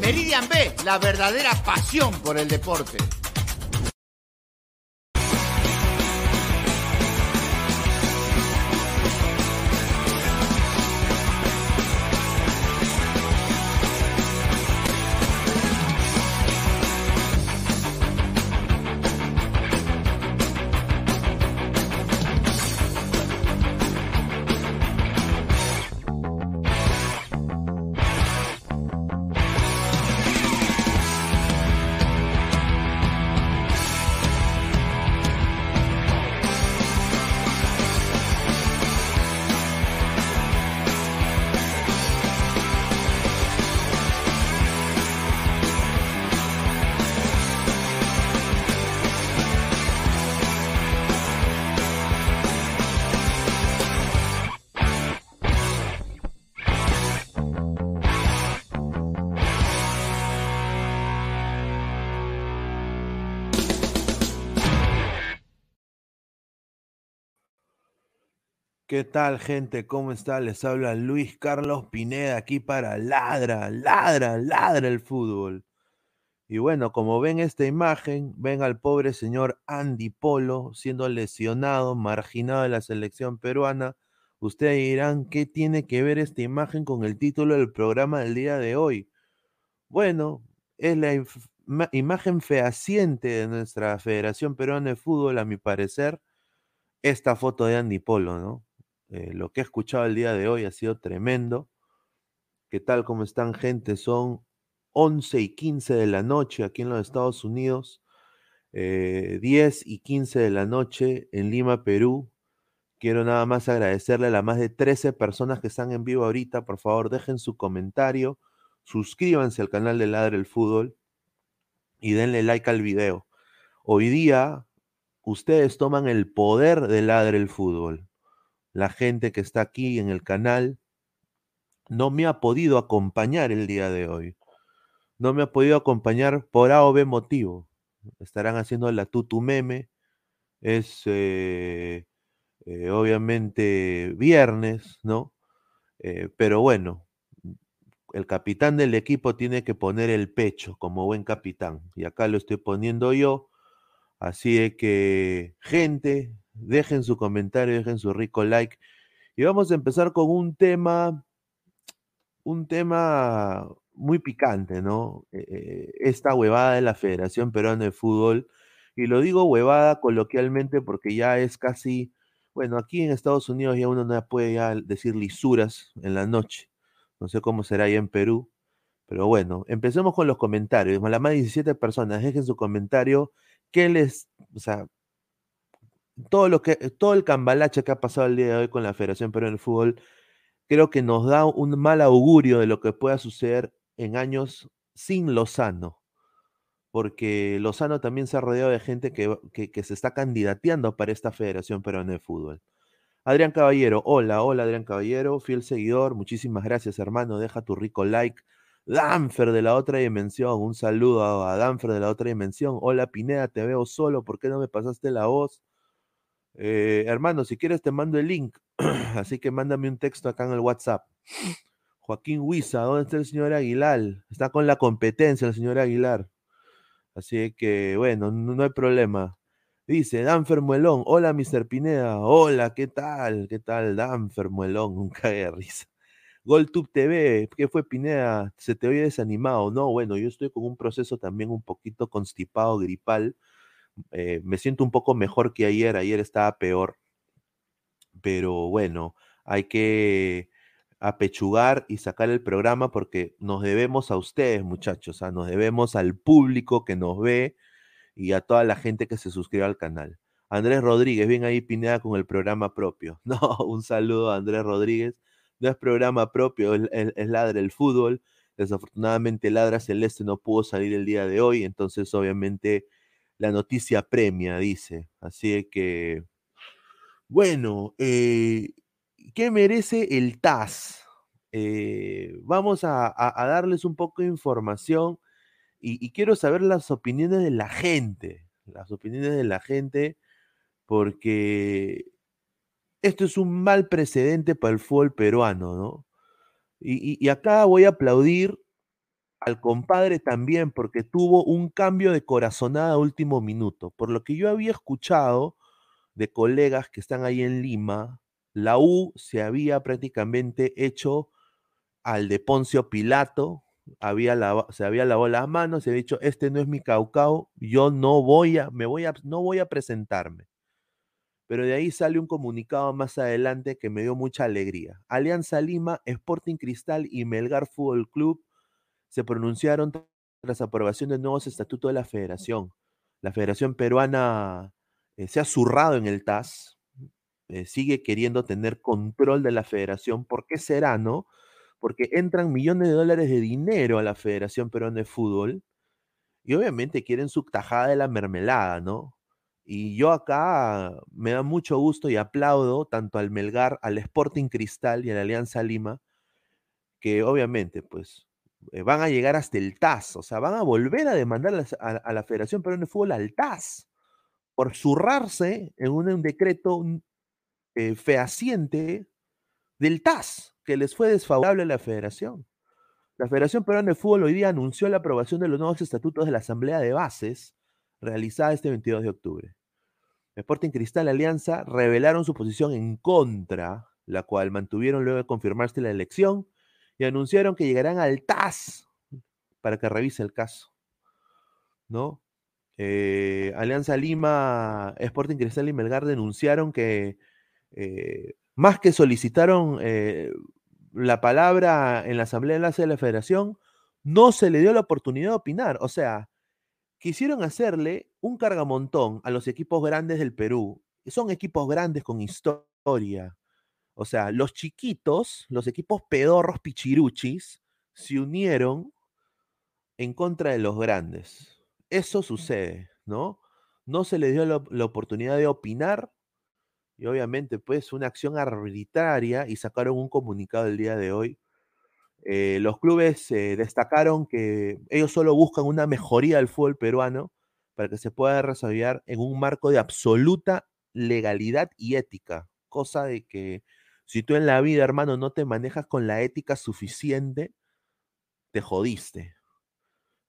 Meridian B, la verdadera pasión por el deporte. ¿Qué tal, gente? ¿Cómo está? Les habla Luis Carlos Pineda aquí para Ladra, Ladra, Ladra el fútbol. Y bueno, como ven esta imagen, ven al pobre señor Andy Polo siendo lesionado, marginado de la selección peruana. Ustedes dirán, ¿qué tiene que ver esta imagen con el título del programa del día de hoy? Bueno, es la imagen fehaciente de nuestra Federación Peruana de Fútbol, a mi parecer, esta foto de Andy Polo, ¿no? Eh, lo que he escuchado el día de hoy ha sido tremendo. ¿Qué tal? ¿Cómo están, gente? Son 11 y 15 de la noche aquí en los Estados Unidos, 10 eh, y 15 de la noche en Lima, Perú. Quiero nada más agradecerle a las más de 13 personas que están en vivo ahorita. Por favor, dejen su comentario, suscríbanse al canal de Ladre el Fútbol y denle like al video. Hoy día, ustedes toman el poder de Ladre el Fútbol la gente que está aquí en el canal no me ha podido acompañar el día de hoy. No me ha podido acompañar por A o B motivo. Estarán haciendo la tutu meme. Es eh, eh, obviamente viernes, ¿no? Eh, pero bueno, el capitán del equipo tiene que poner el pecho como buen capitán. Y acá lo estoy poniendo yo. Así que, gente, Dejen su comentario, dejen su rico like. Y vamos a empezar con un tema, un tema muy picante, ¿no? Eh, eh, esta huevada de la Federación Peruana de Fútbol. Y lo digo huevada coloquialmente porque ya es casi, bueno, aquí en Estados Unidos ya uno no puede ya decir lisuras en la noche. No sé cómo será ahí en Perú. Pero bueno, empecemos con los comentarios. Las más de 17 personas, dejen su comentario. ¿Qué les, o sea, todo, lo que, todo el cambalache que ha pasado el día de hoy con la Federación Peruana de Fútbol, creo que nos da un mal augurio de lo que pueda suceder en años sin Lozano, porque Lozano también se ha rodeado de gente que, que, se está candidateando para esta Federación Peruana de Fútbol. Adrián Caballero, hola, hola Adrián Caballero, fiel seguidor, muchísimas gracias hermano, deja tu rico like. Danfer de la otra dimensión, un saludo a Danfer de la otra dimensión. Hola Pineda, te veo solo, ¿por qué no me pasaste la voz? Eh, hermano, si quieres te mando el link. Así que mándame un texto acá en el WhatsApp. Joaquín Huiza, ¿dónde está el señor Aguilar? Está con la competencia el señor Aguilar. Así que, bueno, no, hay problema. Dice Danfer Muelón, hola Mr. Pineda, hola, ¿qué tal? ¿Qué tal Danfer Muelón? Nunca de risa. GolTube TV, ¿qué fue Pineda? ¿Se te oye desanimado? No, bueno, yo estoy con un proceso también un poquito constipado, gripal eh, me siento un poco mejor que ayer, ayer estaba peor, pero bueno, hay que apechugar y sacar el programa porque nos debemos a ustedes, muchachos, nos debemos al público que nos ve y a toda la gente que se suscribe al canal. Andrés Rodríguez, bien ahí Pineda con el programa propio. No, un saludo a Andrés Rodríguez. No es programa propio, es, es Ladra el Fútbol. Desafortunadamente Ladra Celeste no pudo salir el día de hoy, entonces obviamente la noticia premia, dice. Así que, bueno, eh, ¿qué merece el TAS? Eh, vamos a, darles un poco de información y, quiero saber las opiniones de la gente, las opiniones de la gente, porque esto es un mal precedente para el fútbol peruano, ¿no? Y, y acá voy a aplaudir al compadre también, porque tuvo un cambio de corazonada último minuto. Por lo que yo había escuchado de colegas que están ahí en Lima, la U se había prácticamente hecho al de Poncio Pilato, se había lavado las manos, se había dicho, este no es mi caucao, yo no voy a, me voy a, no voy a presentarme. Pero de ahí sale un comunicado más adelante que me dio mucha alegría. Alianza Lima, Sporting Cristal y Melgar Fútbol Club se pronunciaron tras aprobación de nuevos estatutos de la federación. La Federación Peruana eh, se ha zurrado en el TAS, eh, sigue queriendo tener control de la federación. ¿Por qué será, no? Porque entran millones de dólares de dinero a la Federación Peruana de Fútbol y obviamente quieren su tajada de la mermelada, ¿no? Y yo acá me da mucho gusto y aplaudo tanto al Melgar, al Sporting Cristal y a la Alianza Lima, que obviamente, pues, eh, van a llegar hasta el TAS, o sea, van a volver a demandar a, la Federación Peruana de Fútbol al TAS por zurrarse en un, decreto eh, fehaciente del TAS, que les fue desfavorable a la Federación. La Federación Peruana de Fútbol hoy día anunció la aprobación de los nuevos estatutos de la Asamblea de Bases realizada este 22 de octubre. Sporting Cristal Alianza revelaron su posición en contra, la cual mantuvieron luego de confirmarse la elección y anunciaron que llegarán al TAS para que revise el caso. ¿No? Eh, Alianza Lima, Sporting Cristal y Melgar denunciaron que eh, más que solicitaron eh, la palabra en la Asamblea de Enlace de la Federación, no se le dio la oportunidad de opinar. O sea, quisieron hacerle un cargamontón a los equipos grandes del Perú. Son equipos grandes con historia, o sea, los chiquitos, los equipos pedorros pichiruchis, se unieron en contra de los grandes. Eso sucede, ¿no? No se les dio la, oportunidad de opinar y obviamente pues una acción arbitraria y sacaron un comunicado el día de hoy. Eh, los clubes eh, destacaron que ellos solo buscan una mejoría del fútbol peruano para que se pueda desarrollar en un marco de absoluta legalidad y ética, cosa de que si tú en la vida, hermano, no te manejas con la ética suficiente, te jodiste.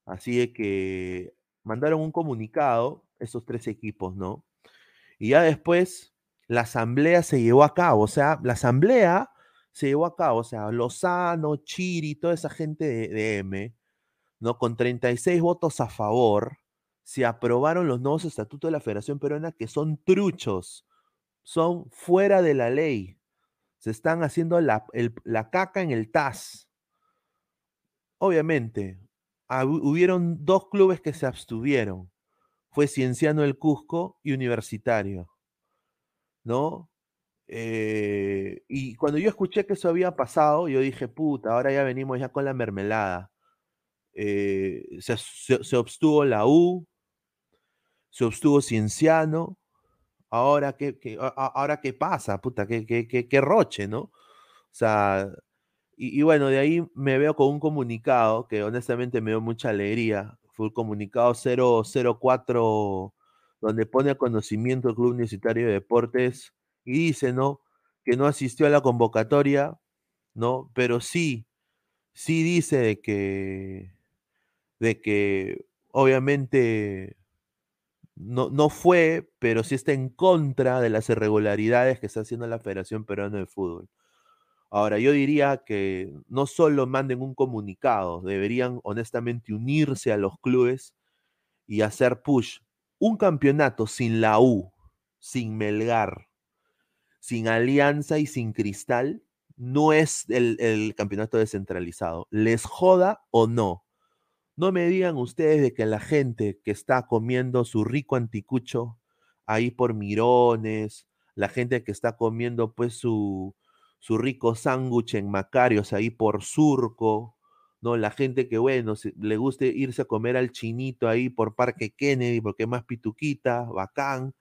Así que mandaron un comunicado, esos tres equipos, ¿no? Y ya después la asamblea se llevó a cabo, o sea, la asamblea se llevó a cabo, o sea, Lozano, Chiri, toda esa gente de, de M, ¿no? Con 36 votos a favor, se aprobaron los nuevos estatutos de la Federación Peruana que son truchos, son fuera de la ley se están haciendo la, caca en el TAS. Obviamente, hubieron dos clubes que se abstuvieron. Fue Cienciano el Cusco y Universitario. ¿No? Eh, y cuando yo escuché que eso había pasado, yo dije, puta, ahora ya venimos ya con la mermelada. Eh, se, se, obstuvo la U, se obstuvo Cienciano, ahora qué, ahora qué pasa, puta, qué, qué, qué, roche, ¿no? O sea, y, bueno, de ahí me veo con un comunicado que honestamente me dio mucha alegría. Fue el comunicado 004, donde pone a conocimiento el Club Universitario de Deportes y dice, ¿no? Que no asistió a la convocatoria, ¿no? Pero sí, sí dice de que, de que obviamente no, fue, pero sí está en contra de las irregularidades que está haciendo la Federación Peruana de Fútbol. Ahora, yo diría que no solo manden un comunicado, deberían honestamente unirse a los clubes y hacer push. Un campeonato sin la U, sin Melgar, sin Alianza y sin Cristal, no es el, el campeonato descentralizado. Les joda o no. No me digan ustedes de que la gente que está comiendo su rico anticucho ahí por Mirones, la gente que está comiendo pues su, su rico sándwich en Macarios ahí por Surco, ¿no? La gente que, bueno, le guste irse a comer al chinito ahí por Parque Kennedy porque es más pituquita, bacán.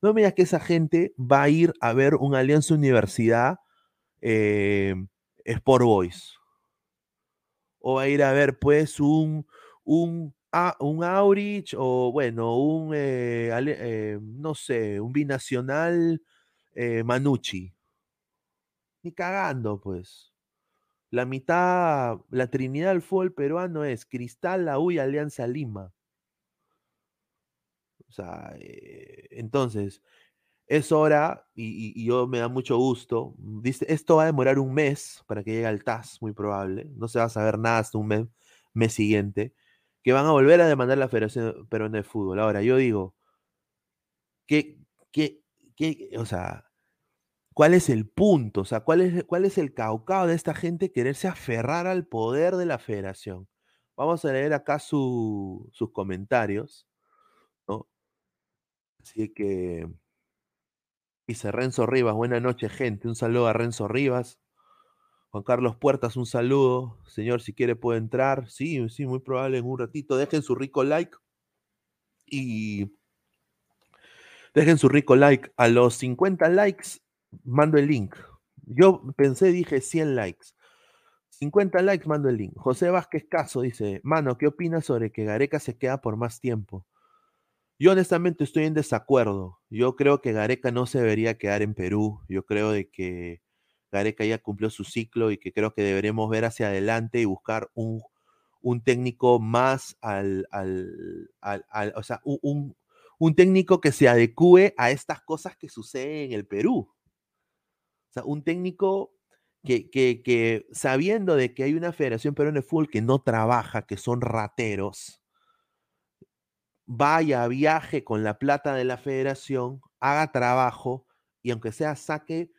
No me digas que esa gente va a ir a ver una Alianza Universidad eh, Sport Boys. O va a ir a ver pues un, un un Aurich o bueno, un, eh, eh, no sé, un binacional eh, Manucci. Ni cagando, pues. La mitad, la trinidad del fútbol peruano es Cristal, la U Alianza Lima. O sea, entonces, es hora, y, yo me da mucho gusto, dice, esto va a demorar un mes para que llegue al TAS, muy probable, no se va a saber nada hasta un mes, mes siguiente, que van a volver a demandar la Federación Peruana de Fútbol. Ahora, yo digo, ¿qué, qué, qué, o sea, cuál es el punto? O sea, ¿cuál es, cuál es el caucao de esta gente quererse aferrar al poder de la federación? Vamos a leer acá sus comentarios, ¿no? Así que, dice Renzo Rivas, buena noche, gente. Un saludo a Renzo Rivas. Juan Carlos Puertas, un saludo. Señor, si quiere puede entrar. Sí, sí, muy probable en un ratito. Dejen su rico like. Y dejen su rico like. A los 50 likes, mando el link. Yo pensé, dije 100 likes. 50 likes, mando el link. José Vázquez Caso dice, mano, ¿qué opinas sobre que Gareca se queda por más tiempo? Yo honestamente estoy en desacuerdo. Yo creo que Gareca no se debería quedar en Perú. Yo creo de que Gareca ya cumplió su ciclo y que creo que deberemos ver hacia adelante y buscar un, técnico más al, o sea, un, técnico que se adecue a estas cosas que suceden en el Perú. O sea, un técnico que, que, sabiendo de que hay una Federación Peruana de Fútbol que no trabaja, que son rateros, vaya, viaje con la plata de la federación, haga trabajo y aunque sea saque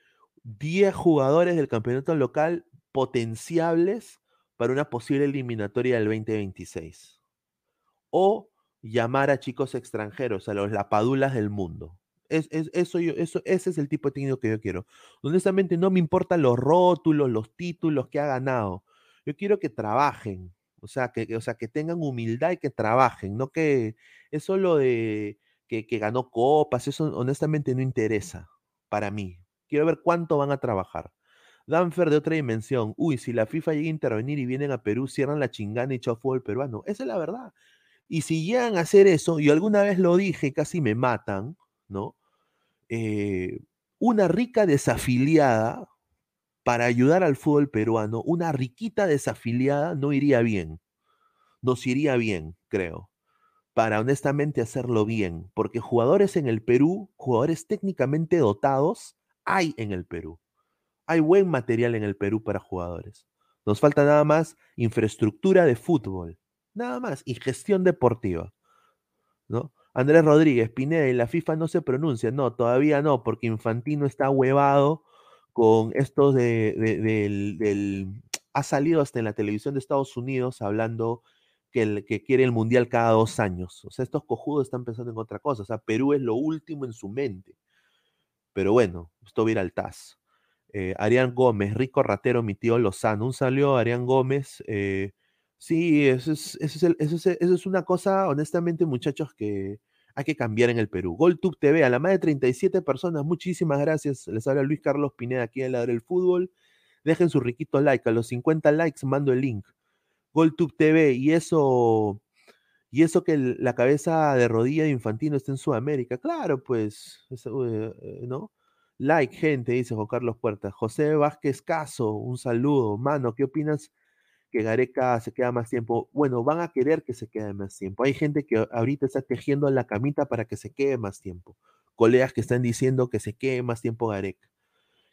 10 jugadores del campeonato local potenciables para una posible eliminatoria del 2026. O llamar a chicos extranjeros, a los lapadulas del mundo. Es, eso eso, ese es el tipo de técnico que yo quiero. Honestamente, no me importan los rótulos, los títulos que ha ganado. Yo quiero que trabajen, o sea, que, o sea, que tengan humildad y que trabajen, no que es solo de que, que ganó copas, eso honestamente no interesa para mí. Quiero ver cuánto van a trabajar. Danfer de otra dimensión. Uy, si la FIFA llega a intervenir y vienen a Perú, cierran la chingana y echó fútbol peruano. Esa es la verdad. Y si llegan a hacer eso, y alguna vez lo dije, casi me matan, ¿no? Eh, una rica desafiliada para ayudar al fútbol peruano, una riquita desafiliada no iría bien. Nos iría bien, creo. Para honestamente hacerlo bien. Porque jugadores en el Perú, jugadores técnicamente dotados, hay en el Perú. Hay buen material en el Perú para jugadores. Nos falta nada más infraestructura de fútbol, nada más, y gestión deportiva. ¿no? Andrés Rodríguez, Pineda, y la FIFA no se pronuncia. No, todavía no, porque Infantino está huevado con esto de, del, Ha salido hasta en la televisión de Estados Unidos hablando que, el, que quiere el Mundial cada dos años. O sea, estos cojudos están pensando en otra cosa. O sea, Perú es lo último en su mente. Pero bueno, esto al TAS. Eh, Arián Gómez, rico ratero, mi tío Lozano. Un saludo Arián Gómez. Eh, sí, eso es, eso, es eso, es, una cosa, honestamente, muchachos, que hay que cambiar en el Perú. GolTube TV, a la más de 37 personas, muchísimas gracias. Les habla Luis Carlos Pineda aquí en la del Fútbol. Dejen su riquito like. A los 50 likes mando el link. GolTube TV, y eso y eso que la cabeza de rodilla de Infantino está en Sudamérica. Claro, pues, eh, ¿no? Like, gente, dice Juan Carlos Puertas. José Vázquez Caso, un saludo. Mano, ¿qué opinas que Gareca se queda más tiempo? Bueno, van a querer que se quede más tiempo. Hay gente que ahorita está tejiendo la camita para que se quede más tiempo. Colegas que están diciendo que se quede más tiempo Gareca.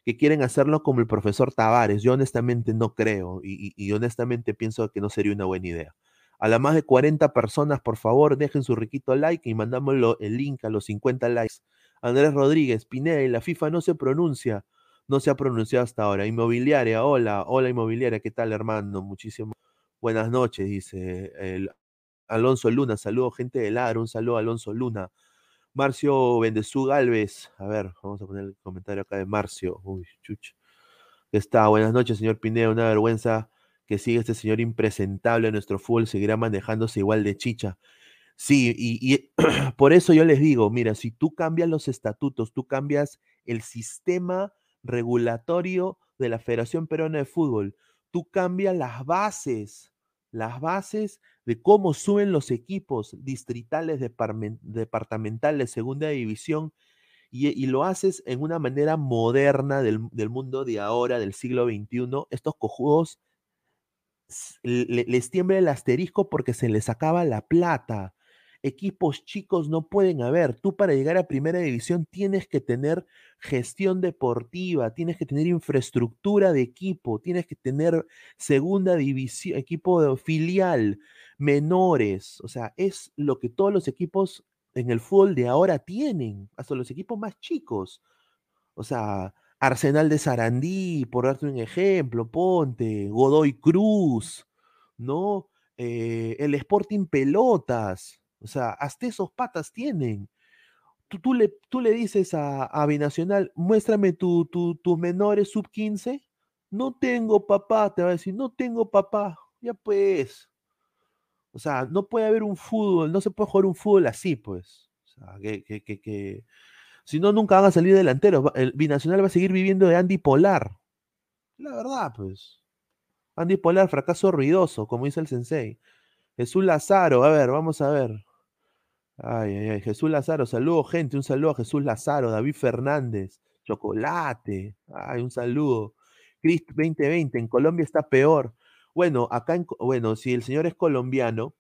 Que quieren hacerlo como el profesor Tavares. Yo honestamente no creo y honestamente pienso que no sería una buena idea. A las más de 40 personas, por favor, dejen su riquito like y mandámoslo el link a los 50 likes. Andrés Rodríguez, Pineda, la FIFA no se pronuncia, no se ha pronunciado hasta ahora. Inmobiliaria, hola, hola Inmobiliaria, ¿qué tal, hermano? Muchísimas buenas noches, dice Alonso Luna. Saludo, gente de Ladro, un saludo a Alonso Luna. Marcio Bendezú Galvez, a ver, vamos a poner el comentario acá de Marcio. Uy, chuch. Está, buenas noches, señor Pineda, una vergüenza que sigue este señor impresentable en nuestro fútbol, seguirá manejándose igual de chicha. Sí, y, por eso yo les digo, mira, si tú cambias los estatutos, tú cambias el sistema regulatorio de la Federación Peruana de Fútbol, tú cambias las bases las bases de cómo suben los equipos distritales, departamentales, segunda división, y, lo haces en una manera moderna del, mundo de ahora, del siglo XXI, estos cojudos les tiembla el asterisco porque se les acaba la plata equipos chicos no pueden haber. Tú para llegar a primera división tienes que tener gestión deportiva, tienes que tener infraestructura de equipo, tienes que tener segunda división, equipo filial, menores. O sea, es lo que todos los equipos en el fútbol de ahora tienen, hasta los equipos más chicos. O sea, Arsenal de Sarandí, por darte un ejemplo, Ponte, Godoy Cruz, ¿no? Eh, el Sporting Pelotas, o sea, hasta esos patas tienen. Tú, tú, le, tú le dices a, Binacional, muéstrame tus menores sub 15. No tengo papá, te va a decir, no tengo papá. Ya pues. O sea, no puede haber un fútbol, no se puede jugar un fútbol así, pues. O sea, que, que, que, si no, nunca van a salir delanteros. El Binacional va a seguir viviendo de Andy Polar. La verdad, pues. Andy Polar, fracaso ruidoso, como dice el sensei. Jesús Lazaro, a ver, vamos a ver. Ay, ay, ay. Jesús Lazaro, saludo, gente. Un saludo a Jesús Lazaro, David Fernández, Chocolate. Ay, un saludo. Crist 2020, en Colombia está peor. Bueno, acá, en, bueno, si el señor es colombiano,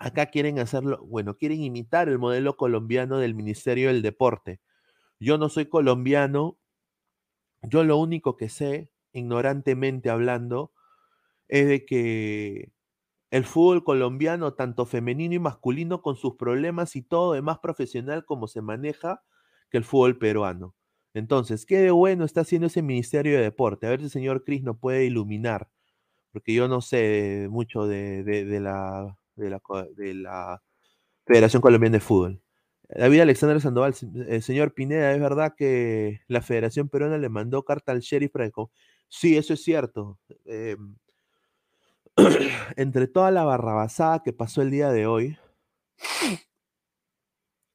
acá quieren hacerlo, bueno, quieren imitar el modelo colombiano del Ministerio del Deporte. Yo no soy colombiano, yo lo único que sé, ignorantemente hablando, es de que el fútbol colombiano, tanto femenino y masculino, con sus problemas y todo, es más profesional como se maneja que el fútbol peruano. Entonces, ¿qué de bueno está haciendo ese Ministerio de Deporte? A ver si el señor Cris nos puede iluminar, porque yo no sé mucho de, la, de, la, Federación Colombiana de Fútbol. David Alexander Sandoval, eh, señor Pineda, ¿es verdad que la Federación Peruana le mandó carta al sheriff. Sí, eso es cierto. Em, entre toda la barrabasada que pasó el día de hoy,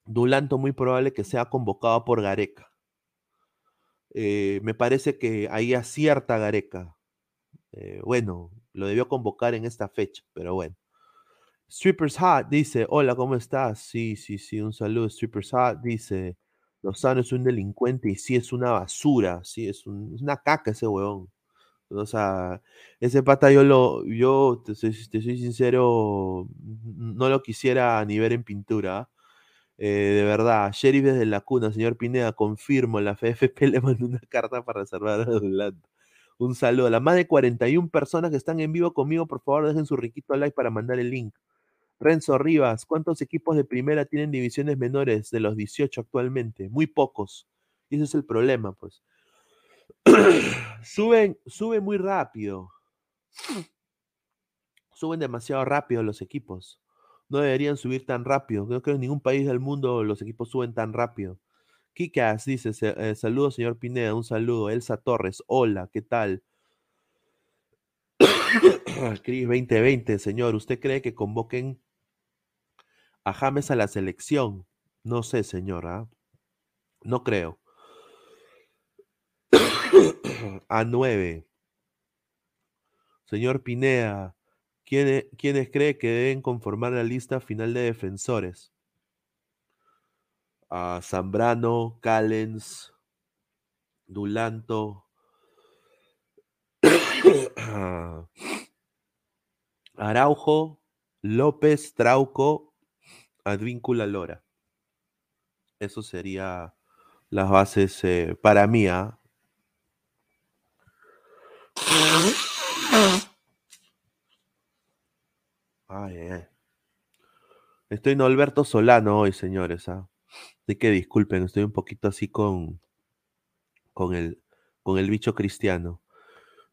Dulanto muy probable que sea convocado por Gareca. Eh, me parece que ahí acierta Gareca. Eh, bueno, lo debió convocar en esta fecha, pero bueno. Strippers Hot dice, hola, ¿cómo estás? Sí, sí, sí, un saludo. Strippers Hot dice, Lozano es un delincuente y sí es una basura, sí, es, un, una caca ese huevón. O sea, ese pata yo lo, yo te soy, sincero, no lo quisiera ni ver en pintura. Eh, de verdad, Sheriff desde la cuna, señor Pineda, confirmo, la FFP le mandó una carta para reservar a Un saludo a las más de 41 personas que están en vivo conmigo, por favor dejen su riquito like para mandar el link. Renzo Rivas, ¿cuántos equipos de primera tienen divisiones menores de los 18 actualmente? Muy pocos. Y ese es el problema, pues. suben, suben muy rápido. Suben demasiado rápido los equipos. No deberían subir tan rápido. Creo que en ningún país del mundo los equipos suben tan rápido. Kikas dice, eh, saludos señor Pineda, un saludo. Elsa Torres, hola, ¿qué tal? Cris 2020, señor, ¿usted cree que convoquen a James a la selección? No sé, señora. No creo. a 9. Señor Pinea, ¿quiénes, cree que deben conformar la lista final de defensores? A Zambrano, Callens, Dulanto, Araujo, López, Trauco, Advíncula Lora. Eso sería las bases eh, para mí, ¿ah? Ay, Estoy en Alberto Solano hoy, señores. ¿ah? Así que disculpen, estoy un poquito así con, con, el, con el bicho cristiano.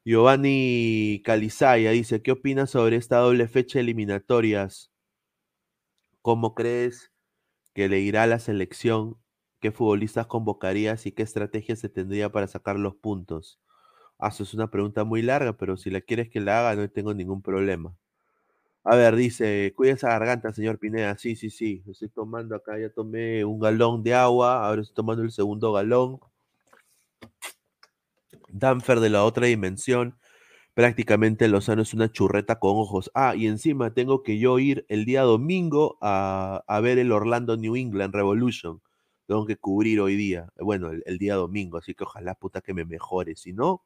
Giovanni Calizaya dice: ¿Qué opinas sobre esta doble fecha eliminatorias? ¿Cómo crees que le irá a la selección? ¿Qué futbolistas convocarías y qué estrategia se tendría para sacar los puntos? Ah, eso es una pregunta muy larga, pero si la quieres que la haga, no tengo ningún problema. A ver, dice, cuida esa garganta, señor Pineda. Sí, sí, sí. Estoy tomando acá, ya tomé un galón de agua, ahora estoy tomando el segundo galón. Danfer de la otra dimensión. Prácticamente Lozano es una churreta con ojos. Ah, y encima tengo que yo ir el día domingo a, ver el Orlando New England Revolution. Tengo que cubrir hoy día, bueno, el, día domingo, así que ojalá puta que me mejore. Si no,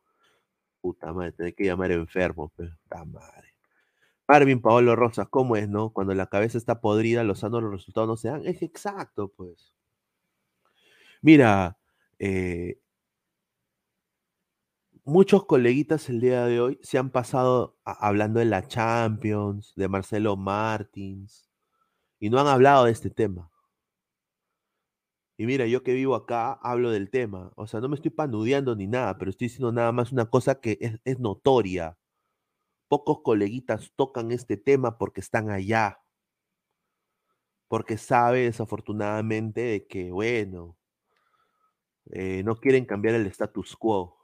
puta madre, tengo que llamar enfermo, puta madre. Marvin Paolo Rosas, ¿cómo es, no? Cuando la cabeza está podrida, Lozano los resultados no se dan. Es exacto, pues. Mira, eh, muchos coleguitas el día de hoy se han pasado hablando de la Champions, de Marcelo Martins, y no han hablado de este tema. Y mira, yo que vivo acá hablo del tema. O sea, no me estoy panudeando ni nada, pero estoy diciendo nada más una cosa que es, es notoria. Pocos coleguitas tocan este tema porque están allá. Porque sabe desafortunadamente de que, bueno, eh, no quieren cambiar el status quo.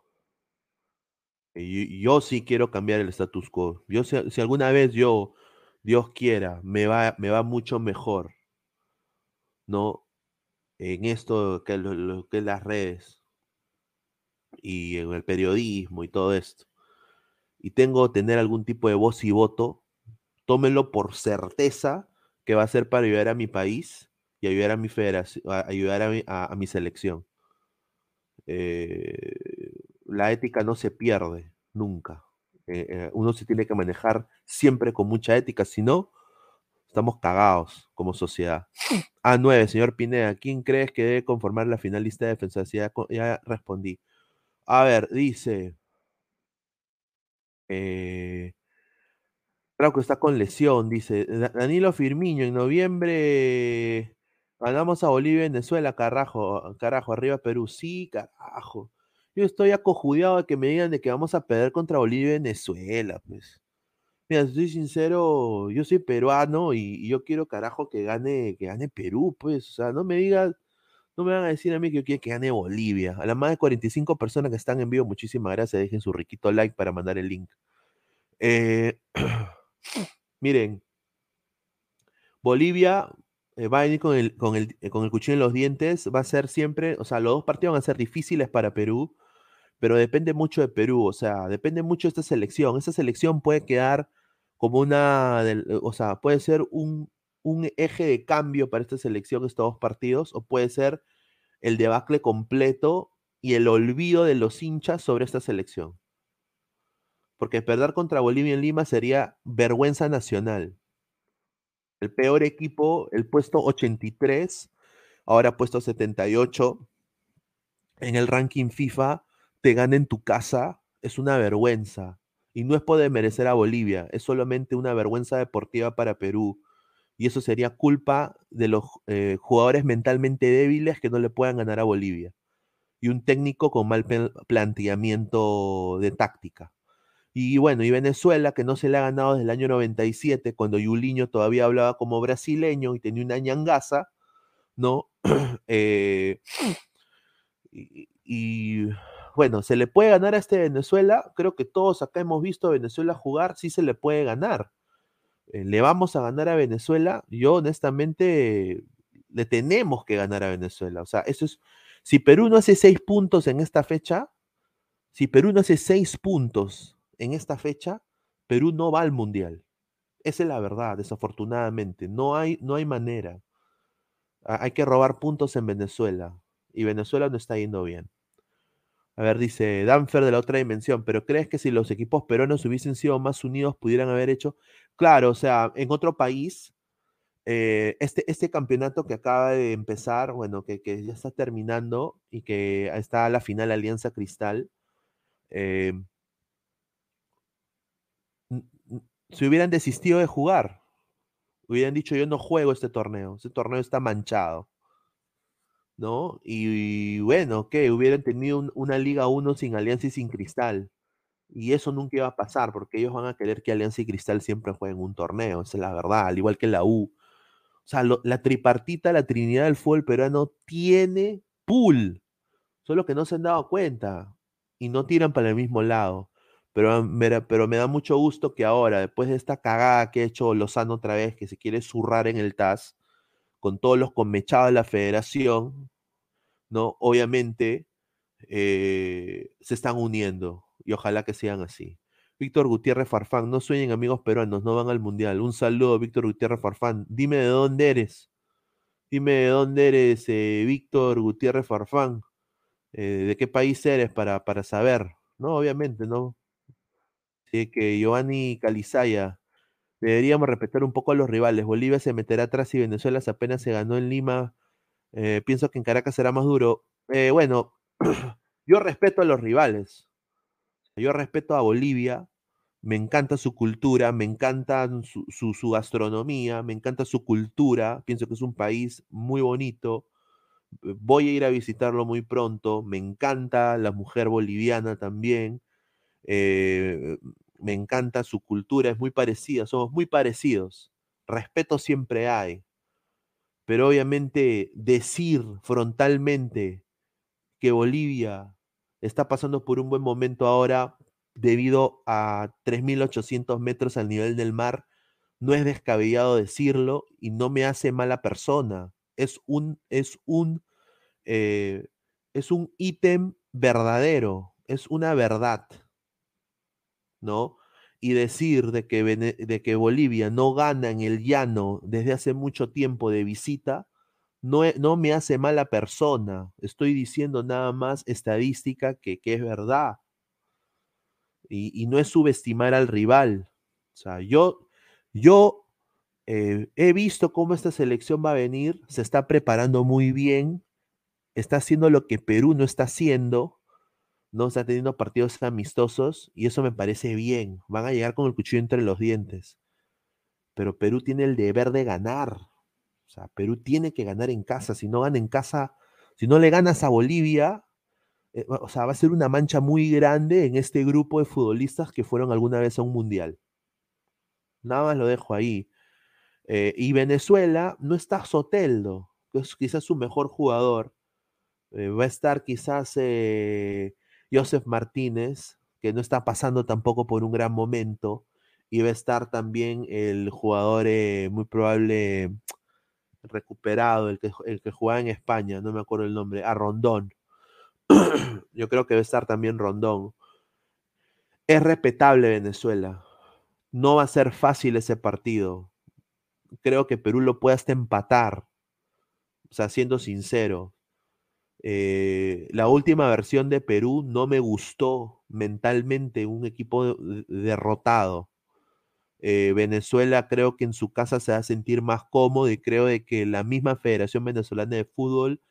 Yo sí quiero cambiar el status quo. Yo si, alguna vez yo, Dios quiera, me va, me va mucho mejor, ¿no? En esto que, lo, que es las redes y en el periodismo y todo esto. Y tengo que tener algún tipo de voz y voto, tómenlo por certeza que va a ser para ayudar a mi país y ayudar a mi federación, ayudar a mi selección. Eh, la ética no se pierde nunca. Eh, eh, uno se tiene que manejar siempre con mucha ética, si no, estamos cagados como sociedad. A9, señor Pineda, ¿quién crees que debe conformar la finalista de defensa? Ya, respondí. A ver, dice. Eh, que está con lesión, dice. Danilo Firmiño, en noviembre Ganamos a Bolivia y Venezuela, carajo, carajo, arriba Perú. Sí, carajo. Yo estoy acojudiado de que me digan de que vamos a perder contra Bolivia y Venezuela, pues. Mira, soy sincero, yo soy peruano y, yo quiero, carajo, que gane, que gane Perú, pues. O sea, no me digan, no me van a decir a mí que yo quiero que gane Bolivia. A las más de 45 personas que están en vivo, muchísimas gracias. Dejen su riquito like para mandar el link. Eh, miren, Bolivia eh, va a venir con el, con, el, con el cuchillo en los dientes, va a ser siempre, o sea, los dos partidos van a ser difíciles para Perú, pero depende mucho de Perú, o sea, depende mucho de esta selección. Esta selección puede quedar como una, o sea, puede ser un, un eje de cambio para esta selección estos dos partidos, o puede ser el debacle completo y el olvido de los hinchas sobre esta selección. Porque perder contra Bolivia en Lima sería vergüenza nacional el peor equipo, el puesto 83, ahora puesto 78 en el ranking FIFA, te gana en tu casa, es una vergüenza. Y no es poder merecer a Bolivia, es solamente una vergüenza deportiva para Perú. Y eso sería culpa de los eh, jugadores mentalmente débiles que no le puedan ganar a Bolivia. Y un técnico con mal planteamiento de táctica. Y bueno, y Venezuela, que no se le ha ganado desde el año 97, cuando Yuliño todavía hablaba como brasileño y tenía una ñangaza, ¿no? Eh, y, bueno, ¿se le puede ganar a este Venezuela? Creo que todos acá hemos visto a Venezuela jugar, sí se le puede ganar. Eh, ¿Le vamos a ganar a Venezuela? Yo honestamente le tenemos que ganar a Venezuela. O sea, eso es, si Perú no hace seis puntos en esta fecha, si Perú no hace seis puntos en esta fecha, Perú no va al Mundial. Esa es la verdad, desafortunadamente. No hay, no hay manera. Hay que robar puntos en Venezuela. Y Venezuela no está yendo bien. A ver, dice Danfer de la otra dimensión, pero ¿crees que si los equipos peruanos hubiesen sido más unidos pudieran haber hecho? Claro, o sea, en otro país, eh, este, este campeonato que acaba de empezar, bueno, que, que, ya está terminando y que está a la final Alianza Cristal, eh, si hubieran desistido de jugar, hubieran dicho yo no juego este torneo, este torneo está manchado. ¿No? Y, bueno, que hubieran tenido una Liga 1 sin Alianza y sin Cristal. Y eso nunca iba a pasar, porque ellos van a querer que Alianza y Cristal siempre jueguen un torneo, esa es la verdad, al igual que la U. O sea, la tripartita, la trinidad del fútbol peruano tiene pool, solo que no se han dado cuenta y no tiran para el mismo lado. Pero pero me da mucho gusto que ahora, después de esta cagada que ha hecho Lozano otra vez, que se quiere zurrar en el TAS, con todos los conmechados de la federación, ¿no? Obviamente eh, se están uniendo y ojalá que sean así. Víctor Gutiérrez Farfán, no sueñen amigos peruanos, no van al mundial. Un saludo, Víctor Gutiérrez Farfán. Dime de dónde eres. Dime de dónde eres, eh, Víctor Gutiérrez Farfán. Eh, ¿De qué país eres para, para saber? No, obviamente, ¿no? Así que Giovanni Calizaya, deberíamos respetar un poco a los rivales. Bolivia se meterá atrás y Venezuela apenas se ganó en Lima. Eh, pienso que en Caracas será más duro. bueno, yo respeto a los rivales. Yo respeto a Bolivia, me encanta su cultura, me encanta su, gastronomía, me encanta su cultura, pienso que es un país muy bonito, voy a ir a visitarlo muy pronto, me encanta la mujer boliviana también, eh, me encanta su cultura, es muy parecida, somos muy parecidos, respeto siempre hay, pero obviamente decir frontalmente que Bolivia está pasando por un buen momento ahora, debido a 3.800 metros al nivel del mar, no es descabellado decirlo y no me hace mala persona. Es un, es un, eh, es un ítem verdadero, es una verdad, ¿no? Y decir de que, de que Bolivia no gana en el llano desde hace mucho tiempo de visita, no, no me hace mala persona. Estoy diciendo nada más estadística que, que es verdad y, no es subestimar al rival. O sea, yo, yo eh, he visto cómo esta selección va a venir, se está preparando muy bien, está haciendo lo que Perú no está haciendo, no está teniendo partidos amistosos y eso me parece bien. Van a llegar con el cuchillo entre los dientes. Pero Perú tiene el deber de ganar. O sea, Perú tiene que ganar en casa. Si no gana en casa, si no le ganas a Bolivia, eh, o sea, va a ser una mancha muy grande en este grupo de futbolistas que fueron alguna vez a un mundial. Nada más lo dejo ahí. Eh, y Venezuela no está Soteldo, que es quizás su mejor jugador. Eh, va a estar quizás Joseph Martínez, que no está pasando tampoco por un gran momento. Y va a estar también el jugador muy probable recuperado, el que, el que jugaba en España, no me acuerdo el nombre, a Rondón yo creo que debe estar también Rondón. Es respetable Venezuela. No va a ser fácil ese partido. Creo que Perú lo puede hasta empatar. O sea, siendo sincero. Eh, la última versión de Perú no me gustó mentalmente, un equipo derrotado. Eh, Venezuela creo que en su casa se va a sentir más cómodo y creo de que la misma Federación Venezolana de Fútbol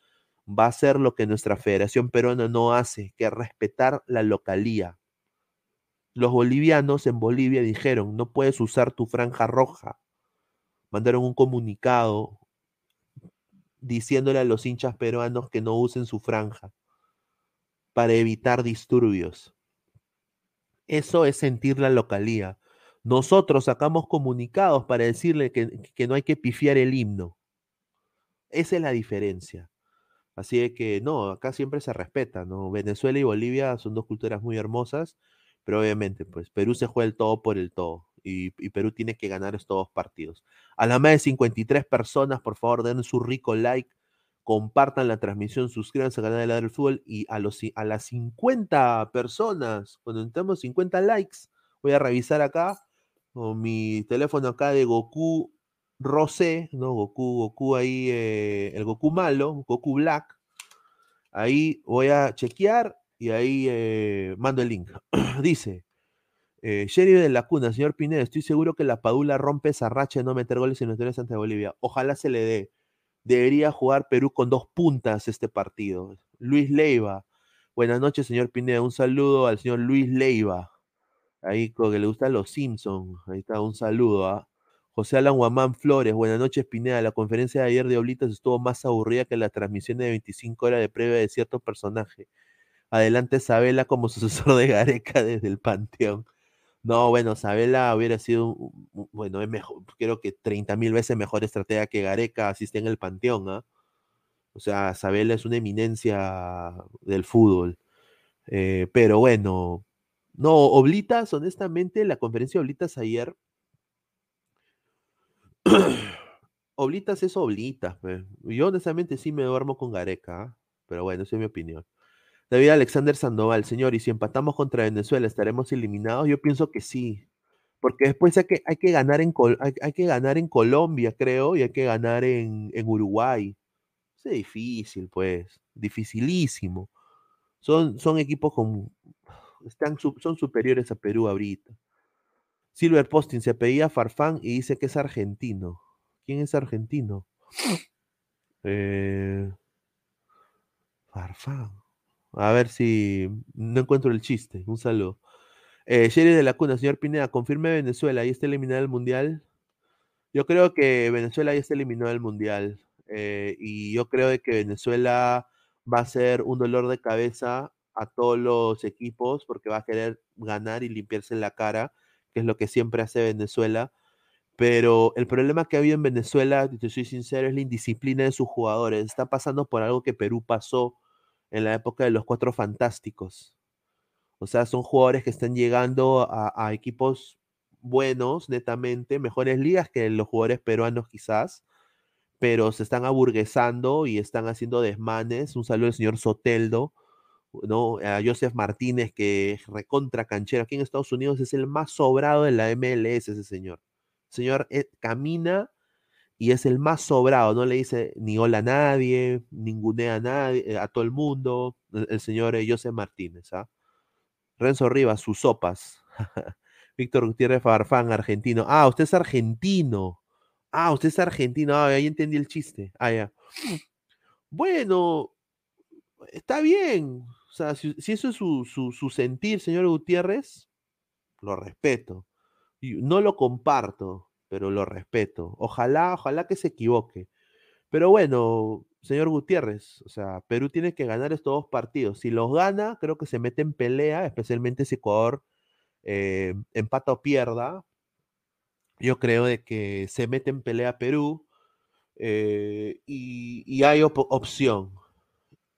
va a hacer lo que nuestra Federación Peruana no hace, que es respetar la localía. Los bolivianos en Bolivia dijeron, no puedes usar tu franja roja. Mandaron un comunicado diciéndole a los hinchas peruanos que no usen su franja para evitar disturbios. Eso es sentir la localía. Nosotros sacamos comunicados para decirle que, que no hay que pifiar el himno. Esa es la diferencia. Así que no, acá siempre se respeta, ¿no? Venezuela y Bolivia son dos culturas muy hermosas, pero obviamente, pues Perú se juega el todo por el todo y, Perú tiene que ganar estos dos partidos. A las más de 53 personas, por favor, den su rico like, compartan la transmisión, suscríbanse al canal de Ladra del Fútbol y a, los, a las 50 personas, cuando entremos 50 likes, voy a revisar acá con mi teléfono acá de Goku Rosé, ¿no? Goku, Goku ahí, eh, el Goku malo, Goku Black. Ahí voy a chequear y ahí eh, mando el link. Dice, eh, de la Cuna, señor Pineda, estoy seguro que la Padula rompe esa racha de no meter goles en los ante Bolivia. Ojalá se le dé. Debería jugar Perú con dos puntas este partido. Luis Leiva. Buenas noches, señor Pineda. Un saludo al señor Luis Leiva. Ahí con que le gustan los Simpsons. Ahí está, un saludo. ¿ah? José Alan Guamán Flores, buenas noches, Pineda. La conferencia de ayer de Oblitas estuvo más aburrida que la transmisión de 25 horas de previa de cierto personaje. Adelante Sabela como sucesor de Gareca desde el Panteón. No, bueno, Sabela hubiera sido, bueno, es mejor, creo que 30 mil veces mejor estratega que Gareca asiste en el Panteón, ¿ah? O sea, Sabela es una eminencia del fútbol. Eh, pero bueno, no, Oblitas, honestamente, la conferencia de Oblitas ayer Oblitas es Oblitas, Yo honestamente sí me duermo con Gareca, ¿ah? pero bueno, esa es mi opinión. David Alexander Sandoval, señor, y si empatamos contra Venezuela, ¿estaremos eliminados? Yo pienso que sí. Porque después hay que, hay que, ganar, en, hay, que ganar en Colombia, creo, y hay que ganar en, en Uruguay. Es difícil, pues. Dificilísimo. Son, son equipos con. Están, son superiores a Perú ahorita. Silver Posting se apellida Farfán y dice que es argentino. ¿Quién es argentino? Eh, Farfán. A ver si no encuentro el chiste. Un saludo. Eh, Sherry de la Cuna, señor Pineda, confirme Venezuela, ¿ahí está eliminado el Mundial? Yo creo que Venezuela ya está eliminado del Mundial. Eh, y yo creo que Venezuela va a ser un dolor de cabeza a todos los equipos porque va a querer ganar y limpiarse la cara, que es lo que siempre hace Venezuela. Pero el problema que ha habido en Venezuela, te soy sincero, es la indisciplina de sus jugadores. Está pasando por algo que Perú pasó en la época de los cuatro fantásticos. O sea, son jugadores que están llegando a, equipos buenos, netamente, mejores ligas que los jugadores peruanos quizás, pero se están aburguesando y están haciendo desmanes. Un saludo al señor Soteldo, ¿no? A Joseph Martínez, que es recontra canchero. Aquí en Estados Unidos es el más sobrado de la MLS, ese señor. Señor eh, camina y es el más sobrado, no le dice ni hola a nadie, ningunea a nadie, eh, a todo el mundo, el, señor eh, José Martínez, ¿ah? Renzo Rivas, sus sopas. Víctor Gutiérrez Farfán, argentino. Ah, usted es argentino. Ah, usted es argentino. Ah, ahí entendí el chiste. Ah, ya. Bueno, está bien. O sea, si, eso es su, su, sentir, señor Gutiérrez, lo respeto. No lo comparto, pero lo respeto. Ojalá, ojalá que se equivoque. Pero bueno, señor Gutiérrez, o sea, Perú tiene que ganar estos dos partidos. Si los gana, creo que se mete en pelea, especialmente si Ecuador eh, empata o pierda. Yo creo de que se mete en pelea Perú eh, y, hay opción.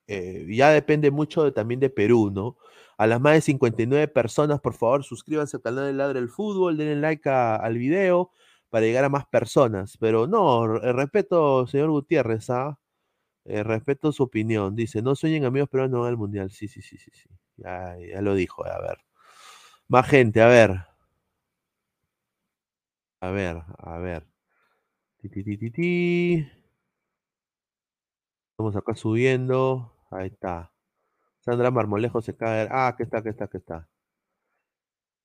Eh, ya depende mucho también de Perú, ¿no? A las más de 59 personas, por favor, suscríbanse al canal de Ladre el Fútbol, denle like al video para llegar a más personas. Pero no, respeto, señor Gutiérrez, ¿ah? Eh, respeto su opinión. Dice, no sueñen amigos, pero no al mundial. Sí, sí, sí, sí, sí. Ya, ya lo dijo, a ver. Más gente, a ver. A ver, a ver. Ti, ti, Estamos acá subiendo. Ahí está. Sandra Marmolejo se cae. Ah, que está, que está, que está.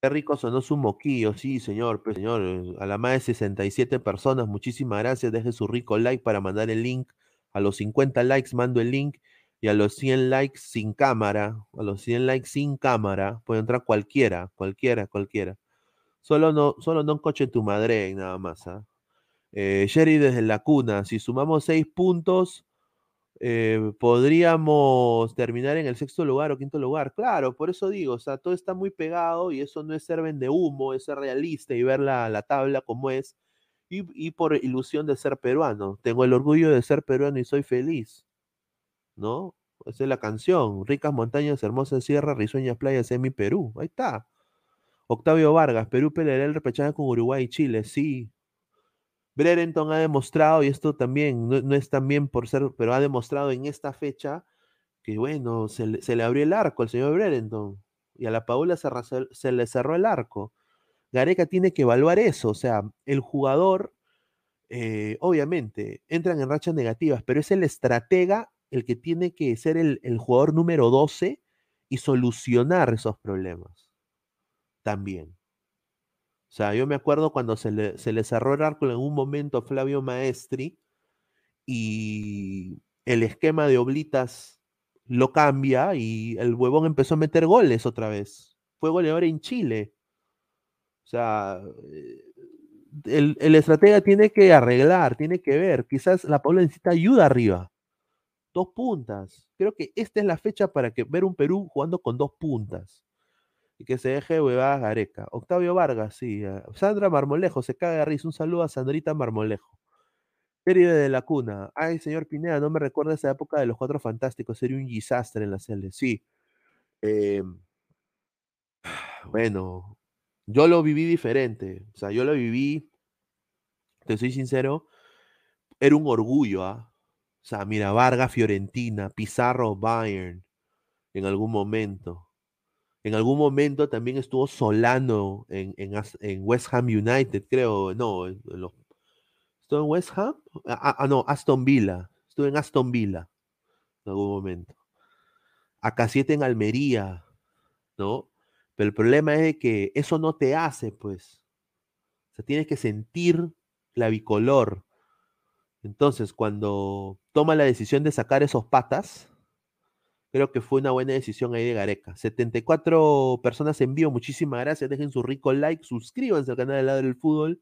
Qué rico sonó su moquillo, sí, señor, señor. A la más de 67 personas, muchísimas gracias. Deje su rico like para mandar el link. A los 50 likes mando el link. Y a los 100 likes sin cámara, a los 100 likes sin cámara, puede entrar cualquiera, cualquiera, cualquiera. Solo no, solo no coche tu madre, nada más. ¿ah? Eh, Sherry desde la cuna, si sumamos 6 puntos, eh, podríamos terminar en el sexto lugar o quinto lugar. Claro, por eso digo, o sea, todo está muy pegado y eso no es ser vende humo, es ser realista y ver la, tabla como es. Y, por ilusión de ser peruano. Tengo el orgullo de ser peruano y soy feliz. ¿No? Esa es la canción. Ricas montañas, hermosas sierras, risueñas playas en mi Perú. Ahí está. Octavio Vargas, Perú peleará el repechaje con Uruguay y Chile. Sí, Brereton ha demostrado, y esto también no, es también por ser, pero ha demostrado en esta fecha que, bueno, se le, abrió el arco al señor Brereton y a la Paula se, le cerró el arco. Gareca tiene que evaluar eso, o sea, el jugador, eh, obviamente, entran en rachas negativas, pero es el estratega el que tiene que ser el, el jugador número 12 y solucionar esos problemas también. O sea, yo me acuerdo cuando se le, cerró el arco en un momento a Flavio Maestri y el esquema de Oblitas lo cambia y el huevón empezó a meter goles otra vez. Fue goleador en Chile. O sea, eh, el, el, estratega tiene que arreglar, tiene que ver. Quizás la Paula necesita ayuda arriba. Dos puntas. Creo que esta es la fecha para que ver un Perú jugando con dos puntas y que se deje huevadas Gareca. Octavio Vargas, sí. Eh, Sandra Marmolejo, se caga de risa. Un saludo a Sandrita Marmolejo. Serie de la cuna. Ay, señor Pineda, no me recuerda esa época de los cuatro fantásticos. Sería un desastre en la serie. Sí. Em, bueno, yo lo viví diferente. O sea, yo lo viví, te soy sincero, era un orgullo. ¿ah? O sea, mira, Vargas, Fiorentina, Pizarro, Bayern, en algún momento. En algún momento también estuvo Solano en, en, West Ham United, creo. No, ¿estuvo en West Ham? Ah, ah, no, Aston Villa. Estuvo en Aston Villa en algún momento. Acá siete en Almería, ¿no? Pero el problema es que eso no te hace, pues. O sea, tienes que sentir la bicolor. Entonces, cuando toma la decisión de sacar esos patas, creo que fue una buena decisión ahí de Gareca. 74 personas en vivo, muchísimas gracias. Dejen su rico like, suscríbanse al canal de Lado del Fútbol.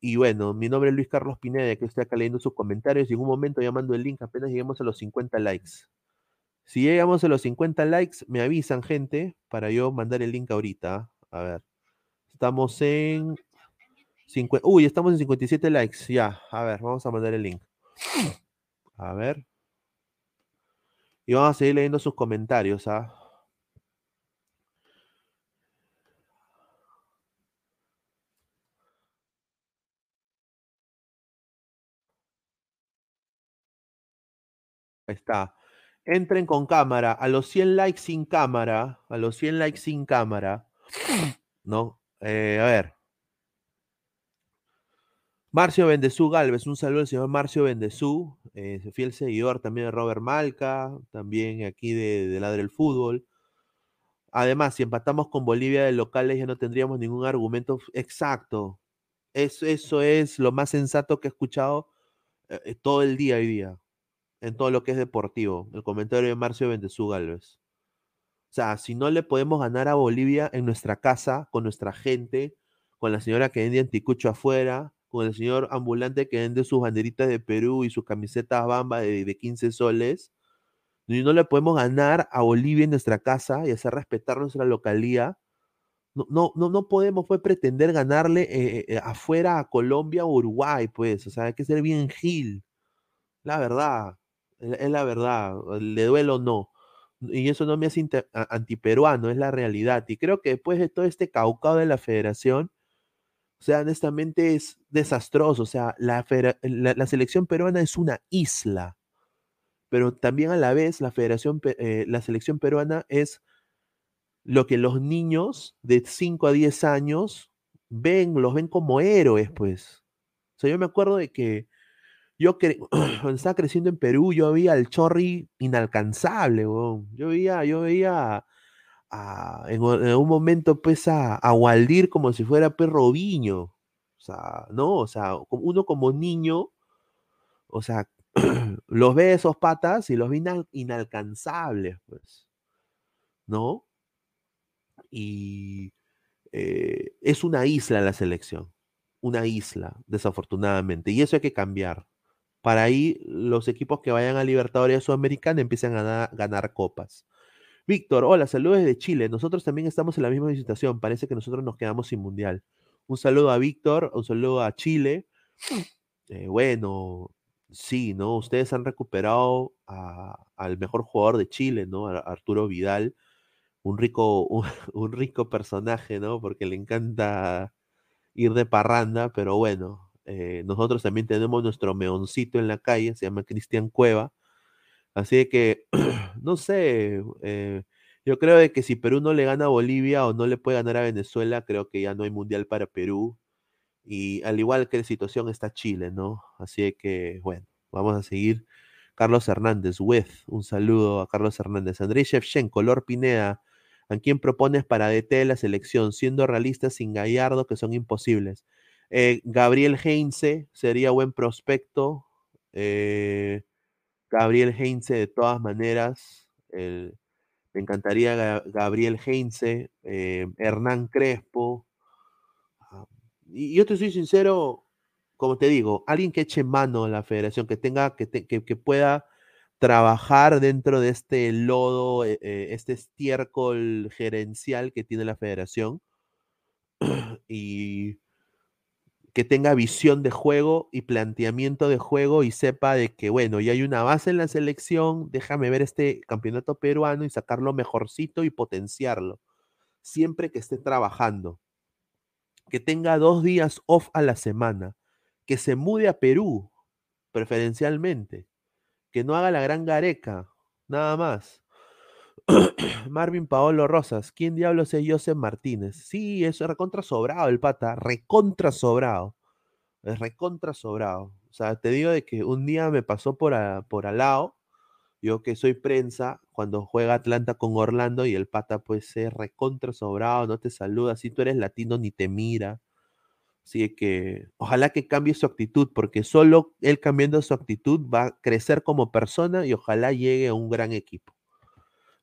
Y bueno, mi nombre es Luis Carlos Pineda, que estoy acá leyendo sus comentarios y en un momento llamando el link apenas lleguemos a los 50 likes. Si llegamos a los 50 likes, me avisan, gente, para yo mandar el link ahorita. A ver. Estamos en. Uy, estamos en 57 likes. Ya, a ver, vamos a mandar el link. A ver. Y vamos a seguir leyendo sus comentarios, ¿ah? Ahí está. Entren con cámara. A los 100 likes sin cámara. A los 100 likes sin cámara. ¿No? Eh, a ver. Marcio Bendezú Galvez, un saludo al señor Marcio Bendezú, eh, fiel seguidor también de Robert Malca, también aquí de, Ladre el Fútbol. Además, si empatamos con Bolivia de locales ya no tendríamos ningún argumento exacto. Eso, eso es lo más sensato que he escuchado eh, todo el día hoy día, en todo lo que es deportivo. El comentario de Marcio Bendezú Galvez. O sea, si no le podemos ganar a Bolivia en nuestra casa, con nuestra gente, con la señora que vende anticucho afuera, con el señor ambulante que vende sus banderitas de Perú y sus camisetas bamba de, de 15 soles. Y no le podemos ganar a Bolivia en nuestra casa y hacer respetar nuestra localía. No, no, no, no podemos pues, pretender ganarle eh, eh, afuera a Colombia o Uruguay, pues. O sea, hay que ser bien gil. La verdad, es la verdad, le duele o no. Y eso no me hace antiperuano, es la realidad. Y creo que después de todo este caucao de la federación, o sea, honestamente es desastroso. O sea, la, selección peruana es una isla, pero también a la vez la, federación, eh, la selección peruana es lo que los niños de 5 a 10 años ven, los ven como héroes, pues. O sea, yo me acuerdo de que yo cuando estaba creciendo en Perú, yo veía al Chorri inalcanzable, Yo veía, yo veía en, un momento pues a, a, Waldir como si fuera perro viño. O sea, ¿no? O sea, uno como niño, o sea, los ve esos patas y los ve inalcanzables, pues. ¿No? Y eh, es una isla la selección. Una isla, desafortunadamente. Y eso hay que cambiar. Para ahí los equipos que vayan a Libertadores Sudamericana empiezan a ganar copas. Víctor, hola, saludos desde Chile. Nosotros también estamos en la misma situación. Parece que nosotros nos quedamos sin mundial. Un saludo a Víctor, un saludo a Chile. Eh, bueno, sí, ¿no? Ustedes han recuperado al mejor jugador de Chile, ¿no? Arturo Vidal. Un rico, un, rico personaje, ¿no? Porque le encanta ir de parranda, pero bueno, eh, nosotros también tenemos nuestro meoncito en la calle, se llama Cristian Cueva Así que, no sé, eh, yo creo de que si Perú no le gana a Bolivia o no le puede ganar a Venezuela, creo que ya no hay mundial para Perú. Y al igual que la situación está Chile, ¿no? Así que, bueno, vamos a seguir. Carlos Hernández, with, un saludo a Carlos Hernández. Andrés Shevchenko, Color Pineda, ¿a quién propones para DT de la selección? Siendo realistas sin Gallardo, que son imposibles. Eh, Gabriel Heinze sería buen prospecto. Eh, Gabriel Heinze, de todas maneras, me encantaría Gabriel Heinze, eh, Hernán Crespo. Ah, y yo te soy sincero, como te digo, alguien que eche mano a la federación, que tenga, que, que, pueda trabajar dentro de este lodo, eh, eh, este estiércol gerencial que tiene la federación. y que tenga visión de juego y planteamiento de juego y sepa de que, bueno, ya hay una base en la selección, déjame ver este campeonato peruano y sacarlo mejorcito y potenciarlo, siempre que esté trabajando. Que tenga dos días off a la semana, que se mude a Perú, preferencialmente, que no haga la gran gareca, nada más. Marvin Paolo Rosas, ¿quién diablos es Joseph Martínez? Sí, es recontra sobrado el pata, recontra sobrado. Es recontra sobrado. O sea, te digo de que un día me pasó por, por al lado, yo que soy prensa, cuando juega Atlanta con Orlando y el pata pues ser recontra sobrado, no te saluda, si tú eres latino ni te mira. Así que ojalá que cambie su actitud, porque solo él cambiando su actitud va a crecer como persona y ojalá llegue a un gran equipo.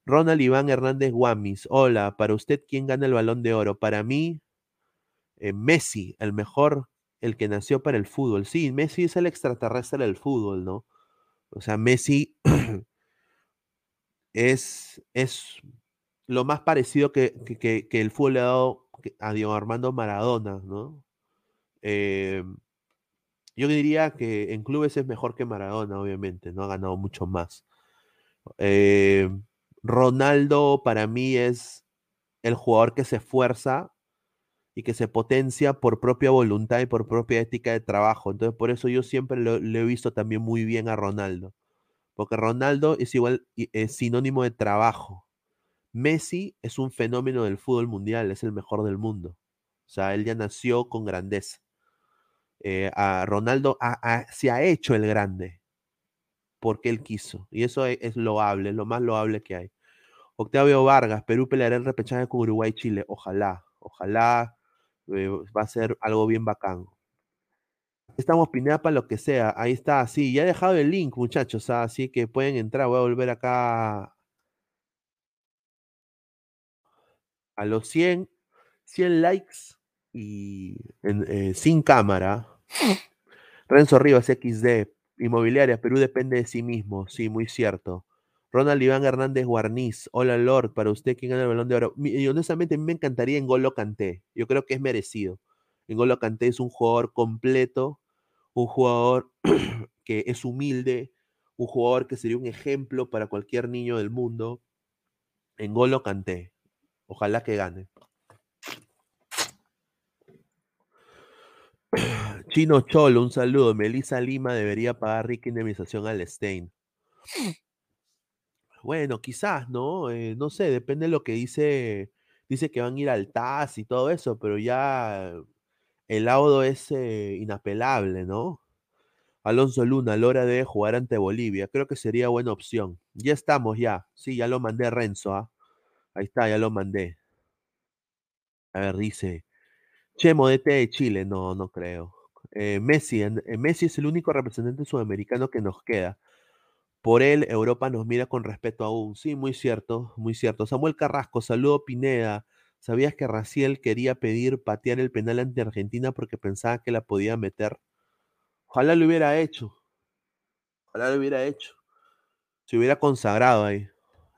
Ronald Iván Hernández Guamis, hola, para usted, ¿quién gana el balón de oro? Para mí, eh, Messi, el mejor, el que nació para el fútbol. Sí, Messi es el extraterrestre del fútbol, ¿no? O sea, Messi es, es lo más parecido que, el fútbol le ha dado a Diego Armando Maradona, ¿no? Eh, yo diría que en clubes es mejor que Maradona, obviamente, no ha ganado mucho más. Eh, Ronaldo para mí es el jugador que se esfuerza y que se potencia por propia voluntad y por propia ética de trabajo. Entonces, por eso yo siempre lo, he visto también muy bien a Ronaldo. Porque Ronaldo es igual, es sinónimo de trabajo. Messi es un fenómeno del fútbol mundial, es el mejor del mundo. O sea, él ya nació con grandeza. Eh, a Ronaldo se ha hecho el grande porque él quiso. Y eso es, es loable, es lo más loable que hay. Octavio Vargas, Perú peleará el repechaje con Uruguay y Chile. Ojalá, ojalá eh, va a ser algo bien bacán. Estamos Pineda para lo que sea. Ahí está, sí, ya he dejado el link, muchachos, ah, así que pueden entrar. Voy a volver acá a los 100, 100 likes y eh, sin cámara. Renzo Rivas XD, Inmobiliaria, Perú depende de sí mismo, sí, muy cierto. Ronald Iván Hernández Guarniz, hola Lord, para usted, ¿quién gana el balón de oro? Y honestamente, a mí me encantaría en Golo Canté. Yo creo que es merecido. En Golo Canté es un jugador completo, un jugador que es humilde, un jugador que sería un ejemplo para cualquier niño del mundo. En Golo Canté. Ojalá que gane. Chino Cholo, un saludo. Melissa Lima debería pagar rica indemnización al Stein. Bueno, quizás, ¿no? Eh, no sé, depende de lo que dice. Dice que van a ir al TAS y todo eso, pero ya el laudo es eh, inapelable, ¿no? Alonso Luna, Lora debe jugar ante Bolivia. Creo que sería buena opción. Ya estamos, ya. Sí, ya lo mandé a Renzo, ¿ah? Ahí está, ya lo mandé. A ver, dice. Chemo DT de Chile. No, no creo. Eh, Messi, Messi es el único representante sudamericano que nos queda. Por él, Europa nos mira con respeto aún. Sí, muy cierto, muy cierto. Samuel Carrasco, saludo Pineda. ¿Sabías que Raciel quería pedir patear el penal ante Argentina porque pensaba que la podía meter? Ojalá lo hubiera hecho. Ojalá lo hubiera hecho. Se hubiera consagrado ahí.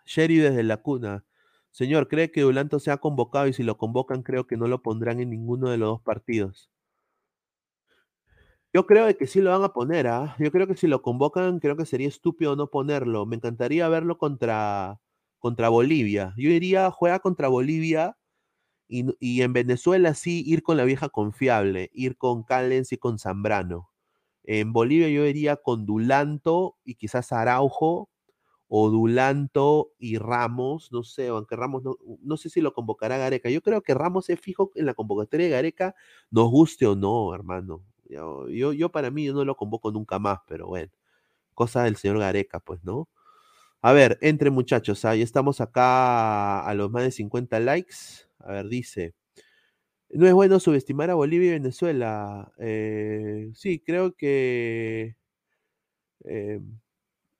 Sherry desde la cuna. Señor, ¿cree que Dulanto se ha convocado y si lo convocan creo que no lo pondrán en ninguno de los dos partidos? Yo creo que sí lo van a poner, ¿ah? Yo creo que si lo convocan, creo que sería estúpido no ponerlo. Me encantaría verlo contra, contra Bolivia. Yo iría, juega contra Bolivia y, en Venezuela sí ir con la vieja confiable, ir con Callens y con Zambrano. En Bolivia yo iría con Dulanto y quizás Araujo, o Dulanto y Ramos, no sé, aunque Ramos no, no sé si lo convocará Gareca. Yo creo que Ramos es fijo en la convocatoria de Gareca, nos guste o no, hermano. Yo, yo, para mí yo no lo convoco nunca más, pero bueno, cosa del señor Gareca, pues, ¿no? A ver, entre muchachos, ahí estamos acá a los más de 50 likes. A ver, dice, no es bueno subestimar a Bolivia y Venezuela. Eh, sí, creo que... Eh,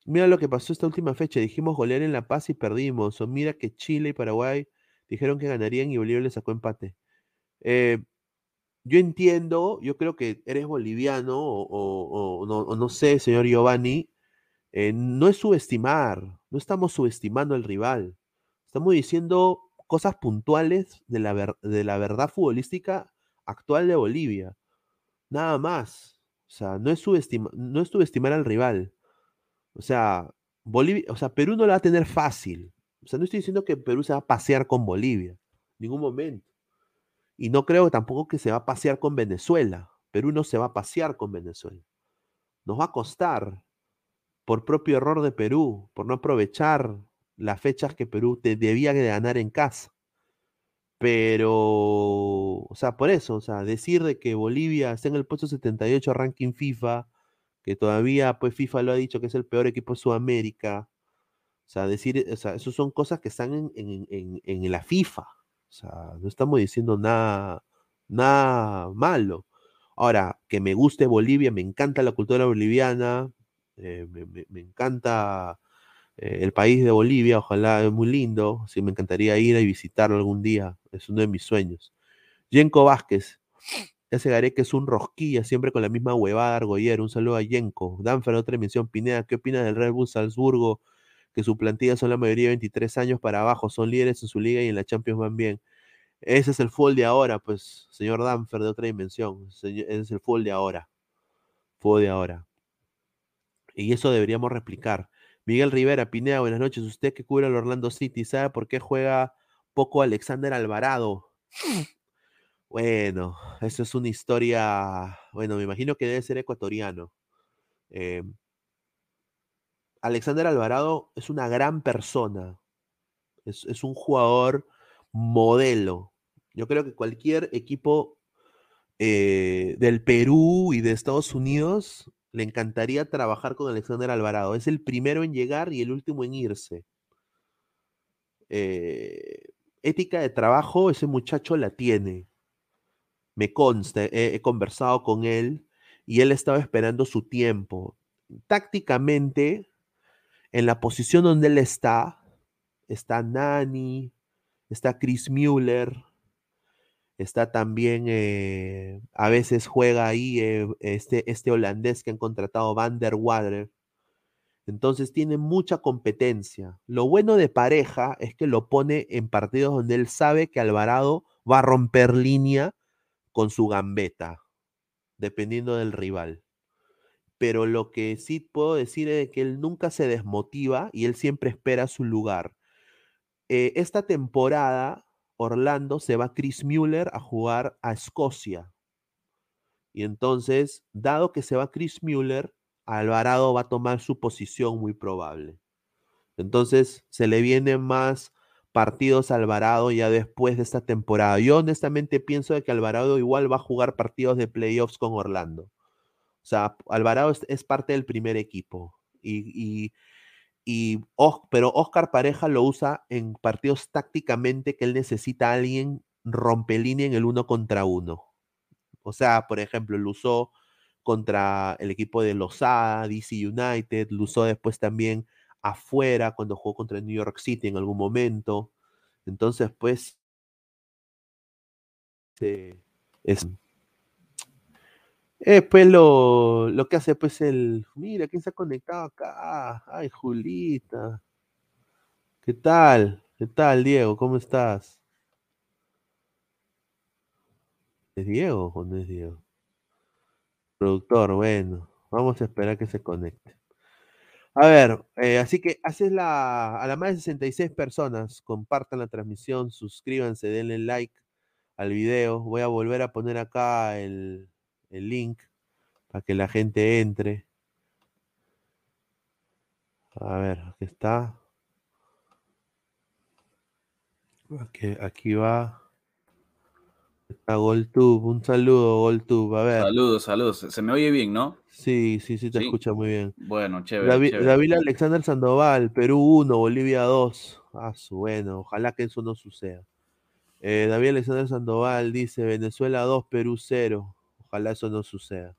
mira lo que pasó esta última fecha. Dijimos golear en La Paz y perdimos. O mira que Chile y Paraguay dijeron que ganarían y Bolivia le sacó empate. Eh, yo entiendo, yo creo que eres boliviano o, no, sé, señor Giovanni, eh, no es subestimar, no estamos subestimando al rival, estamos diciendo cosas puntuales de la, de la verdad futbolística actual de Bolivia, nada más, o sea, no es, no es subestimar al rival, o sea, Bolivia, o sea, Perú no la va a tener fácil, o sea, no estoy diciendo que Perú se va a pasear con Bolivia, en ningún momento. Y no creo tampoco que se va a pasear con Venezuela. Perú no se va a pasear con Venezuela. Nos va a costar por propio error de Perú, por no aprovechar las fechas que Perú te debía de ganar en casa. Pero, o sea, por eso, o sea, decir de que Bolivia está en el puesto 78 ranking FIFA, que todavía pues FIFA lo ha dicho que es el peor equipo de Sudamérica, o sea, decir, o sea, eso son cosas que están en, en, en la FIFA, o sea, no estamos diciendo nada, nada malo. Ahora, que me guste Bolivia, me encanta la cultura boliviana, eh, me, encanta eh, el país de Bolivia, ojalá es muy lindo, sí, me encantaría ir a visitarlo algún día, es uno de mis sueños. Yenko Vázquez, ese Gareca es un rosquilla, siempre con la misma huevada argollera, un saludo a Yenko. Danfer, otra mención, Pineda, ¿qué opinas del Red Bull Salzburgo? Que su plantilla son la mayoría de 23 años para abajo, son líderes en su liga y en la Champions van bien. Ese es el fútbol de ahora, pues, señor Danfer, de otra dimensión. Ese es el fútbol de ahora. Fútbol de ahora. Y eso deberíamos replicar. Miguel Rivera, Pineda, buenas noches. Usted que cubre el Orlando City, ¿sabe por qué juega poco Alexander Alvarado? Bueno, eso es una historia. Bueno, me imagino que debe ser ecuatoriano. Eh, Alexander Alvarado es una gran persona. Es, un jugador modelo. Yo creo que cualquier equipo eh, del Perú y de Estados Unidos le encantaría trabajar con Alexander Alvarado. Es el primero en llegar y el último en irse. Eh, ética de trabajo, ese muchacho la tiene. Me consta, he, he, conversado con él y él estaba esperando su tiempo. Tácticamente, en la posición donde él está, está Nani, está Chris Mueller, está también, eh, a veces juega ahí eh, este, este holandés que han contratado, Van der Wader. Entonces tiene mucha competencia. Lo bueno de pareja es que lo pone en partidos donde él sabe que Alvarado va a romper línea con su gambeta, dependiendo del rival. Pero lo que sí puedo decir es que él nunca se desmotiva y él siempre espera su lugar. Eh, esta temporada, Orlando se va Chris Mueller a jugar a Escocia. Y entonces, dado que se va Chris Mueller, Alvarado va a tomar su posición muy probable. Entonces, se le vienen más partidos a Alvarado ya después de esta temporada. Yo honestamente pienso de que Alvarado igual va a jugar partidos de playoffs con Orlando. O sea, Alvarado es, parte del primer equipo. Y, y, y, pero Oscar Pareja lo usa en partidos tácticamente que él necesita a alguien rompelínea en el uno contra uno. O sea, por ejemplo, lo usó contra el equipo de Lozada, DC United, lo usó después también afuera cuando jugó contra el New York City en algún momento. Entonces, pues, es, pues lo, lo, que hace pues el, mira, ¿quién se ha conectado acá? Ay, Julita. ¿Qué tal? ¿Qué tal, Diego? ¿Cómo estás? ¿Es Diego o no es Diego? Productor, bueno, vamos a esperar que se conecte. A ver, eh, así que haces la, a las más de 66 personas, compartan la transmisión, suscríbanse, denle like al video. Voy a volver a poner acá el, el link para que la gente entre. A ver, aquí está. Aquí, aquí va. Está GolTube. Un saludo, GolTube. A ver. Saludos, saludos. Se me oye bien, ¿no? Sí, sí, sí, te Sí. escucha muy bien. Bueno, chévere. David, chévere. David Alexander Sandoval, Perú 1, Bolivia 2. Ah, su bueno, ojalá que eso no suceda. Eh, David Alexander Sandoval dice Venezuela 2, Perú 0. Ojalá eso no suceda.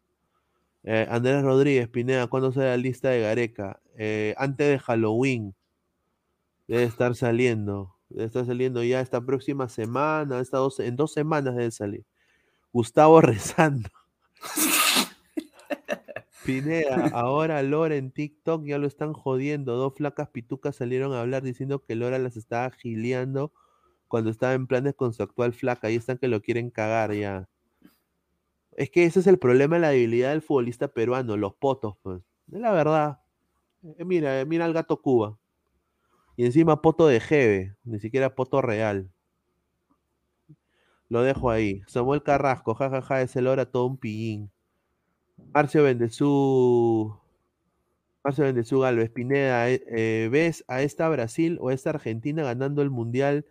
Eh, Andrés Rodríguez, Pineda, ¿cuándo sale la lista de Gareca? Eh, antes de Halloween. Debe estar saliendo. Debe estar saliendo ya esta próxima semana. En dos semanas debe salir. Gustavo rezando. Pineda, ahora Lora en TikTok ya lo están jodiendo. Dos flacas pitucas salieron a hablar diciendo que Lora las estaba gileando cuando estaba en planes con su actual flaca. Ahí están que lo quieren cagar ya. Es que ese es el problema de la debilidad del futbolista peruano, los potos, pues. Es la verdad. Eh, mira, eh, mira al gato Cuba. Y encima poto de Jeve, ni siquiera poto real. Lo dejo ahí. Samuel Carrasco, jajaja, ja, ja, es el hora todo un pillín. Marcio Bendezú. Marcelo Bendezú Galvez, Pineda, eh, ¿ves a esta Brasil o a esta Argentina ganando el Mundial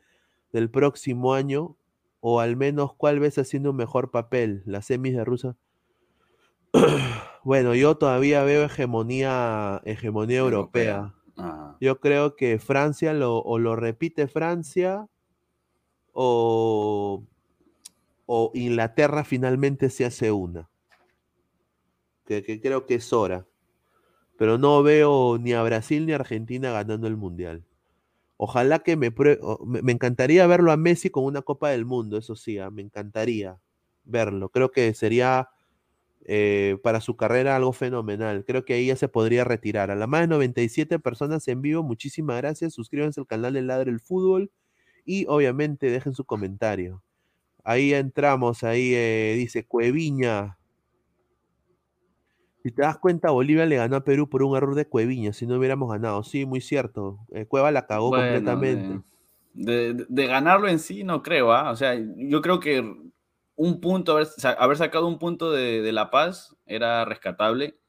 del próximo año? O al menos, ¿cuál ves haciendo un mejor papel? ¿Las semis de Rusia? bueno, yo todavía veo hegemonía, hegemonía europea. Ah, Yo creo que Francia lo, o lo repite Francia o, o Inglaterra finalmente se hace una. Que, que creo que es hora. Pero no veo ni a Brasil ni a Argentina ganando el Mundial. Ojalá que me, me encantaría verlo a Messi con una Copa del Mundo, eso sí, ah, me encantaría verlo. Creo que sería eh, para su carrera algo fenomenal. Creo que ahí ya se podría retirar. A la más de 97 personas en vivo, muchísimas gracias. Suscríbanse al canal de Ladre el Fútbol y obviamente dejen su comentario. Ahí entramos, ahí eh, dice Cueviña. Si te das cuenta, Bolivia le ganó a Perú por un error de Cueviña, si no hubiéramos ganado. Sí, muy cierto. Eh, Cueva la cagó bueno, completamente. De, de- de ganarlo en sí no creo, ¿ah? O sea, yo creo que un punto, haber, haber sacado un punto de, de La Paz era rescatable.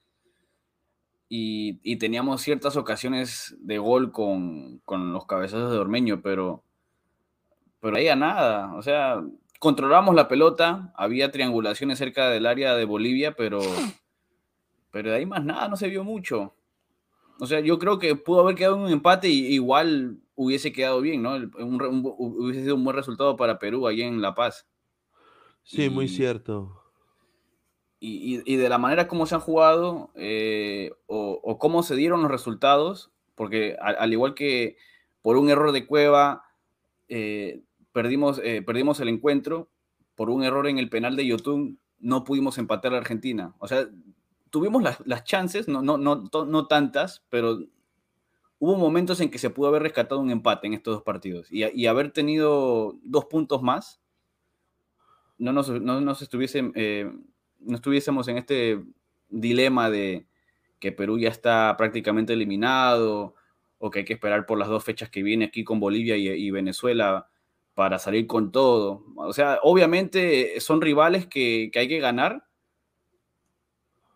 Y, y teníamos ciertas ocasiones de gol con, con los cabezazos de Ormeño, pero, pero ahí a nada. O sea, controlamos la pelota, había triangulaciones cerca del área de Bolivia, pero, pero de ahí más nada, no se vio mucho. O sea, yo creo que pudo haber quedado un empate y igual hubiese quedado bien, ¿no? Un hubiese sido un buen resultado para Perú allá en La Paz. Sí, muy cierto. Y, y- y de la manera como se han jugado eh, o, o cómo se dieron los resultados, porque al, al igual que por un error de Cueva eh, perdimos, eh, perdimos el encuentro, por un error en el penal de Yotun no pudimos empatar a Argentina. O sea, tuvimos las, las chances, no, no, no, no tantas, pero hubo momentos en que se pudo haber rescatado un empate en estos dos partidos y, y haber tenido dos puntos más, no nos, no nos estuviese, eh, no estuviésemos en este dilema de que Perú ya está prácticamente eliminado o que hay que esperar por las dos fechas que viene aquí con Bolivia y, y Venezuela para salir con todo. O sea, obviamente son rivales que, que hay que ganar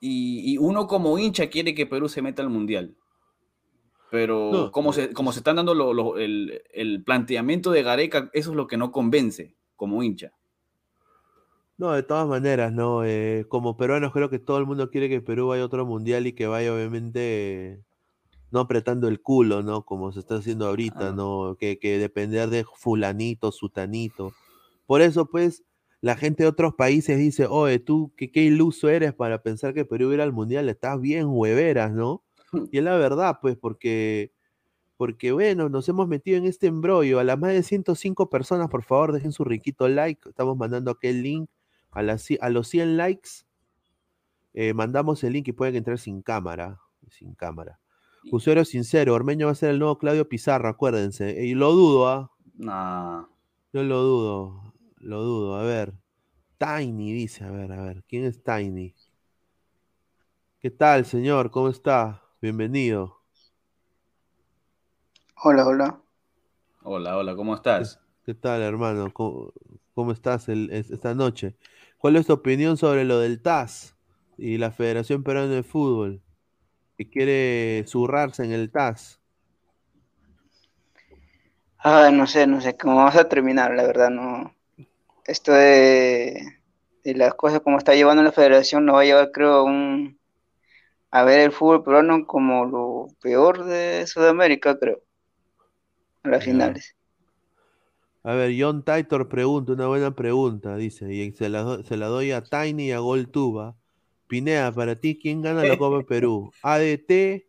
y, y uno como hincha quiere que Perú se meta al Mundial. Pero No, como, no, se, como se están dando lo- lo- el, el planteamiento de Gareca, eso es lo que no convence como hincha. No, de todas maneras, no. eh, como peruanos creo que todo el mundo quiere que Perú vaya a otro mundial y que vaya obviamente eh, no apretando el culo, ¿no? Como se está haciendo ahorita, Ah. ¿no? Que, que depender de fulanito, sutanito. Por eso, pues, la gente de otros países dice, oye, tú, qué, qué iluso eres para pensar que Perú irá al mundial, estás bien hueveras, ¿no? Y es la verdad, pues, porque, porque bueno, nos hemos metido en este embrollo. A las más de 105 personas, por favor, dejen su riquito like. Estamos mandando aquel link a, las, ci- a los 100 likes. eh, mandamos el link y pueden entrar sin cámara. Sin cámara. Usuario sincero, Ormeño va a ser el nuevo Claudio Pizarro, acuérdense. Y lo dudo, ¿ah? Nah. Yo lo dudo. Lo dudo. A ver. Tiny dice, a ver, a ver. ¿Quién es Tiny? ¿Qué tal, señor? ¿Cómo está? Bienvenido. Hola, hola. Hola, hola, ¿cómo estás? ¿Qué tal, hermano? ¿Cómo, cómo estás el- es- esta noche? ¿Cuál es tu opinión sobre lo del TAS y la Federación Peruana de Fútbol? Que quiere zurrarse en el TAS. Ah, no sé, no sé cómo vas a terminar, la verdad, no. Esto de, de las cosas como está llevando la federación nos va a llevar, creo, a un, a ver el fútbol peruano como lo peor de Sudamérica, creo, a las finales. A ver, John Titor pregunta, una buena pregunta, dice, y se la, se la doy a Tiny y a Goltuba. Pineda, para ti, ¿quién gana la Copa Perú? ¿ADT,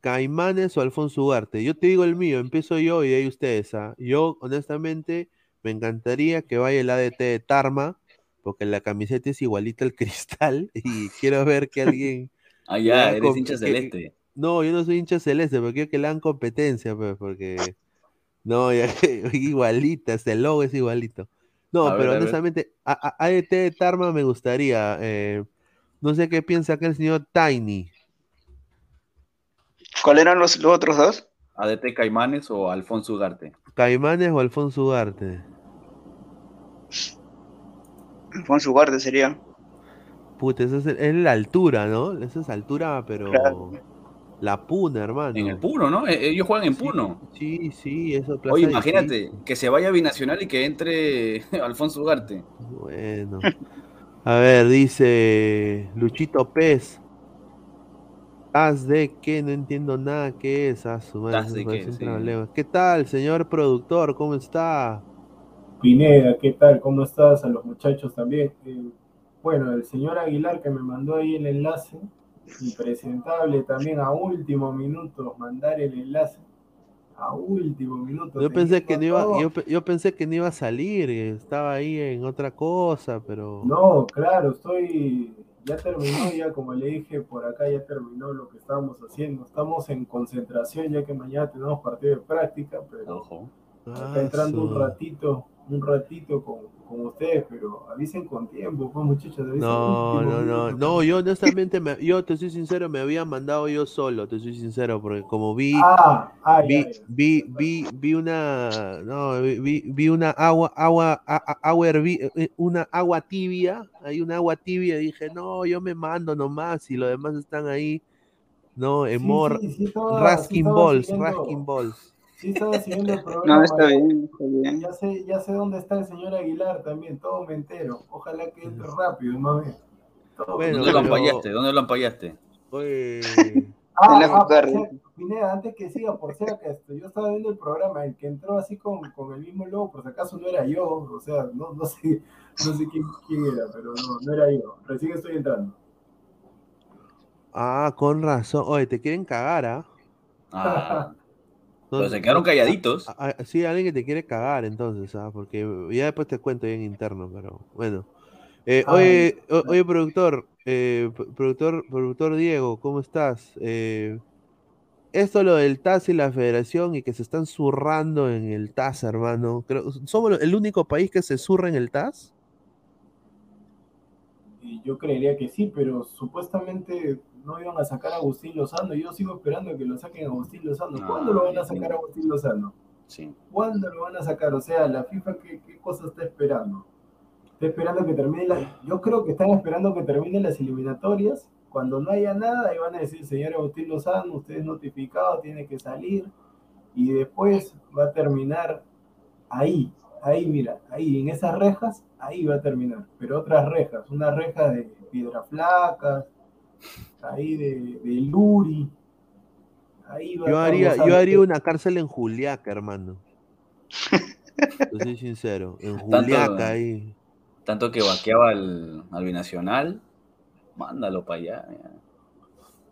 Caimanes o Alfonso Ugarte? Yo te digo el mío, empiezo yo y de ahí ustedes. ¿ah? Yo, honestamente, me encantaría que vaya el ADT de Tarma, porque la camiseta es igualita al cristal y quiero ver que alguien... Ah, ya, eres hincha celeste. No, yo no soy hincha celeste, pero quiero que le hagan competencia, pues, porque... No, ya, igualita, ese logo es igualito. No, A pero ver. honestamente, a, a- ADT de Tarma me gustaría. eh, no sé qué piensa acá el señor Tiny. ¿Cuáles eran los, los otros dos? ADT Caimanes o Alfonso Ugarte. ¿Caimanes o Alfonso Ugarte? Alfonso Ugarte sería. Puta, esa es, es la altura, ¿no? Esa es altura, pero. Claro. La Puna, hermano. En el Puno, ¿no? E- Ellos juegan en Sí, Puno. Sí, sí, eso es plaza Oye, imagínate que se vaya Binacional y que entre Alfonso Ugarte. Bueno. A ver, dice Luchito Pez. ¿Haz de qué? No entiendo nada qué es. Ah, su madre, ¿Haz de Sí. ¿Qué tal, señor productor? ¿Cómo está? Pineda, ¿qué tal? ¿Cómo estás? A los muchachos también. Eh, bueno, el señor Aguilar que me mandó ahí el enlace, impresentable también a último minuto mandar el enlace. A último minuto. Yo pensé que no iba, yo, pensé que no iba a salir, estaba ahí en otra cosa, pero No, claro, estoy. Ya terminó, ya como le dije por acá, ya terminó lo que estábamos haciendo. Estamos en concentración, ya que mañana tenemos partido de práctica, pero Ojo. Acá entrando un ratito, un ratito con, con ustedes, pero avisen con tiempo, pues muchachos. No, no, no, no, yo honestamente, me- yo te soy sincero, me había mandado yo solo, te soy sincero, porque como vi, Ah, ah, vi, ya, ya. vi, vi, vi una, no, vi, vi- una agua, agua, agua hervi- eh, una agua tibia, hay una agua tibia, y dije, no, yo me mando nomás, y los demás están ahí, no, en Sí, sí, estaba balls, rasking balls. Sí estaba siguiendo el programa. No, está bien, está bien. Ya sé, ya sé dónde está el señor Aguilar también, todo me entero. Ojalá que entre rápido, más bien. Bueno, ¿Dónde lo ampallaste? ¿Dónde lo ampallaste? Oye, Ah, ah, Pineda, antes que siga, por si acaso, yo estaba viendo el programa, el que entró así con, con el mismo logo, por si acaso no era yo, o sea, no, no sé, no sé quién, quién era, pero no, no era yo. Recién estoy entrando. ah, con razón, oye, te quieren cagar, ¿ah? Ah, Pero se quedaron calladitos. Ah, sí, alguien que te quiere cagar entonces, ¿ah? Porque ya después te cuento bien interno, pero bueno. Eh, oye, o- ya. oye, productor, eh, productor, productor Diego, ¿cómo estás? Eh, esto lo del TAS y la federación y que se están zurrando en el TAS, hermano. Creo, ¿somos el único país que se zurra en el TAS? Y yo creería que sí, pero supuestamente no iban a sacar a Agustín Lozano. Yo sigo esperando que lo saquen a Agustín Lozano. ¿Cuándo lo van a sacar a. Agustín Lozano? Sí. ¿Cuándo lo van a sacar? O sea, la FIFA, ¿qué, qué cosa está esperando? Está esperando que termine la... Yo creo que están esperando que terminen las eliminatorias. Cuando no haya nada, ahí van a decir, señor Agustín Lozano, usted es notificado, tiene que salir. Y después va a terminar ahí, ahí, mira, ahí, en esas rejas, ahí va a terminar. Pero otras rejas, unas rejas de piedra flacas, ahí de, de Luri. Ahí va a Yo haría, yo haría una cárcel en Juliaca, hermano. Te soy sincero, en Tanto- Juliaca ahí. Tanto que vaqueaba al, al binacional, mándalo para allá. ya.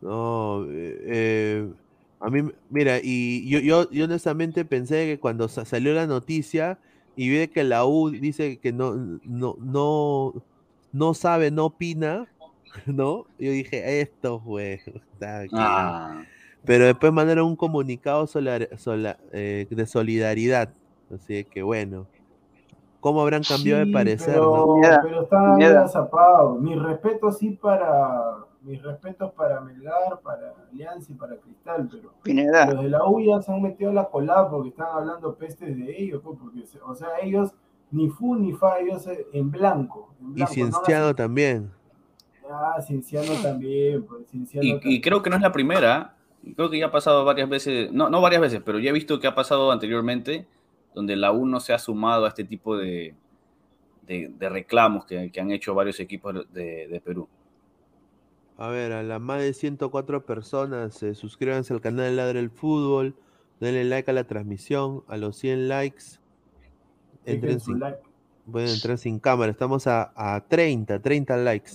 No, eh, eh, a mí, mira, y yo, yo, yo honestamente pensé que cuando sa- salió la noticia y vi que la U dice que no, no, no, no sabe, no opina, ¿no? Yo dije, esto está aquí". Ah, Pero después mandaron un comunicado solar- sola- eh, de solidaridad. Así que bueno. ¿Cómo habrán cambiado de parecer, pero, no? Pero están mira. agazapados. Mis respetos sí para mis respetos para Melgar, para Alianza y para Cristal, pero Pineda, los de la U ya se han metido a la colada porque están hablando pestes de ellos, pues, porque o sea, ellos ni fu ni fa, ellos eh, en blanco. En Y blanco, no Cienciano hacen- también. Ah, Cienciano también, pues Cienciano y, y también. creo que no es la primera. y Creo que ya ha pasado varias veces, no, no varias veces, pero ya he visto que ha pasado anteriormente, donde la U no se ha sumado a este tipo de, de, de reclamos que, que han hecho varios equipos de, de Perú. A ver, a las más de 104 personas, eh, suscríbanse al canal de Ladra el Fútbol, denle like a la transmisión, a los 100 likes, entren sin, like. pueden entrar sin cámara, estamos a, a 30, 30 likes.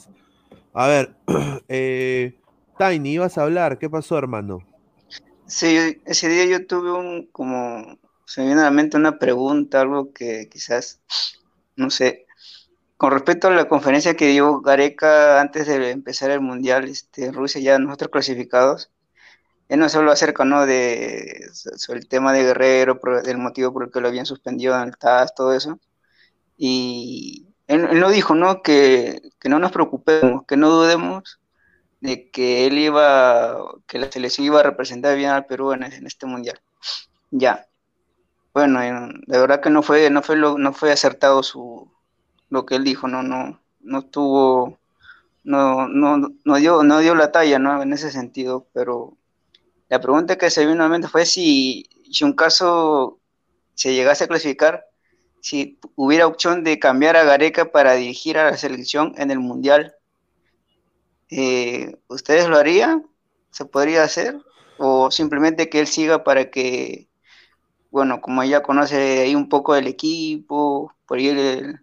A ver, eh, Tiny, ibas a hablar, ¿qué pasó, hermano? sí, ese día yo tuve un, como, se me viene a la mente una pregunta, algo que quizás, no sé, con respecto a la conferencia que dio Gareca antes de empezar el Mundial, este, Rusia ya nosotros clasificados, él no solo acerca, ¿no? De, sobre el tema de Guerrero, del motivo por el que lo habían suspendido en el TAS, todo eso, y él, él no dijo, ¿no? Que, que no nos preocupemos, que no dudemos de que él iba, que la selección iba a representar bien al Perú en, este mundial. Ya. Bueno, en- de verdad que no fue, no fue no fue acertado su lo que él dijo, no, no, no tuvo, no, no, no dio, no dio la talla, ¿no? En ese sentido, pero La pregunta que se vino a mente fue si, si un caso se llegase a clasificar, si hubiera opción de cambiar a Gareca para dirigir a la selección en el Mundial, eh, ¿ustedes lo harían? ¿Se podría hacer? ¿O simplemente que él siga para que, bueno, como ella conoce ahí un poco del equipo, por ahí él,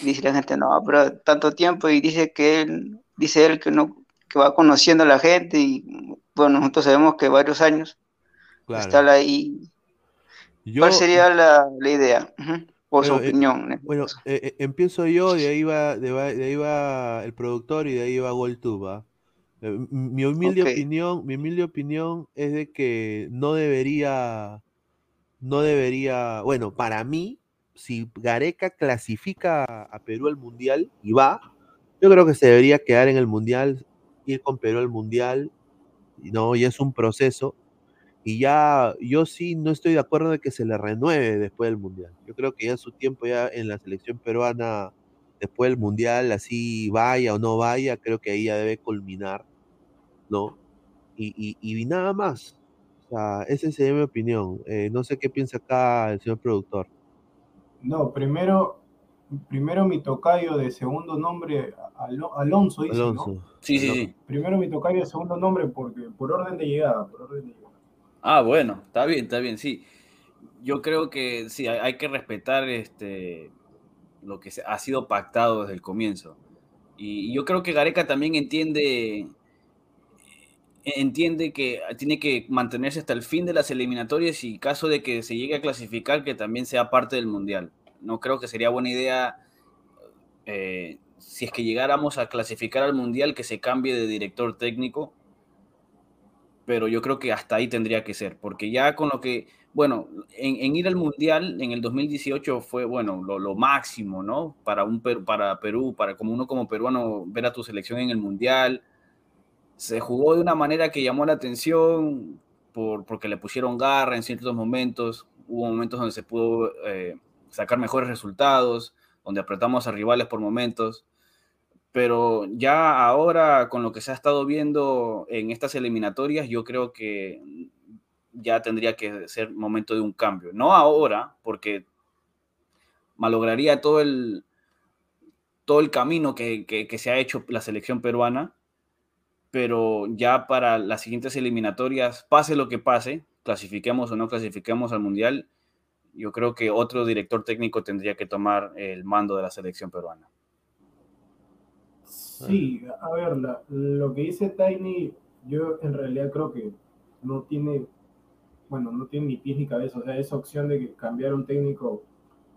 dice la gente, no, pero tanto tiempo y dice que él, dice él que no, que va conociendo a la gente y bueno, nosotros sabemos que varios años Claro. está ahí. Yo- ¿Cuál sería la, la idea? O su Bueno, eh, opinión. en Bueno, eh, eh, empiezo yo, de ahí va, de, de ahí va el productor y de ahí va Goltuba. Eh, m- mi humilde Ok. opinión, mi humilde opinión es de que no debería, no debería, bueno, para mí, si Gareca clasifica a Perú al Mundial y va, yo creo que se debería quedar en el Mundial, ir con Perú al Mundial, no, y es un proceso. Y ya, yo sí no estoy de acuerdo de que se le renueve después del Mundial. Yo creo que ya su tiempo ya en la selección peruana, después del Mundial, así vaya o no vaya, creo que ahí ya debe culminar, ¿no? Y, y, y nada más. O sea, esa sería mi opinión. Eh, no sé qué piensa acá el señor productor. No, primero, primero mi tocayo de segundo nombre, Alo- Alonso dice, ¿no? Alonso. Sí, sí, sí. Primero mi tocayo de segundo nombre porque por orden de llegada, por orden de llegada. Ah, bueno, está bien, está bien, sí. Yo creo que sí, hay, hay que respetar este, lo que se- ha sido pactado desde el comienzo. Y yo creo que Gareca también entiende, entiende que tiene que mantenerse hasta el fin de las eliminatorias y caso de que se llegue a clasificar, que también sea parte del Mundial. No creo que sería buena idea, eh, si es que llegáramos a clasificar al Mundial, que se cambie de director técnico pero yo creo que hasta ahí tendría que ser, porque ya con lo que, bueno, en, ir al Mundial en el 2018 fue, bueno, lo, máximo, ¿no? Para, un, para Perú, para como uno como peruano, ver a tu selección en el Mundial. Se jugó de una manera que llamó la atención por, porque le pusieron garra en ciertos momentos. Hubo momentos donde se pudo eh, sacar mejores resultados, donde apretamos a rivales por momentos pero ya ahora con lo que se ha estado viendo en estas eliminatorias, yo creo que ya tendría que ser momento de un cambio. No ahora, porque malograría todo el, todo el camino que, que, que se ha hecho la selección peruana, pero ya para las siguientes eliminatorias, pase lo que pase, clasifiquemos o no clasifiquemos al Mundial, yo creo que otro director técnico tendría que tomar el mando de la selección peruana. Sí, a ver, la- lo que dice Tiny, yo en realidad creo que no tiene, bueno, no tiene ni pies ni cabeza, o sea, esa opción de que cambiar un técnico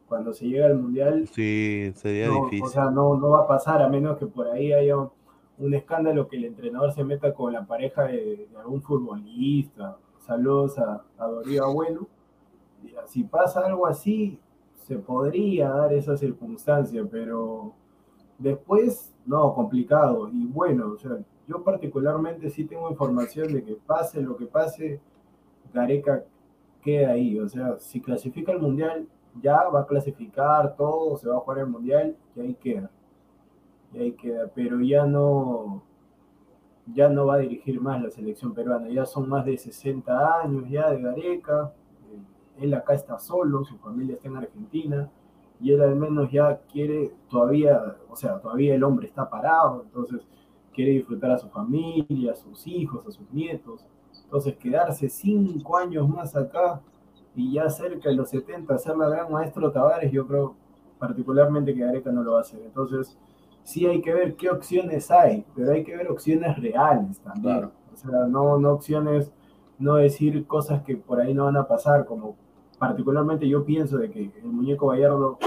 cuando se llega al Mundial, Sí, sería no, difícil. o sea, no, no va a pasar a menos que por ahí haya un, un escándalo que el entrenador se meta con la pareja de, de algún futbolista. Saludos a, a Abuelo. Si pasa algo así, se podría dar esa circunstancia, pero después, no, complicado. Y bueno, o sea, yo particularmente sí tengo información de que pase lo que pase, Gareca queda ahí. O sea, si clasifica el Mundial, ya va a clasificar todo, se va a jugar el Mundial y ahí queda. Y ahí queda, pero ya no, ya no va a dirigir más la selección peruana. Ya son más de 60 años ya de Gareca. Eh, Él acá está solo, su familia está en Argentina y él al menos ya quiere todavía, o sea, todavía el hombre está parado, entonces quiere disfrutar a su familia, a sus hijos, a sus nietos. Entonces quedarse cinco años más acá y ya cerca de los 70 ser la gran maestro Tavares, yo creo particularmente que Gareca no lo va a hacer. Entonces sí hay que ver qué opciones hay, pero hay que ver opciones reales también. Claro. O sea, no, no opciones, no decir cosas que por ahí no van a pasar, como particularmente yo pienso de que el muñeco Gallardo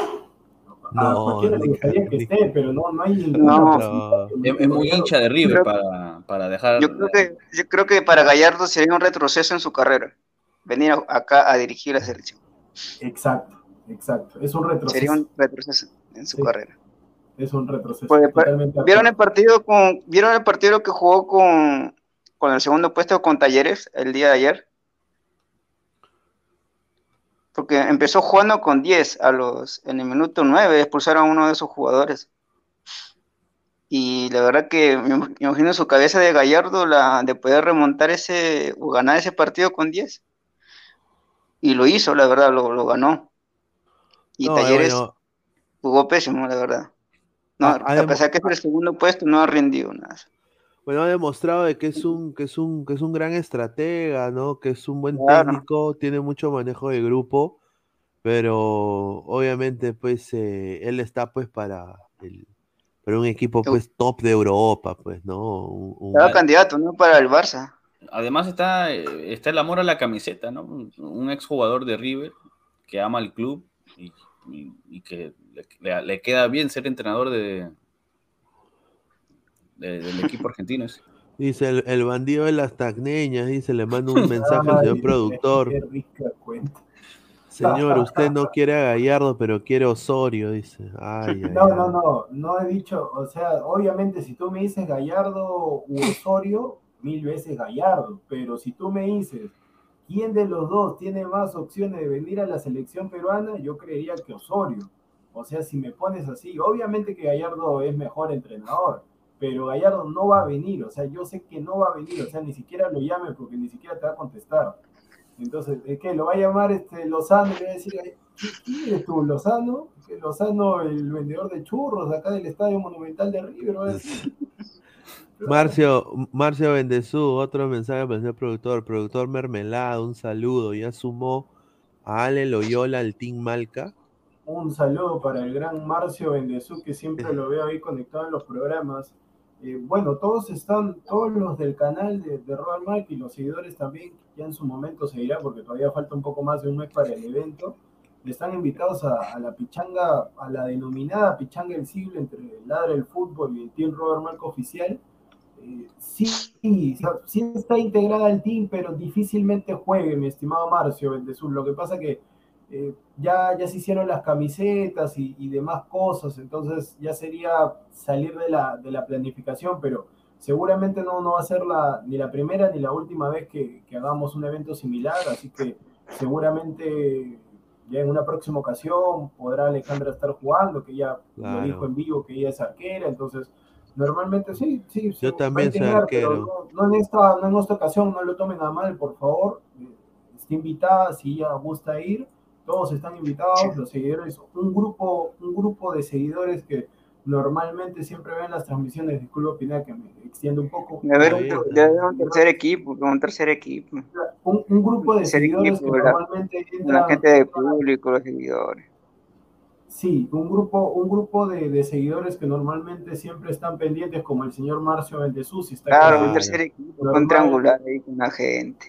a No, cualquiera le gustaría que esté, pero no, no hay ninguna No. Es, muy hincha de River Creo- para, para dejar. Yo creo que, yo creo que para Gallardo sería un retroceso en su carrera. Venir a- acá a dirigir la selección. Exacto, exacto. Es un retroceso. Sería un retroceso en su Sí. carrera. Es un retroceso. Pues, ¿Vieron el partido con, vieron el partido que jugó con, con el segundo puesto con Talleres el día de ayer? Porque empezó jugando con 10 a los, en el minuto 9 expulsaron a uno de esos jugadores. Y la verdad que me imagino su cabeza de Gallardo la, de poder remontar ese o ganar ese partido con 10. Y lo hizo, la verdad, lo, lo ganó. Y No, eh, Talleres bueno, jugó pésimo, la verdad. No, Ha- ha a pesar que es el segundo puesto, no ha rendido nada. Bueno, ha demostrado de que es un, que es un, que es un gran estratega, ¿no? Que es un buen Claro. técnico, tiene mucho manejo de grupo, pero obviamente, pues, eh, él está pues para el, para un equipo pues top de Europa, pues, ¿no? Un- un- Estaba candidato, ¿no? Para el Barça. Además está, eh, está el amor a la camiseta, ¿no? Un, un exjugador de River que ama el club y, y- y que le, queda bien ser entrenador de, de- del equipo argentino. ese. Dice el, el bandido de las tacneñas, dice, le mando un mensaje al señor productor. qué rica cuenta. Señor, usted no quiere a Gallardo, pero quiere a Osorio, dice. Ay, ay, No, no, no, no he dicho, o sea, obviamente si tú me dices Gallardo u Osorio, mil veces Gallardo, pero si tú me dices quién de los dos tiene más opciones de venir a la selección peruana, yo creería que Osorio. O sea, si me pones así, obviamente que Gallardo es mejor entrenador, pero Gallardo no va a venir, o sea, yo sé que no va a venir, o sea, ni siquiera lo llame porque ni siquiera te va a contestar. Entonces, es que lo va a llamar este Lozano y le va a decir, "Ay, ¿quién eres tú, Lozano? Lozano, el vendedor de churros acá del Estadio Monumental de River, va a decir. Marcio, Marcio Bendezú, otro mensaje para el señor productor. Productor Mermelada, un saludo. Ya sumó a Ale Loyola al Team Malca. Un saludo para el gran Marcio Bendezú, que siempre lo veo ahí conectado en los programas. Eh, bueno, todos están, todos los del canal de, de Royal Mike y los seguidores también, ya en su momento se dirá, porque todavía falta un poco más de un mes para el evento, están invitados a, a la pichanga, a la denominada pichanga del siglo entre el Ladra el Fútbol y el Team Robert Marco Oficial. Sí, sí, sí está integrada al team, pero difícilmente juegue, mi estimado Marcio Bendezú. Lo que pasa que eh, ya, ya se hicieron las camisetas y, y demás cosas, entonces ya sería salir de la, de la planificación, pero seguramente no, no va a ser la, ni la primera ni la última vez que, que hagamos un evento similar, así que seguramente ya en una próxima ocasión podrá Alejandra estar jugando, que ya Claro. lo dijo en vivo que ella es arquera, entonces normalmente sí, sí. Yo sí, también soy integrar, arquero. pero No, no en esta, no en esta ocasión, no lo tomen a mal, por favor. Está invitada, si ella gusta ir, todos están invitados, los seguidores, un grupo, un grupo de seguidores que normalmente siempre ven las transmisiones, disculpa Pineda que me extiendo un poco. Debe haber un, un tercer equipo, un tercer equipo. Un, un grupo de seguidores equipo, que la- normalmente La entran, gente del público, los seguidores. Sí, un grupo, un grupo de, de seguidores que normalmente siempre están pendientes, como el señor Marcio si está Claro, un Claro. tercer equipo, un triangular ahí con la gente.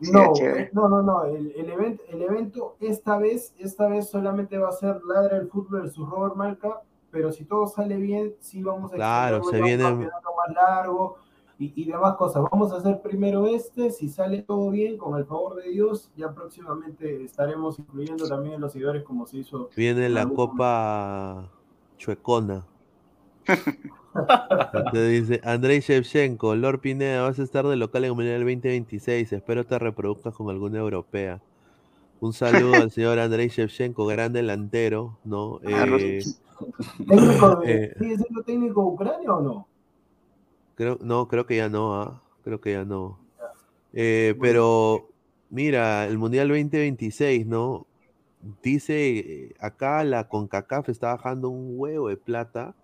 Sí, No, no, no, no. El, el evento, el evento esta vez, esta vez solamente va a ser Ladra el Fútbol versus Robert Malca, pero si todo sale bien, sí vamos a Claro, se ya un viene- campeonato más largo y, y demás cosas. Vamos a hacer primero este, si sale todo bien, con el favor de Dios, ya próximamente estaremos incluyendo también a los seguidores como se hizo. Viene la Copa Chuecona. Entonces dice Andrei Shevchenko, Lord Pineda, vas a estar de local en el Mundial 2026. Espero te reproduzcas con alguna europea. Un saludo al señor Andrei Shevchenko, gran delantero, ¿no? Ah, Eh, ¿Técnico de, Eh. ¿Sigue siendo técnico de Ucrania o no? Creo, no, creo que ya no, ¿ah? Creo que ya no. Eh, pero, mira, el Mundial 2026, ¿no? Dice, eh, acá la CONCACAF está bajando un huevo de plata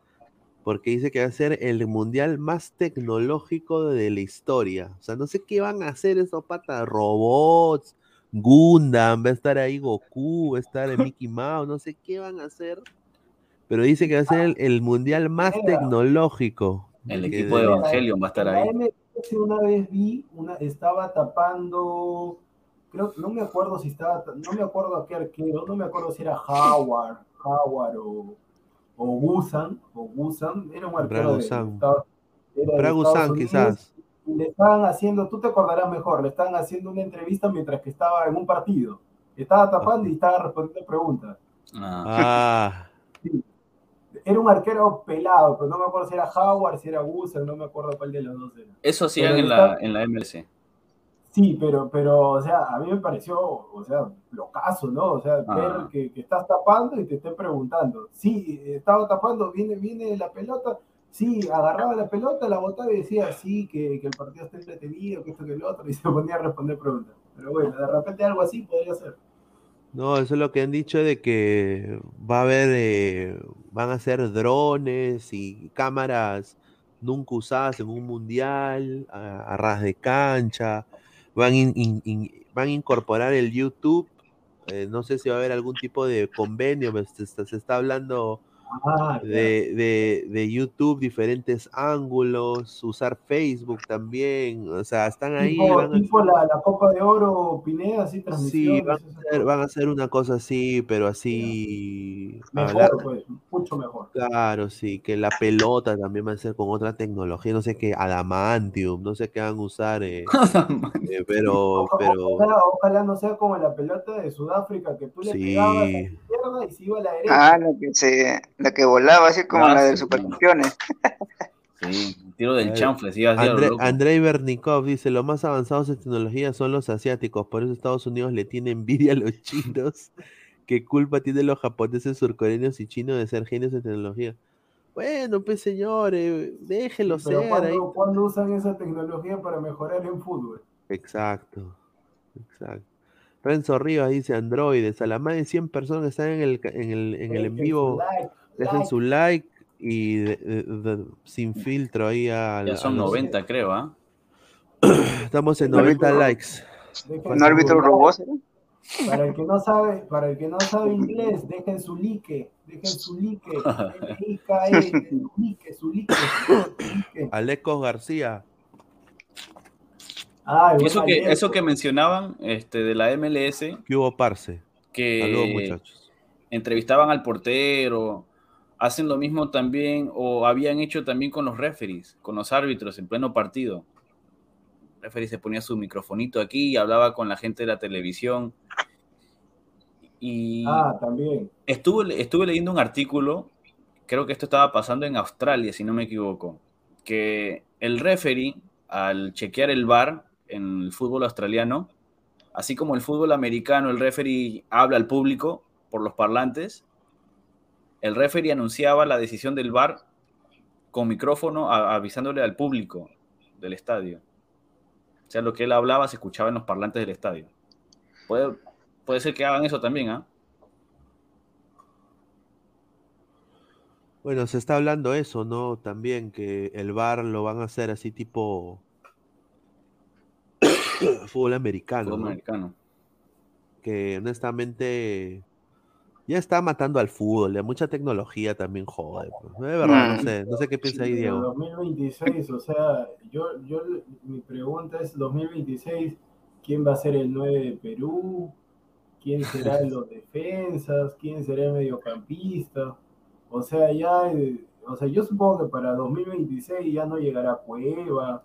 porque dice que va a ser el Mundial más tecnológico de la historia. O sea, no sé qué van a hacer esos patas, robots, Gundam, va a estar ahí Goku, va a estar el Mickey Mouse, no sé qué van a hacer. Pero dice que va a ser el, el Mundial más tecnológico. El equipo de Evangelion va a estar ahí. Una vez vi, una, estaba tapando, creo, no me acuerdo si estaba, no me acuerdo a qué arquero, no me acuerdo si era Howard, Howard o, o Busan, o Busan, era un arquero de Bragusan. Era de Bragusan, quizás. y le estaban haciendo, tú te acordarás mejor, le estaban haciendo una entrevista mientras que estaba en un partido, estaba tapando y estaba respondiendo preguntas. Ah, Ah, Era un arquero pelado, pero no me acuerdo si era Howard, si era Busan, no me acuerdo cuál de los dos era. eso Pero en la, en la MLC. Sí, pero, pero, o sea, a mí me pareció, o sea, locazo, ¿no? O sea, Ah. ver que, que estás tapando y te estén preguntando. Sí, estaba tapando, viene, viene la pelota, Sí, agarraba la pelota, la botaba y decía, sí, que, que el partido está entretenido, que esto, que lo otro, y se ponía a responder preguntas. Pero bueno, de repente algo así podría ser. No, eso es lo que han dicho de que va a haber, eh, van a ser drones y cámaras nunca usadas en un mundial, a, ras de cancha, van, van a incorporar el YouTube, eh, no sé si va a haber algún tipo de convenio, se se está hablando Ah, de, de- de YouTube, diferentes ángulos, usar Facebook también, o sea, están ahí, Tipo, van a- tipo la, la Copa de Oro Pineda, así Sí, van a, hacer, van a hacer una cosa así, pero así. hablar- Mejor, pues, mucho mejor. claro, sí, que la pelota también va a ser con otra tecnología, no sé qué, adamantium, no sé qué van a usar, eh, eh, pero, pero, Ojalá, ojalá no sea como la pelota de Sudáfrica, que tú le Sí. pegabas a la izquierda y se iba a la derecha. Ah, la que, se, la que volaba, así como Ah, la sí, del Supercampeones. Sí, tiro del chanfle, sí, así André- loco. Andrei Bernikov dice, los más avanzados en tecnología son los asiáticos, por eso Estados Unidos le tiene envidia a los chinos. ¿Qué culpa tienen los japoneses, surcoreanos y chinos de ser genios en tecnología? Bueno, pues señores, déjenlo ser ¿cuándo, ahí. cuándo usan esa tecnología para mejorar en fútbol? Exacto, exacto. Renzo Rivas dice androides, a la más de 100 personas que están en el, en el, en el en vivo, like, dejen like. su like y de- de- de- sin filtro ahí a, Ya a son los- 90, creo, ¿ah? Estamos en No le 90 digo. likes. Dejen ¿No árbitro robó? like. Para el que no sabe, para el que no sabe inglés, dejen su like, dejen su like, su like, su like. Alecos García, eso que, eso que mencionaban este, de la MLS, ¿qué hubo parce? Saludos que muchachos. entrevistaban al portero, hacen lo mismo también, o habían hecho también con los referees, con los árbitros en pleno partido. El referee se ponía su microfonito aquí y hablaba con la gente de la televisión. Y Ah, también. estuve, estuve leyendo un artículo, creo que esto estaba pasando en Australia, si no me equivoco, que el referee, al chequear el VAR en el fútbol australiano, así como el fútbol americano, el referee habla al público por los parlantes, el referee anunciaba la decisión del VAR con micrófono a- avisándole al público del estadio. O sea, lo que él hablaba se escuchaba en los parlantes del estadio. Puede, puede ser que hagan eso también, ¿ah? Bueno, se está hablando eso, ¿no? También que el VAR lo van a hacer así tipo fútbol americano, Fútbol ¿no? americano. Que honestamente ya está matando al fútbol, ya mucha tecnología también jode. pues. De verdad, no Mm. sé, no sé qué piensa ahí Diego. 2026, o sea, yo, yo, mi pregunta es 2026, ¿quién va a ser el 9 de Perú? ¿Quién será los defensas? ¿Quién será el mediocampista? O sea, ya, eh, o sea, yo supongo que para 2026 ya no llegará Cueva,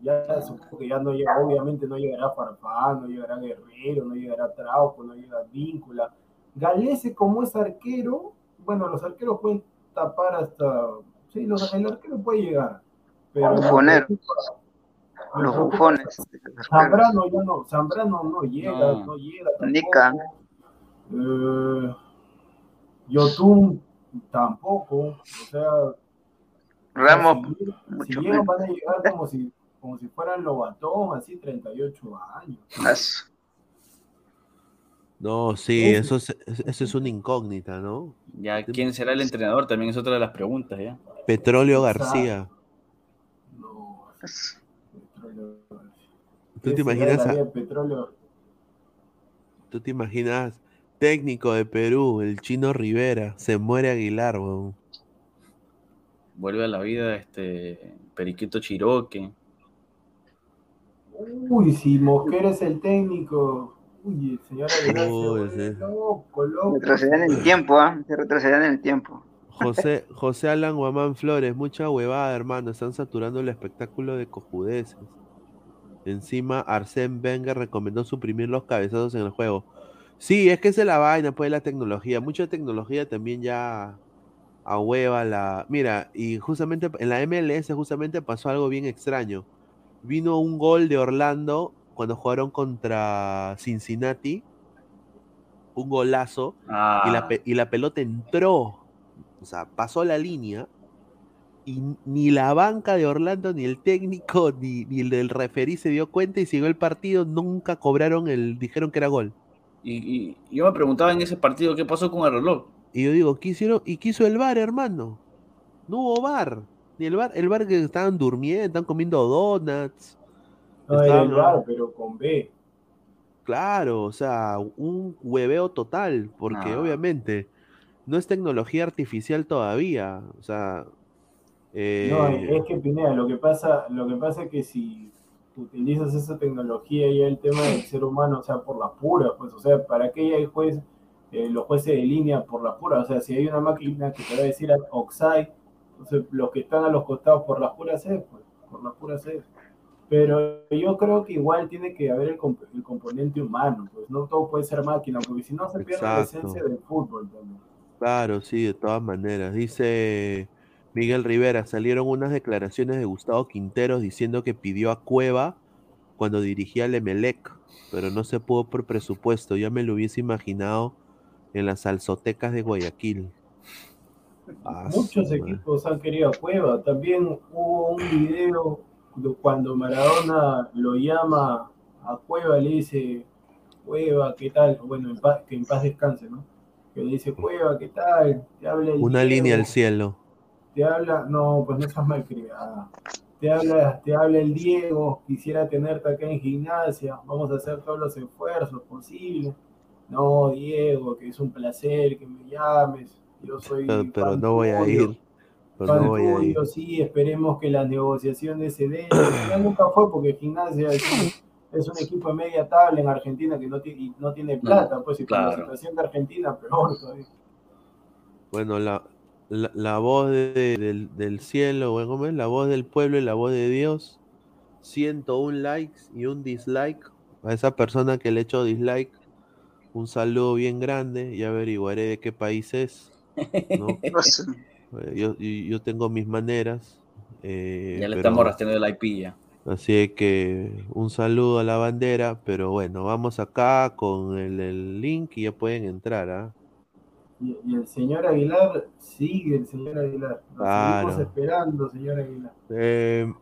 ya supongo que ya no llega, obviamente no llegará Farfán, no llegará Guerrero, no llegará Trauco, no llegará Víncula. Galese como es arquero, bueno, los arqueros pueden tapar hasta, sí, los, el arquero puede llegar, pero me Bufonero. preocupa- me Los preocupa bufones. Zambrano ya no, Zambrano no llega, No. no, llega tampoco. Nica. Eh, Yotun tampoco, o sea, Ramos, si, llegan- si llegan van a llegar como si, como si fueran Lobatón, así 38 años. As- No, sí, Eso. eso es, eso es una incógnita, ¿no? Ya, ¿quién será el entrenador? También es otra de las preguntas, ¿ya? Petróleo. García. No, petróleo. ¿Tú ¿Qué te imaginas, a- tú te imaginas técnico de Perú, el chino Rivera, se muere Aguilar, weón. Vuelve a la vida este Periquito Chiroque. Uy, si Mosquera es el técnico. Uy, el señor Aguilar se Uy, sí. loco, loco. Retroceden en el tiempo, ¿ah? Se retroceden en el tiempo. José, José Alan Guamán Flores, mucha huevada, hermano. Están saturando el espectáculo de cojudeces. Encima, Arsène Wenger recomendó suprimir los cabezazos en el juego. Sí, es que esa es la vaina, pues, la tecnología. Mucha tecnología también ya a hueva la. Mira, y justamente en la MLS justamente pasó algo bien extraño. Vino un gol de Orlando cuando jugaron contra Cincinnati. Un golazo y, la, Ah, y la pelota entró, o sea, pasó la línea y ni la banca de Orlando, ni el técnico, ni, ni el del referí se dio cuenta y siguió el partido, nunca cobraron el, dijeron que era gol. Y, y yo me preguntaba en ese partido qué pasó con el reloj. Y yo digo, ¿qué hicieron? ¿Y qué hizo el bar, hermano? No hubo bar. Ni el bar, el bar que estaban durmiendo, estaban comiendo donuts. No, era pero con B. Claro, o sea, un hueveo total, porque Ah. obviamente no es tecnología artificial todavía. O sea, eh, No, es que Pineda, lo que pasa, lo que pasa es que si utilizas esa tecnología y el tema del ser humano, o sea, por la pura, pues, o sea, ¿para qué hay juez, eh, los jueces de línea por la pura? O sea, si hay una máquina que te va a decir Oxide, entonces los que están a los costados por la pura sed, pues, por la pura sed. Pero yo creo que igual tiene que haber el, comp- el componente humano, pues no todo puede ser máquina, porque si no se pierde la esencia del fútbol también. Claro, sí, de todas maneras. Dice Miguel Rivera, salieron unas declaraciones de Gustavo Quinteros diciendo que pidió a Cueva cuando dirigía al Emelec, pero no se pudo por presupuesto. Ya me lo hubiese imaginado en las salsotecas de Guayaquil. Muchos equipos han querido a Cueva. También hubo un video de cuando Maradona lo llama a Cueva, le dice, Cueva, ¿qué tal? Bueno, en paz- que en paz descanse, ¿no? Que le dice, Cueva, ¿qué tal? Te habla el Una línea al cielo. Te habla, no, pues no estás mal criada. Te habla, te habla el Diego, quisiera tenerte acá en gimnasia, vamos a hacer todos los esfuerzos posibles. No, Diego, que es un placer que me llames. Yo soy Pero, pero no voy a ir. Pero Fan no voy sí, esperemos que las negociaciones se den. Ya nunca fue porque Gimnasia es un, es un equipo de media tabla en Argentina que no, tiene, y no tiene plata, pues y con la claro. situación de Argentina peor todavía. Bueno, la, la, la voz de- del, del cielo, bueno. La voz del pueblo y la voz de Dios. 101 likes y un dislike. A esa persona que le echó dislike, un saludo bien grande. Ya averiguaré de qué país es. ¿no? Eh, Yo, yo, tengo mis maneras. eh, Ya le pero- estamos rastreando el IP ya. Así que un saludo a la bandera. Pero bueno, vamos acá con el, el link y ya pueden entrar. ¿ah? Y, y el señor Aguilar sigue, el señor Aguilar. Nos Claro. seguimos esperando, señor Aguilar. Eh,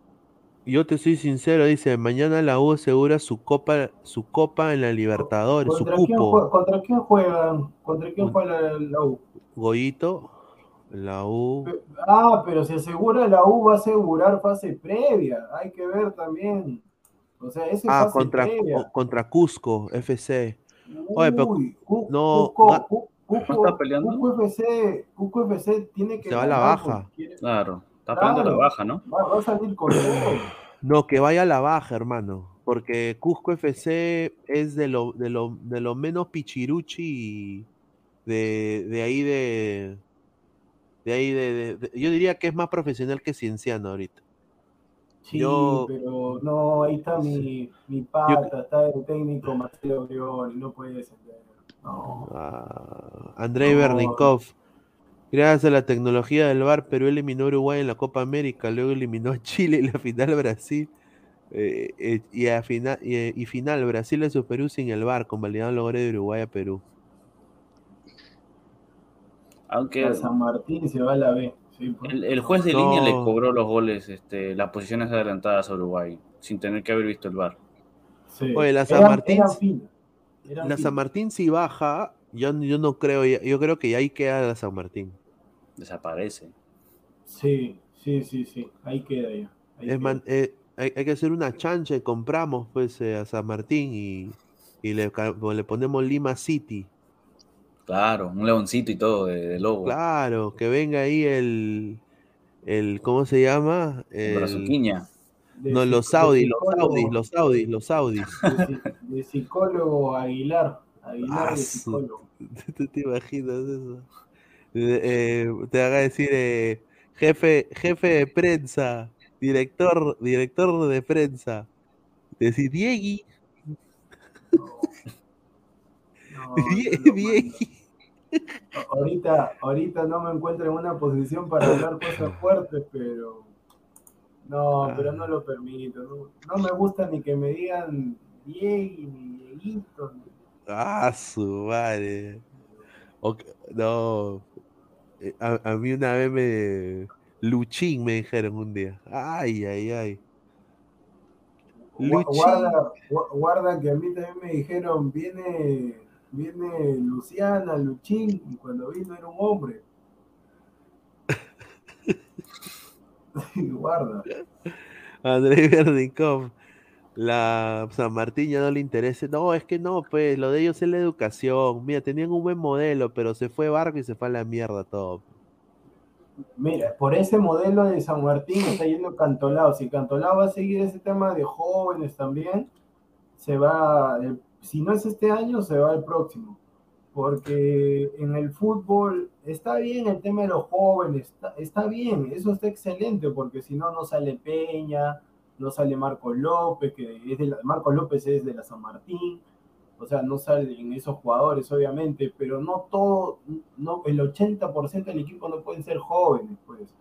yo te soy sincero, dice, mañana la U asegura su copa, su copa en la Libertadores, su ¿Contra quién, cupo. jue- ¿Contra quién juegan? ¿Contra quién juega la, la U? Goyito, la U. Ah, pero si asegura la U va a asegurar fase previa. Hay que ver también. O sea, ese Ah, fase contra, previa. contra Cusco, FC. Oye, pero Uy, Cu- no, Cusco, Cusco- ¿No está peleando? Cusco FC, Cusco FC tiene que Se va a la baja. Claro. Está peleando Claro. la baja, ¿no? Va, va a salir con todo. No, que vaya a la baja, hermano. Porque Cusco FC es de lo, de lo, de lo menos pichiruchi de, de ahí de. De ahí de, de- de- Yo diría que es más profesional que Cienciano ahorita. Sí, Yo- pero no, ahí está mi, mi pata, está el técnico Marcelo Brioni, no puede descender. No. Ah, Andrei No. Bernikov. Gracias a la tecnología del VAR, Perú eliminó a Uruguay en la Copa América, luego eliminó a Chile en la final Brasil. eh, eh, y, a final, y, eh, y final Brasil le Perú sin el VAR, convalidando el logro de Uruguay a Perú. Aunque A San Martín se va a la B. sí, pues. el, el juez de No. línea le cobró los goles, este, las posiciones adelantadas a Uruguay, sin tener que haber visto el VAR. Sí. Oye, la San Martín- La San. Martín si baja, yo, yo no creo, ya- yo creo que ahí queda la San Martín. Desaparece. Sí, sí, sí, sí. Ahí queda ya. Ahí Es queda. man- eh, hay, hay que hacer una chancha y compramos pues eh, a San Martín y, y le, ca- le ponemos Lima City. Claro, un leoncito y todo de, de lobo. Claro, que venga ahí el, el ¿cómo se llama? El El- brazuquiña. No, los Saudis, los Saudis, los Saudis, los Saudis. De, psi- de psicólogo Aguilar. Aguilar Ah, de psicólogo. ¿Tú te imaginas eso? Eh, te haga decir eh, jefe, jefe de prensa, director, director de prensa. Decir Diegui, No, Die- no lo Diegui. Ahorita, ahorita no me encuentro en una posición para hablar cosas fuertes, pero no, pero no lo permito. No, no me gusta ni que me digan Diegui ni Dieguito. ni- Ah, su madre. No. Eh, A, a mí una vez me. Luchín me dijeron un día. Ay, ay, ay. Luchín. Guarda, gua- guarda que a mí también me dijeron, viene, viene Luciana, Luchín, y cuando vino era un hombre. guarda. André Vernikov. La San Martín ya no le interesa. No, es que no, pues lo de ellos es la educación. Mira, tenían un buen modelo, pero se fue Barco y se fue a la mierda todo. Mira, por ese modelo de San Martín está yendo Cantolao. Si Cantolao va a seguir ese tema de jóvenes también, se va, el- si no es este año, se va el próximo. Porque en el fútbol está bien el tema de los jóvenes, está, está bien, eso está excelente, porque si no, no sale Peña, no sale Marco López, que es de la, Marco López es de la San Martín, o sea, no salen esos jugadores, obviamente, pero no todo, no, el 80% del equipo no pueden ser jóvenes, pues.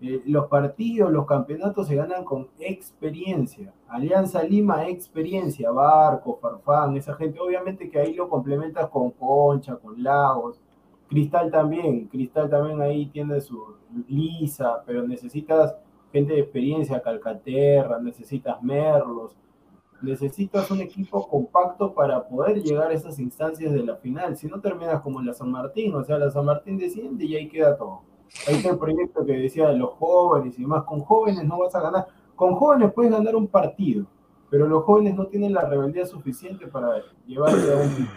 Eh, los partidos, los campeonatos se ganan con experiencia. Alianza Lima, experiencia. Barco, Farfán, esa gente. Obviamente que ahí lo complementas con Concha, con Lagos. Cristal también. Cristal también ahí tiene su lisa, pero necesitas gente de experiencia, Calcaterra, necesitas Merlos. Necesitas un equipo compacto para poder llegar a esas instancias de la final. Si no terminas como la San Martín, o sea, la San Martín desciende y ahí queda todo. Ahí está el proyecto que decía de los jóvenes y más. Con jóvenes no vas a ganar. Con jóvenes puedes ganar un partido, pero los jóvenes no tienen la rebeldía suficiente para llevarte a un.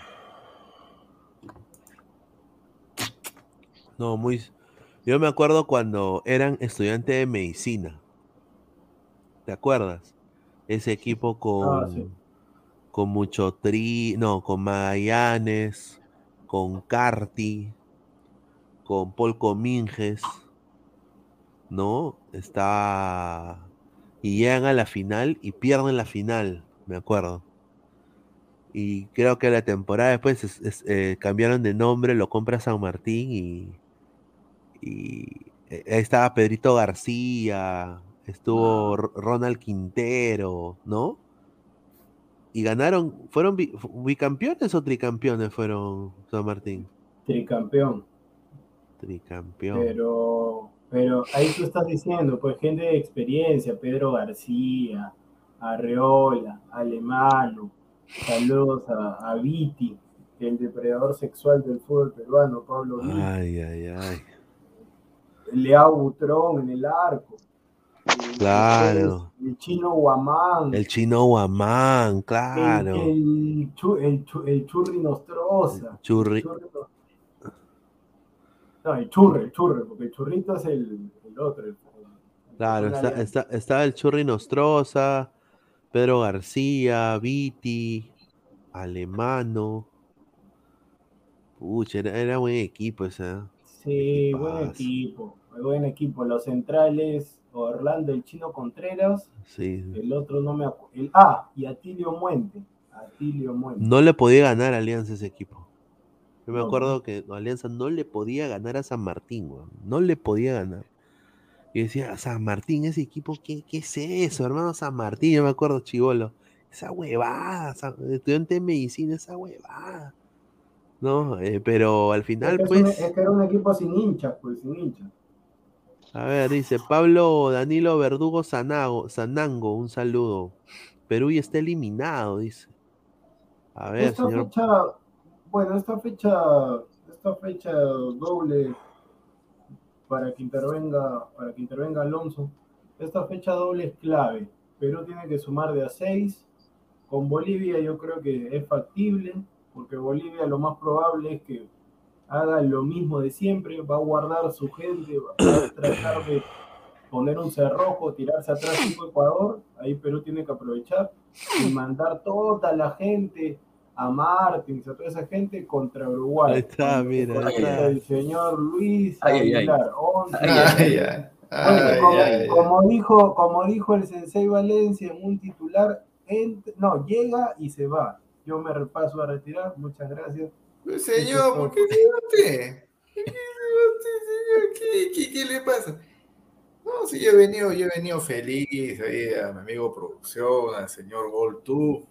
No, muy. Yo me acuerdo cuando eran estudiantes de medicina. ¿Te acuerdas? Ese equipo con, Ah, sí. con mucho tri, no, con Magallanes, con Carti, con Paul Cominges, ¿no? Está. Y llegan a la final y pierden la final, me acuerdo. Y creo que la temporada después es- es, eh, cambiaron de nombre, lo compra San Martín y, y eh, ahí estaba Pedrito García, estuvo R- Ronald Quintero, ¿no? Y ganaron, ¿fueron bi- fu- bicampeones o tricampeones fueron San Martín? tricampeón. Tricampeón. Pero, pero ahí tú estás diciendo, pues gente de experiencia, Pedro García, Arreola, Alemano, saludos a, a Viti, el depredador sexual del fútbol peruano, Pablo Viti, Ay, ay, ay. Leao Butrón en el arco, el- Claro. el, chino Guamán, El chino Guamán, claro. el, chu- el chu- el Churri Nostroza, Churri. Churri no, el churre, el churre, porque el churrito es el, el otro. el- el- Claro, está, está, estaba el Churri Nostroza, Pedro García, Viti, Alemano. Pucha, era, era buen equipo ese. ¿eh? Sí, ¿Qué buen equipo, buen equipo. Los centrales, Orlando, el chino Contreras, Sí. el otro no me acuerdo. Ah, y Atilio Muente. Atilio Muente. No le podía ganar a Alianza ese equipo. Yo me acuerdo que Alianza no le podía ganar a San Martín, weón. No le podía ganar. Y decía, San Martín, ese equipo, ¿qué, qué es eso, hermano? San Martín, yo me acuerdo, chivolo. Esa huevada, San- estudiante de medicina, esa huevada. No, Eh, pero al Es final, que, es un- pues, es que era un equipo sin hinchas, pues, sin hinchas. a ver, dice Pablo Danilo Verdugo Sanago, Sanango, un saludo. Perú ya está eliminado, dice. A ver, Esta señor. fecha, bueno, esta fecha, esta fecha doble para que intervenga, para que intervenga Alonso, esta fecha doble es clave. Perú tiene que sumar de a 6. Con Bolivia yo creo que es factible, porque Bolivia lo más probable es que haga lo mismo de siempre, va a guardar su gente, va a tratar de poner un cerrojo, tirarse atrás tipo Ecuador, ahí Perú tiene que aprovechar y mandar toda la gente a Martins, a toda esa gente contra Uruguay. Ahí está, mira, ahí está. El señor Luis. Aguilar, 11. Ay, Ay, ay, Bueno, ay, como, dijo, como dijo el Sensei Valencia en un titular, ent- no, llega y se va. Yo me repaso a retirar, muchas gracias. Pues, Señor, ¿por qué se usted? ¿Por qué se usted, señor? ¿Qué, qué, qué le pasa? No, sí, yo he venido, yo he venido feliz ahí a mi amigo producción, al señor Goltú.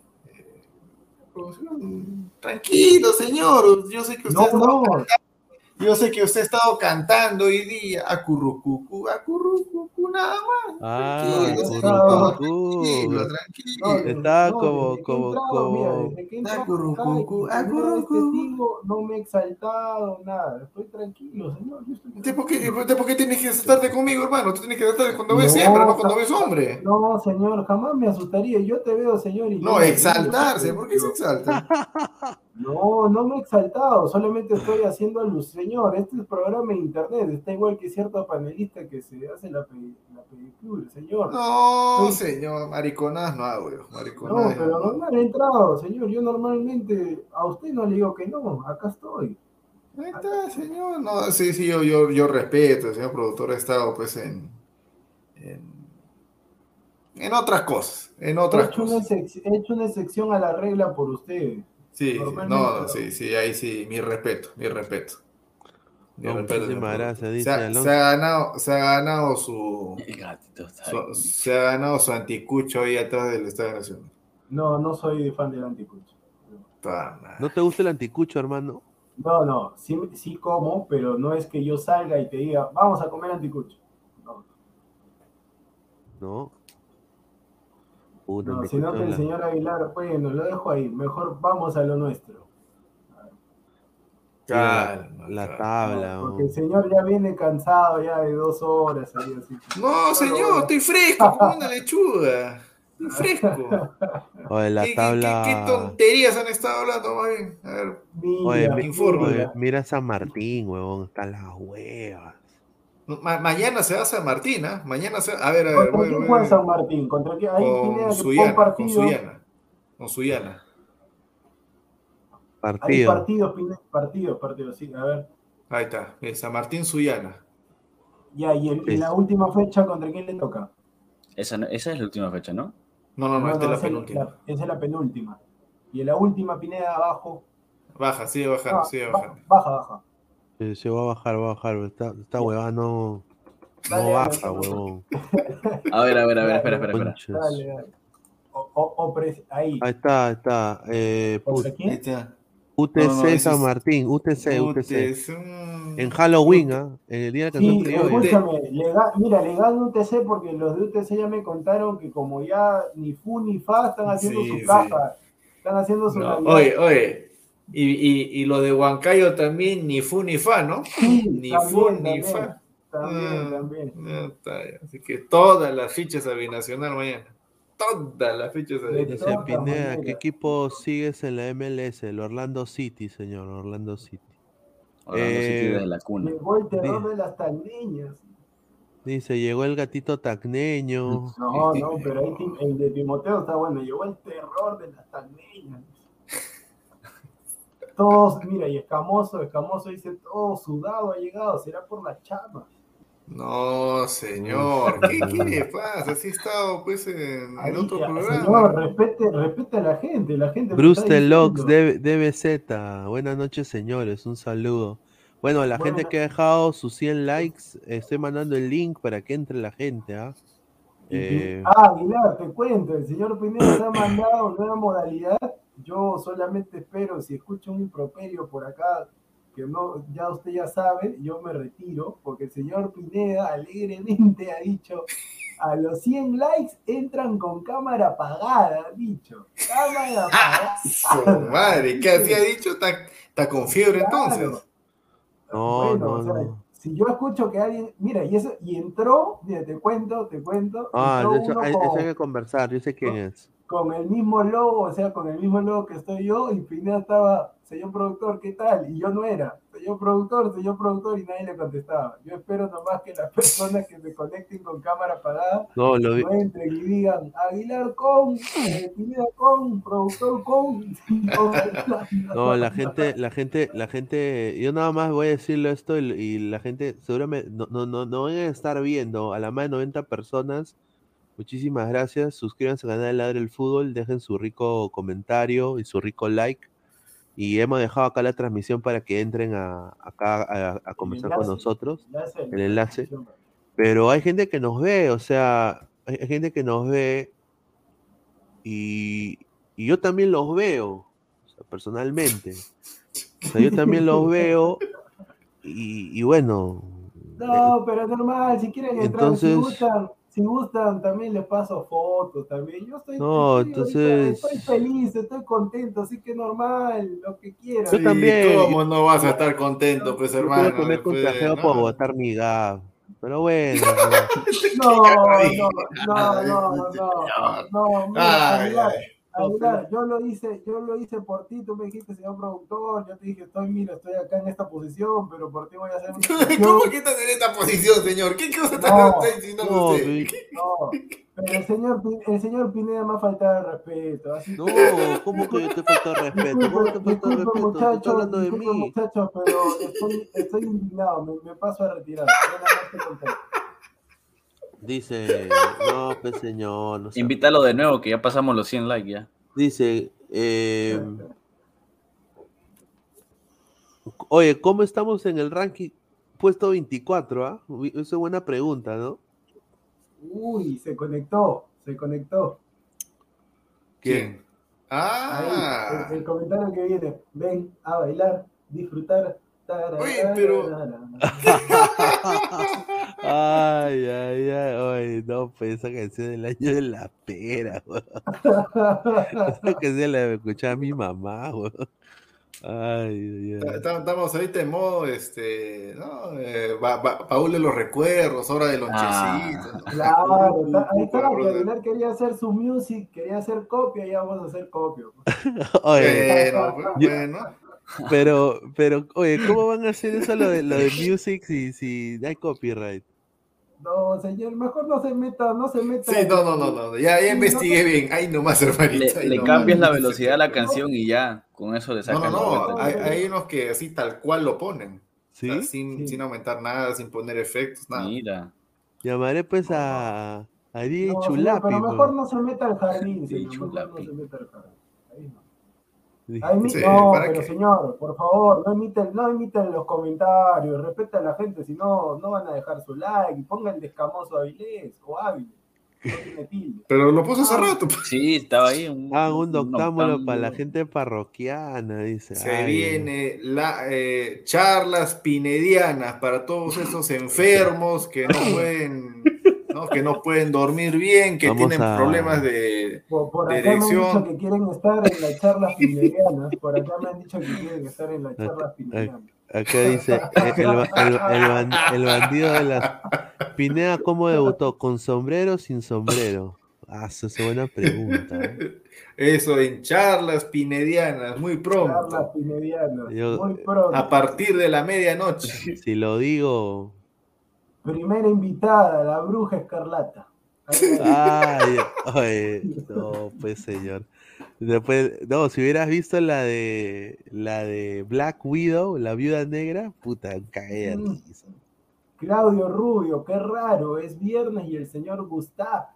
Tranquilo, señor. Yo sé que usted No, no, Yo sé que usted ha estado cantando hoy día, acurrucucu, acurrucucu, nada más. Ah, Tranquilo, currucucú. tranquilo, tranquilo. Está no, como- como- entrado, mira, como- curru, a este cu. tipo, no me he exaltado, nada. Estoy tranquilo, señor. Yo estoy ¿Usted por, tranquilo. qué, por qué tienes que asustarte conmigo, hermano? Tú tienes que asustarte cuando ves No, hembra, no cuando ves hombre. No, señor, jamás me asustaría. Yo te veo, señor. Y No, exaltarse. ¿Por qué se exalta? No, no me he exaltado, solamente estoy haciendo luz. Señor, este es programa de internet, está igual que cierto panelista que se hace la, pe- la pedicure, señor. No, señor, mariconadas no hago yo. No, pero normal he entrado, señor. Yo normalmente a usted no le digo que no, acá estoy. Ahí está, señor. No, sí, sí, yo, yo, yo respeto. El señor productor ha estado, pues, en. En, en otras cosas. En He otras hecho, una cosas. he hecho una excepción a la regla por ustedes. Sí, no, pero- sí, sí, ahí sí, mi respeto, mi respeto. Mi No, gracias, dice se, ha, Alonso. se ha ganado, se ha ganado su, El gatito está su- ahí. se ha ganado su anticucho ahí atrás del Estadio Nacional. No, no soy fan del anticucho. ¿No te gusta el anticucho, hermano? No, no, sí, sí como, pero no es que yo salga y te diga, vamos a comer anticucho. No, No. Puta, no, sino que el la- señor Aguilar, bueno, lo dejo ahí, mejor vamos a lo nuestro. Calma, la calma. tabla. Porque el señor ya viene cansado ya de dos horas ahí así. No, señor, estoy fresco como una lechuga. Estoy fresco. Oye, la ¿Qué, tabla. qué- qué tonterías han estado hablando, más bien? A ver, Oye, Mira, mi- informe. oye, mira San Martín, huevón, están las huevas. Ma- mañana se va a San Martín, ¿ah? Mañana se A ver, a ver, ¿Contra voy, quién voy, juega voy. San Martín? ¿Contra quién? Ahí Pineda Con Suyana, con partidos. Suyana. Con Suyana. Hay Partido. partidos, Pineda, partidos, partidos, sí, a ver. Ahí está, bien, San Martín Suyana. Ya, y en, Sí. la última fecha, ¿contra quién le toca? Esa, esa es la última fecha, ¿no? No, no, no, esta es la penúltima. la- esa es la penúltima. Y en la última, Pineda, abajo. Baja, sigue bajando, Ah, sigue ba- bajando. baja, baja. Sí, va a bajar, va a bajar. Esta, esta huevada no, no dale, baja, dale. huevón. A ver, a ver, a ver, Dale, espera, espera, espera. Dale, dale. O, o- o pres- ahí. Ahí está, ahí está. Eh, ¿Contra Ahí está. UTC No, no, San Martín, UTC, UTC. es un- En Halloween, ¿ah? En el día de canción Sí, escúchame, le ga- mira, le gano UTC porque los de UTC ya me contaron que como ya ni fu ni fa están haciendo Sí, su sí. caja, están haciendo su No, oye, oye. Y, y, y lo de Huancayo también, ni fu ni fa, ¿no? Ni también, fu ni también, fa. También, Ah, también. ya. Así que todas las fichas a Binacional mañana. Todas las fichas a De Dice Pineda. ¿qué equipo sigues en la MLS? El Orlando City, señor, Orlando City. Orlando City Eh, desde la cuna. Llegó el terror de las talmeñas. Dice, llegó el gatito tacneño. No, no, pero ahí el de Timoteo está bueno. Llegó el terror de las talmeñas. Todos, mira, y Escamoso, Escamoso dice, todo sudado ha llegado, será por las chamas. No, señor. ¿Qué, qué le pasa? Así he estado, pues, en Ahí, otro ya, programa. señor, respete, respete a la gente, la gente. Bruce Deluxe, DBZ. Buenas noches, señores. Un saludo. Bueno, la Bueno, gente que ha dejado sus 100 likes, estoy mandando el link para que entre la gente, ¿ah? Eh, Ah, Aguilar, te cuento, el señor Pineda se ha mandado nueva modalidad. Yo solamente espero, si escucho un improperio por acá, que no, ya usted ya sabe, yo me retiro, porque el señor Pineda alegremente ha dicho, a los 100 likes entran con cámara apagada, ha dicho. Cámara apagada. Su madre, ¿qué así ha dicho? ¿Está, con fiebre Claro. entonces? No, bueno, no, o sea, no. si yo escucho que alguien, mira, y eso, y entró, mira, te cuento, te cuento, Ah, entró de uno hay, con- eso hay que conversar. Yo sé quién es. Con el mismo logo, o sea, con el mismo logo que estoy yo, y Pineda estaba, señor productor, ¿qué tal? Y yo no era, señor productor, señor productor, y nadie le contestaba. Yo espero nomás que las personas que se conecten con cámara apagada No, lo no entren y digan, Aguilar con, eh, Pineda con, productor con. No, la gente, la gente, la gente, yo nada más voy a decirle esto y, y la gente seguramente no, no, no, no van a estar viendo a la más de 90 personas. Muchísimas gracias. Suscríbanse al canal de Ladre el Fútbol, dejen su rico comentario y su rico like. Y hemos dejado acá la transmisión para que entren a, acá a, a conversar con nosotros. Enlace, El enlace. Pero hay gente que nos ve, o sea, hay hay gente que nos ve y, y yo también los veo, o sea, personalmente. O sea, yo también los veo y, y bueno. No, pero normal, si quieren entrar, si Entonces- gustan, si gustan, también les paso fotos también. Yo estoy, No, estoy ahorita- entonces- estoy feliz, estoy contento, así que normal, lo que quieran. Yo también. ¿Cómo no vas a estar contento, pues, hermano? creo que me he Después de- contagiado no. por botar mi gab. Pero bueno. No, no, no, no, no, no, no. Aguilar, yo lo hice, yo lo hice por ti, tú me dijiste, señor productor, yo te dije, estoy, mira, estoy acá en esta posición, pero por ti voy a hacer ¿Cómo que estás en esta posición, señor? ¿Qué cosa está No, está diciendo No, usted? No, pero el señor, el señor Pineda me ha faltado el respeto, así no, que... ¿cómo que yo te falta respeto? ¿Cómo te falta respeto? Muchachos, hablando de mí. muchachos, pero estoy, estoy indignado, me, me paso a retirar. Ya nada más te conté. Dice, no, pues señor. No Invítalo de nuevo, que ya pasamos los 100 likes ya. Dice, eh, oye, ¿cómo estamos en el ranking? Puesto 24, ¿ah? Uy, Esa es buena pregunta, ¿no? Uy, se conectó, se conectó. ¿Quién? Ahí, Ah, el, el comentario que viene, ven a bailar, disfrutar. Oye, pero- Ay, ay, ay, ay, no, pues esa canción del año de la pera, weón. Esa canción la escuchaba mi mamá, weón. Ay, ay, ay. estamos ahorita en modo, este, ¿no? Eh, ba- ba- baúl de los recuerdos, hora de lonchecito. ¿no? Claro, está- ahí está, que quería hacer su music, quería hacer copia, ya vamos a hacer copia. Oye, Bueno, pues, Yo- bueno. Pero, pero, oye, ¿cómo van a hacer eso lo de, lo de music si, si hay copyright? No, señor, mejor no se meta, no se meta. Sí, no, no, no, no, ya, ya investigué bien. Ahí nomás, hermanito. Le, ahí le nomás. cambias la velocidad a la canción y ya, con eso le No, sacas no, no, vuelta. hay, hay unos que así tal cual lo ponen. O ¿Sí? sea, sin, Sí. sin aumentar nada, sin poner efectos, nada. Mira. Llamaré pues a, a DJ No, señor, Chulapi. pero pues. mejor no se meta al jardín, Sí, señor, mejor no Chulapi. se meta al jardín. Ahí no. Dije, Ahí mi- Sí, no, ¿para pero qué? señor, por favor, no imiten, no imiten los comentarios, respeta a la gente, si no, no van a dejar su like, pongan de escamoso Avilés o Ávila, no tiene tilde. Pero lo puso hace rato. pues. Sí, estaba ahí. Un, Ah, un doctámbulo para la gente parroquiana, dice. Se Ay, viene la eh, charlas pinedianas para todos esos enfermos que no pueden, ¿no? que no pueden dormir bien, que Vamos tienen a- problemas de Por, por acá me han dicho que quieren estar en las charlas pinedianas, por acá me han dicho que quieren estar en las charlas pinedianas. Acá dice, eh, el, ba- el- el ban- el bandido de las... Pineda, ¿cómo debutó? ¿Con sombrero o sin sombrero? Ah, esa es buena pregunta. ¿eh? eso en charlas pinedianas, muy Charlas pronto, pinedianas, Yo- muy pronto. a partir de la medianoche. Si lo digo... Primera invitada, la bruja escarlata. Ay, oye, no, pues señor. Después, no, si hubieras visto la de la de Black Widow, la viuda negra, puta, cae Mm. Claudio Rubio, qué raro, es viernes y el señor Gustav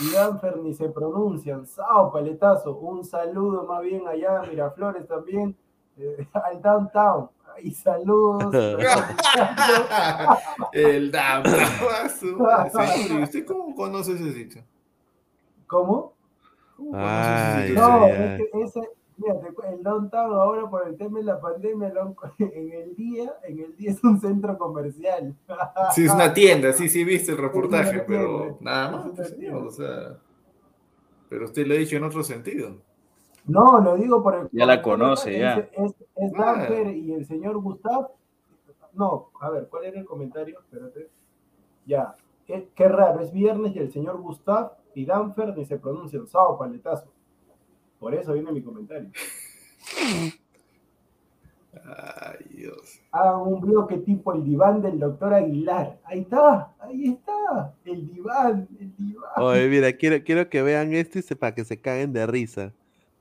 y Danfer ni se pronuncian. Sao, paletazo, un saludo más bien allá Miraflores también, eh, al downtown. Y saludos. El Damaso. ¿y usted cómo conoce ese sitio? ¿Cómo? ¿Cómo Ay, conoce ese sitio? No, ay, es que ese, mira, el downtown ahora por el tema de la pandemia, en el día, en el día es un centro comercial. Sí, es una tienda, sí, sí, viste el reportaje, pero tienda, nada más, pues, o sea. Pero usted lo ha dicho en otro sentido. No, lo digo por el. Ya la conoce, ya. Es, es, es Ah. Danfer y el señor Gustav. No, a ver, ¿cuál era el comentario? Espérate. Ya. Qué, qué raro, es viernes y el señor Gustav y Danfer ni se pronuncian. Sao, paletazo. Por eso viene mi comentario. Ay, Dios. Hagan un bloque tipo el diván del doctor Aguilar. Ahí está, ahí está. El diván, el diván. Oye, mira, quiero, quiero que vean esto y se, para que se caguen de risa.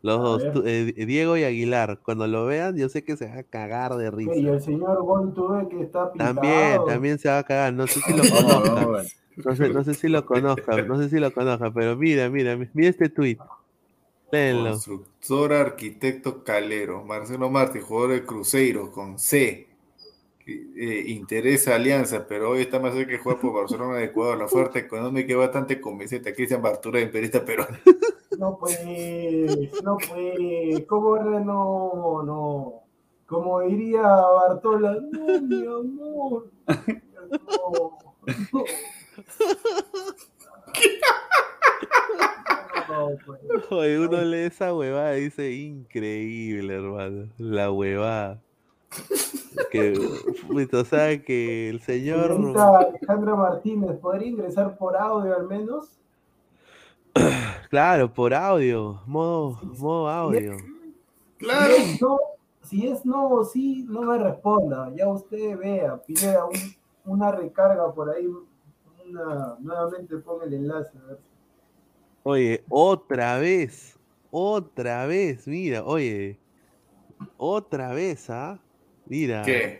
Los A dos, eh, Diego y Aguilar. Cuando lo vean, yo sé que se va a cagar de Y risa. el señor Gontube que está pintado. También, también se va a cagar. No sé si lo conozcan. No sé, no sé si lo conozcan, no sé si lo conozcan, pero mira, mira, mira este tweet. Léenlo. Constructor arquitecto Calero. Marcelo Martí, jugador de Cruzeiro con C. Eh, interesa alianza, pero hoy está más cerca que juega por Barcelona de Ecuador. La oferta económica es bastante convincente. Cristian Bartura, imperista peruano. No pues, no pues, ¿cómo era? No, no. como diría Bartola, no, mi amor. No, no. No, pues. Oye, uno lee esa huevada y dice, increíble, hermano. La huevada. Que, o sea, que el señor... Alejandra Martínez, ¿podría ingresar por audio al menos? Claro, por audio, modo, modo audio. Claro. Si es no, si es no o sí, no me responda. Ya usted vea, pide un- una recarga por ahí. Una, nuevamente ponga el enlace. a ver si- Oye, otra vez, otra vez, mira, oye, otra vez, ¿ah? Mira, ¿Qué?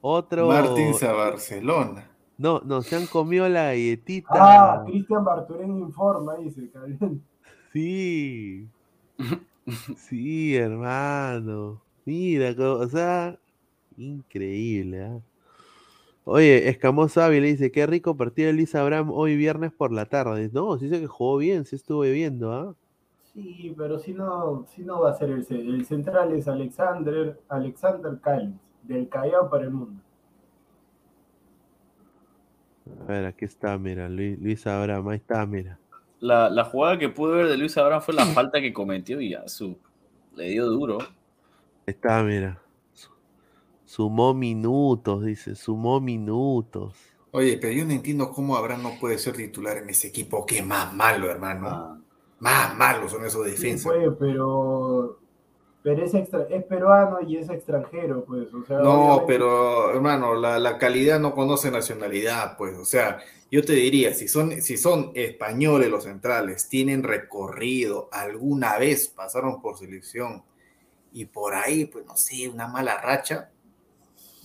otro... Martins a Barcelona. No, no, se han comido la galletita. Ah, Cristian Barturén informa, dice. cabrón. Sí. Sí, hermano. Mira, o sea, increíble, ¿ah? Oye, Escamoso Ávila dice, qué rico partido de Luis Abraham hoy viernes por la tarde. No, sí dice que jugó bien, sí estuve viendo, ¿ah? Sí, pero si no, si no va a ser el, el central es Alexander, Alexander Callens, del Callao para el mundo. A ver, aquí está, mira, Luis, Luis Abraham, ahí está, mira. La, la jugada que pude ver de Luis Abraham fue la falta que cometió y ya su, le dio duro. Ahí está, mira. Su- Sumó minutos, dice, sumó minutos. Oye, pero yo no entiendo cómo Abraham no puede ser titular en ese equipo que es más malo, hermano. Ah, Más malos son esos Sí, defensas. pues, pero, pero es, extra- es peruano y es extranjero, pues. O sea, No, obviamente- pero hermano, la, la calidad no conoce nacionalidad, pues, o sea, yo te diría, si son, si son españoles los centrales, tienen recorrido, alguna vez pasaron por selección y por ahí, pues no sé, una mala racha,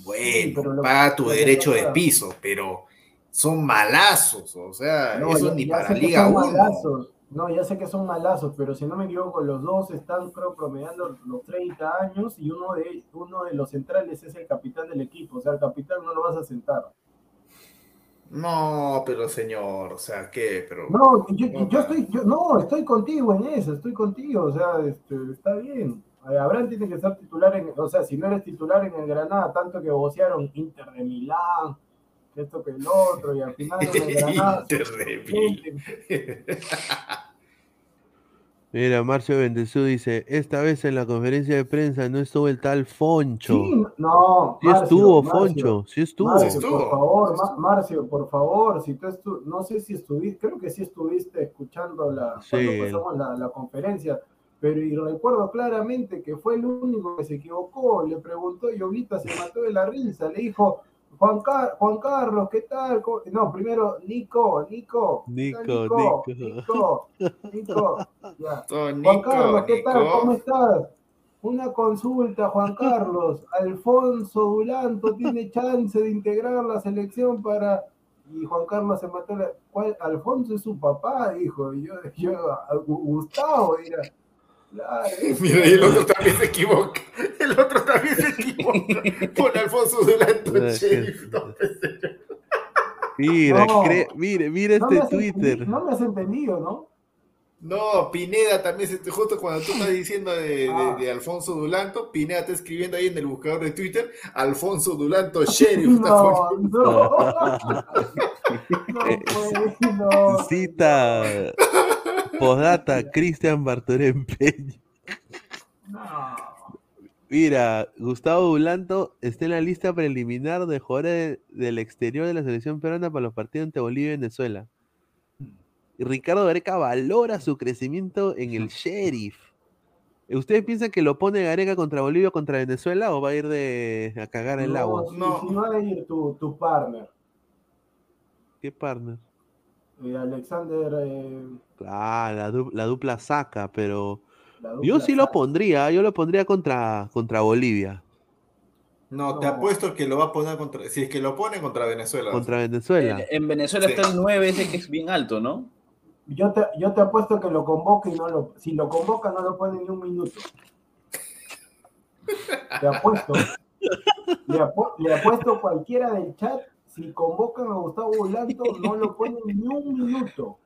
bueno, lo- paga tu derecho de piso, pero son malazos, o sea, No, eso ya- ni ya para Liga son 1. malazos. No, ya sé que son malazos, pero si no me equivoco, los dos están, creo, promediando los 30 años y uno de, uno de los centrales es el capitán del equipo. O sea, el capitán no lo vas a sentar. No, pero señor, o sea, ¿qué? Pero, No, yo, No, yo pa. estoy, yo, no, estoy contigo en eso, estoy contigo, o sea, este, está bien. Eh, Abraham tiene que ser titular en, o sea, si no eres titular en el Granada, tanto que vocearon Inter de Milán, que esto que el otro, y al final Mira, Marcio Bendezú dice, esta vez en la conferencia de prensa no estuvo el tal Foncho. Sí, no, Sí Marcio, estuvo, Marcio, Foncho, sí estuvo. Marcio, Sí estuvo. por favor, Ma- Marcio, por favor, si tú estu no sé si estuviste, creo que sí estuviste escuchando la, Sí. cuando pasamos la, la conferencia, pero y recuerdo claramente que fue el único que se equivocó, le preguntó y Oblita se mató de la risa, le dijo, Juan, Car- Juan Carlos, ¿qué tal? ¿Cómo-?" No, primero, Nico, Nico, ¿qué tal, Nico, Nico, Nico, Nico, ya. Juan Nico, Carlos, ¿qué tal? ¿Cómo estás? Una consulta, Juan Carlos. Alfonso Dulanto tiene chance de integrar la selección para. Y Juan Carlos se mató. La... ¿Cuál? Alfonso es su papá, dijo. Y yo, yo Gustavo. Claro, ese Mira, y el otro también se equivoca. El otro también se equivoca. Pon Alfonso Dulanto No, Mira, No. cre- mire, mire no este has Twitter. No me has entendido, ¿no? No, Pineda también, se, justo cuando tú estás diciendo de, de- Ah. de Alfonso Dulanto, Pineda está escribiendo ahí en el buscador de Twitter, Alfonso Dulanto Sheriff. está No, no. No, pues, no. Cita Postdata Cristian Bartorén Peña. No. Mira, Gustavo Bulanto está en la lista preliminar de jugadores de- del exterior de la selección peruana para los partidos ante Bolivia y Venezuela. Y Ricardo Gareca valora su crecimiento en el Sheriff. ¿Ustedes piensan que lo pone Gareca contra Bolivia o contra Venezuela o va a ir de a cagar el No, agua? si- No. si va a ir tu, tu partner. ¿Qué partner? Eh, Alexander. eh, Ah, la, du- la dupla saca, pero yo sí lo pondría, yo lo pondría contra, contra Bolivia, No, te apuesto que lo va a poner contra. Si es que lo pone contra Venezuela. contra Venezuela. En, en Venezuela Sí. está el 9 ese que es bien alto, ¿no? Yo te, yo te apuesto que lo convoca y no lo. Si lo convoca, no lo pone ni un minuto. Te apuesto. Le, apu- le apuesto cualquiera del chat. Si convocan a Gustavo Volanto, no lo pone ni un minuto.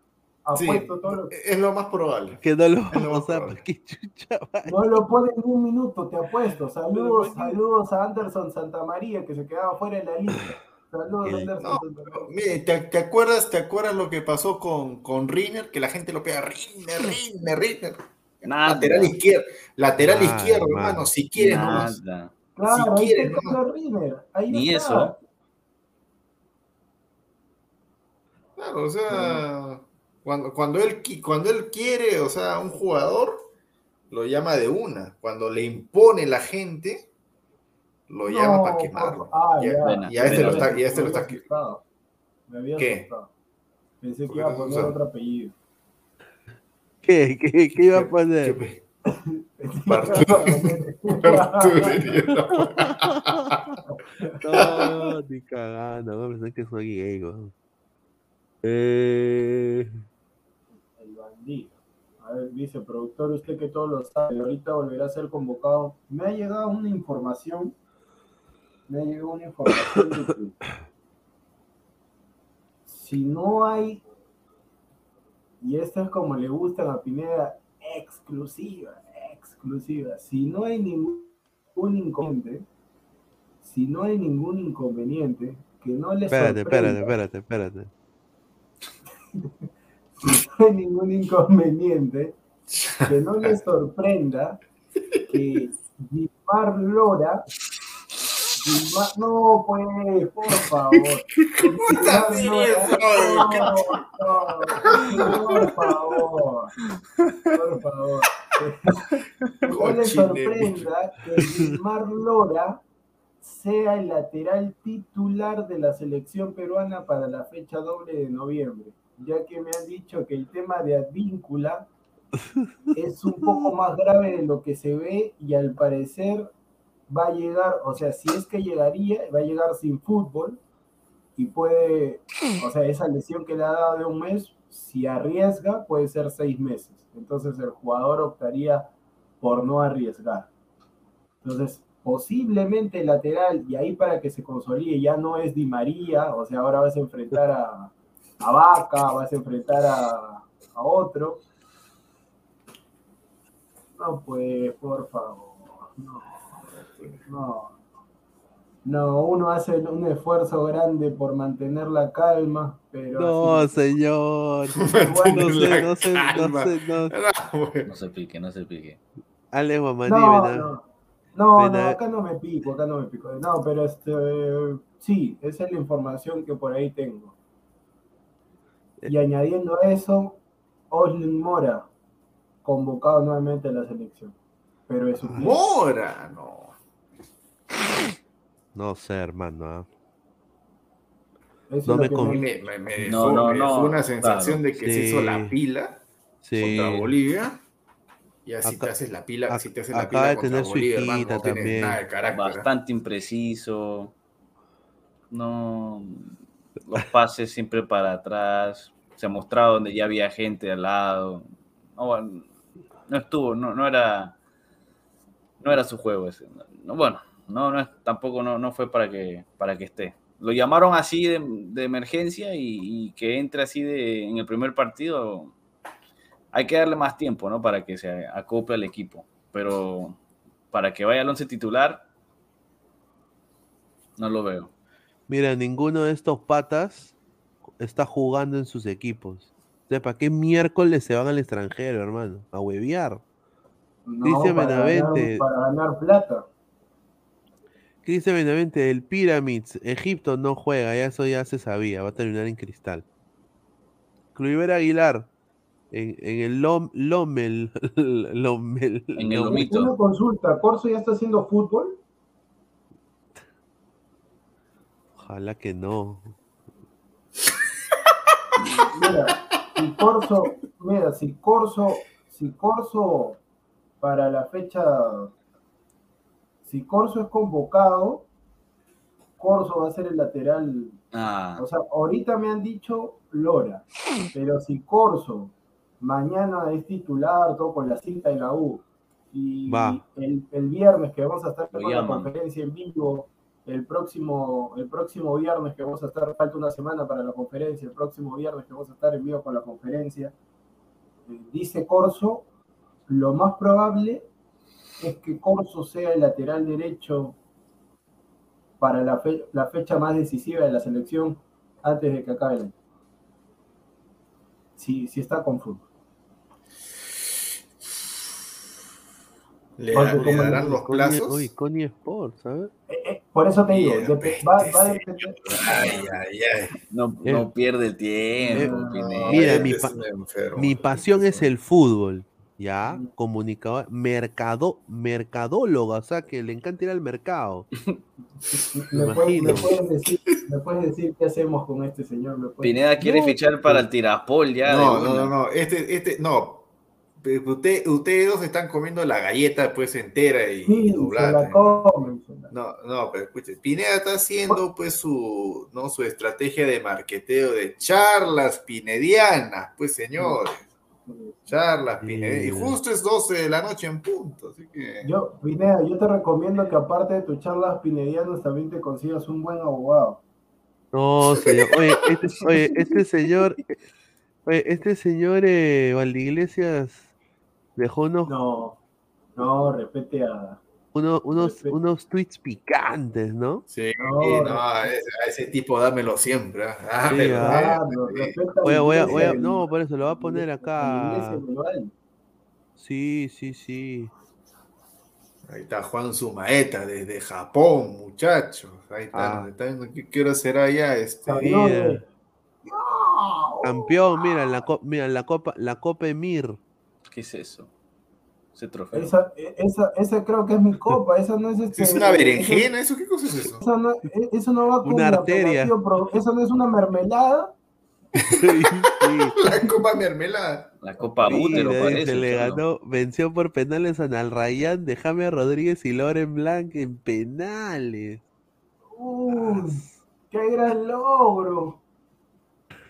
Sí, Apuesto todo lo es lo más probable. Que no lo vamos a... probable. ¿Qué chucha? No lo ponen ni un minuto, te apuesto. Saludos, saludos a Anderson Santamaría, que se quedaba fuera de la lista. Saludos, ¿Qué? Anderson No, Santamaría. Mire, ¿te, te acuerdas, ¿te acuerdas lo que pasó con, con Rinner? Que la gente lo pega Rinner, Rinner, Rinner. Nada. Lateral izquierdo, lateral Nada, izquierdo, hermano. hermano, si quieres nomás. Nada. Claro, Si el de Rinner. Ahí Ni está. eso. Claro, o sea, cuando, cuando, él, cuando él quiere, o sea, un jugador, lo llama de una. Cuando le impone la gente, lo llama No, para quemarlo. Ah, Y ya. Y a este lo está, y a este lo Me está, había asustado. Me había ¿Qué? asustado. Pensé ¿Por que iba a poner otro apellido. ¿Qué? ¿Qué, qué iba a poner? ¿Qué- No, ni cagando, no pensé que soy gay, weón. Eh, El bandido. A ver, viceproductor, usted que todo lo sabe, ahorita volverá a ser convocado. Me ha llegado una información. Me ha llegado una información de que si no hay, y esto es como le gustan a Pineda, exclusiva, exclusiva. Si no hay ningún inconveniente, si no hay ningún inconveniente, que no le espérate, espérate, sorprenda- espérate, espérate. no hay ningún inconveniente, que no les sorprenda que Gilmar Lora, Gilmar- no pues, por favor. Gilmar Lora, no, no, por favor, por favor. Que no les sorprenda que Gilmar Lora sea el lateral titular de la selección peruana para la fecha doble de noviembre, ya que me han dicho que el tema de Advíncula es un poco más grave de lo que se ve y al parecer va a llegar, o sea, si es que llegaría, va a llegar sin fútbol y puede, o sea, esa lesión que le ha dado de un mes, si arriesga, puede ser seis meses. Entonces el jugador optaría por no arriesgar. Entonces, posiblemente lateral, y ahí para que se consolide, ya no es Di María, o sea, ahora vas a enfrentar a, a Vaca, vas a enfrentar a, a otro. No, pues, por favor, no, no. No, uno hace un esfuerzo grande por mantener la calma, pero... No, así- señor. No sé, no sé, no sé, no. No, güey. No se pique, no se pique. Mamani, No, ven a- no, no, ven no, a- acá no me pico, acá no me pico. No, pero este, sí, esa es la información que por ahí tengo. Y añadiendo a eso, Oslin Mora, convocado nuevamente a la selección. Pero es su Mora, no. No sé, hermano. Eso no me con- me- Me, me, No, dejó, no, me dejó no, una sensación claro. de que se hizo la pila Sí. contra Bolivia. Y así Acá- te haces la pila, si te haces la acaba pila de contra tener su hermano, no también. nada de carácter. ¿eh? Bastante impreciso. No. Los pases siempre para atrás. Se mostraba donde ya había gente al lado. No, estuvo, no, no era. No era su juego ese. No, bueno, no, no tampoco no, no fue para que, para que esté. Lo llamaron así de, emergencia y, y que entre así de, en el primer partido. Hay que darle más tiempo, ¿no? Para que se acople al equipo. Pero para que vaya al once titular, no lo veo. Mira, ninguno de estos patas está jugando en sus equipos. O sea, ¿para qué miércoles se van al extranjero, hermano? A huevear. no, dice para ganar- Benavente. para ganar plata. Cristian Benavente, el Pyramids, Egipto no juega, ya eso ya se sabía, va a terminar en cristal. Cluiver Aguilar, en, en el Lom, Lomel, Lomel, En el Lom- Lomito. Una consulta, ¿Corso ya está haciendo fútbol? Ojalá que no. Mira, si Corso, mira, si Corso, si Corso para la fecha, si Corso es convocado, Corso va a ser el lateral. Ah, O sea, ahorita me han dicho Lora, pero si Corso mañana es titular, todo con la cinta de la U, y Va. el, el viernes que vamos a estar con la conferencia en vivo, el próximo, el próximo viernes que vamos a estar, falta una semana para la conferencia, el próximo viernes que vamos a estar en vivo con la conferencia, eh, dice Corso, lo más probable es que Corso sea el lateral derecho para la, fe- la fecha más decisiva de la selección antes de que acabe el año. Si, si está con fútbol. ¿Le, Porque le como darán los Connie- plazos? Uy, Connie Sports, ¿sabes? Eh, eh, por eso te digo, Bien, dep- va, va a este depender. Ay, ay, ay. No, Eh, no pierde el tiempo, eh, Pineda. Mira, Este mi pa- enfermo. Mi pasión es el fútbol, ¿ya? Mm. Comunicador, mercado, mercadóloga, o sea, que le encanta ir al mercado. ¿Me puedes, me puedes decir, ¿Me puedes decir qué hacemos con este señor? ¿Me Pineda quiere No, fichar para el Tiraspol ya. No, no, no, no. Este, este, no. Pero Usted, ustedes dos están comiendo la galleta pues entera y, Sí, y se doblada. la comen. se la- No, no, pero escuche, Pineda está haciendo pues su, ¿no? su estrategia de marqueteo de charlas pinedianas, pues señores, charlas pinedianas. Y Sí. justo es 12 de la noche en punto, así que... Yo, Pineda, yo te recomiendo que aparte de tus charlas pinedianas también te consigas un buen abogado. No, señor. Oye, este, oye, este señor, oye, este señor eh, Valdeiglesias dejó unos, No, no, respete a. unos, unos, unos tweets picantes, ¿no? Sí, No, no, a ese, a ese tipo dámelo siempre. ¿ah? Sí, Dámelo, ah. Voy a, voy a, voy no, por eso lo voy a poner acá. Sí, sí, sí. Ahí está Juan Sumaeta desde Japón, muchachos. Ahí está, Ah. está qué quiero hacer allá. Este. Campeón, mira, la, mira, la copa, la copa Emir. ¿Qué es eso? Ese trofeo. Esa, esa, esa creo que es mi copa, esa no es este. ¿Es una berenjena? ¿Eso qué cosa es eso? Eso no, e- eso no va con Una arteria. eso no es una mermelada. Sí, La copa mermelada. La Copa Útero parece. se le ganó, venció por penales a Nalrayán de James Rodríguez y Loren Blanc en penales. Uy, qué gran logro.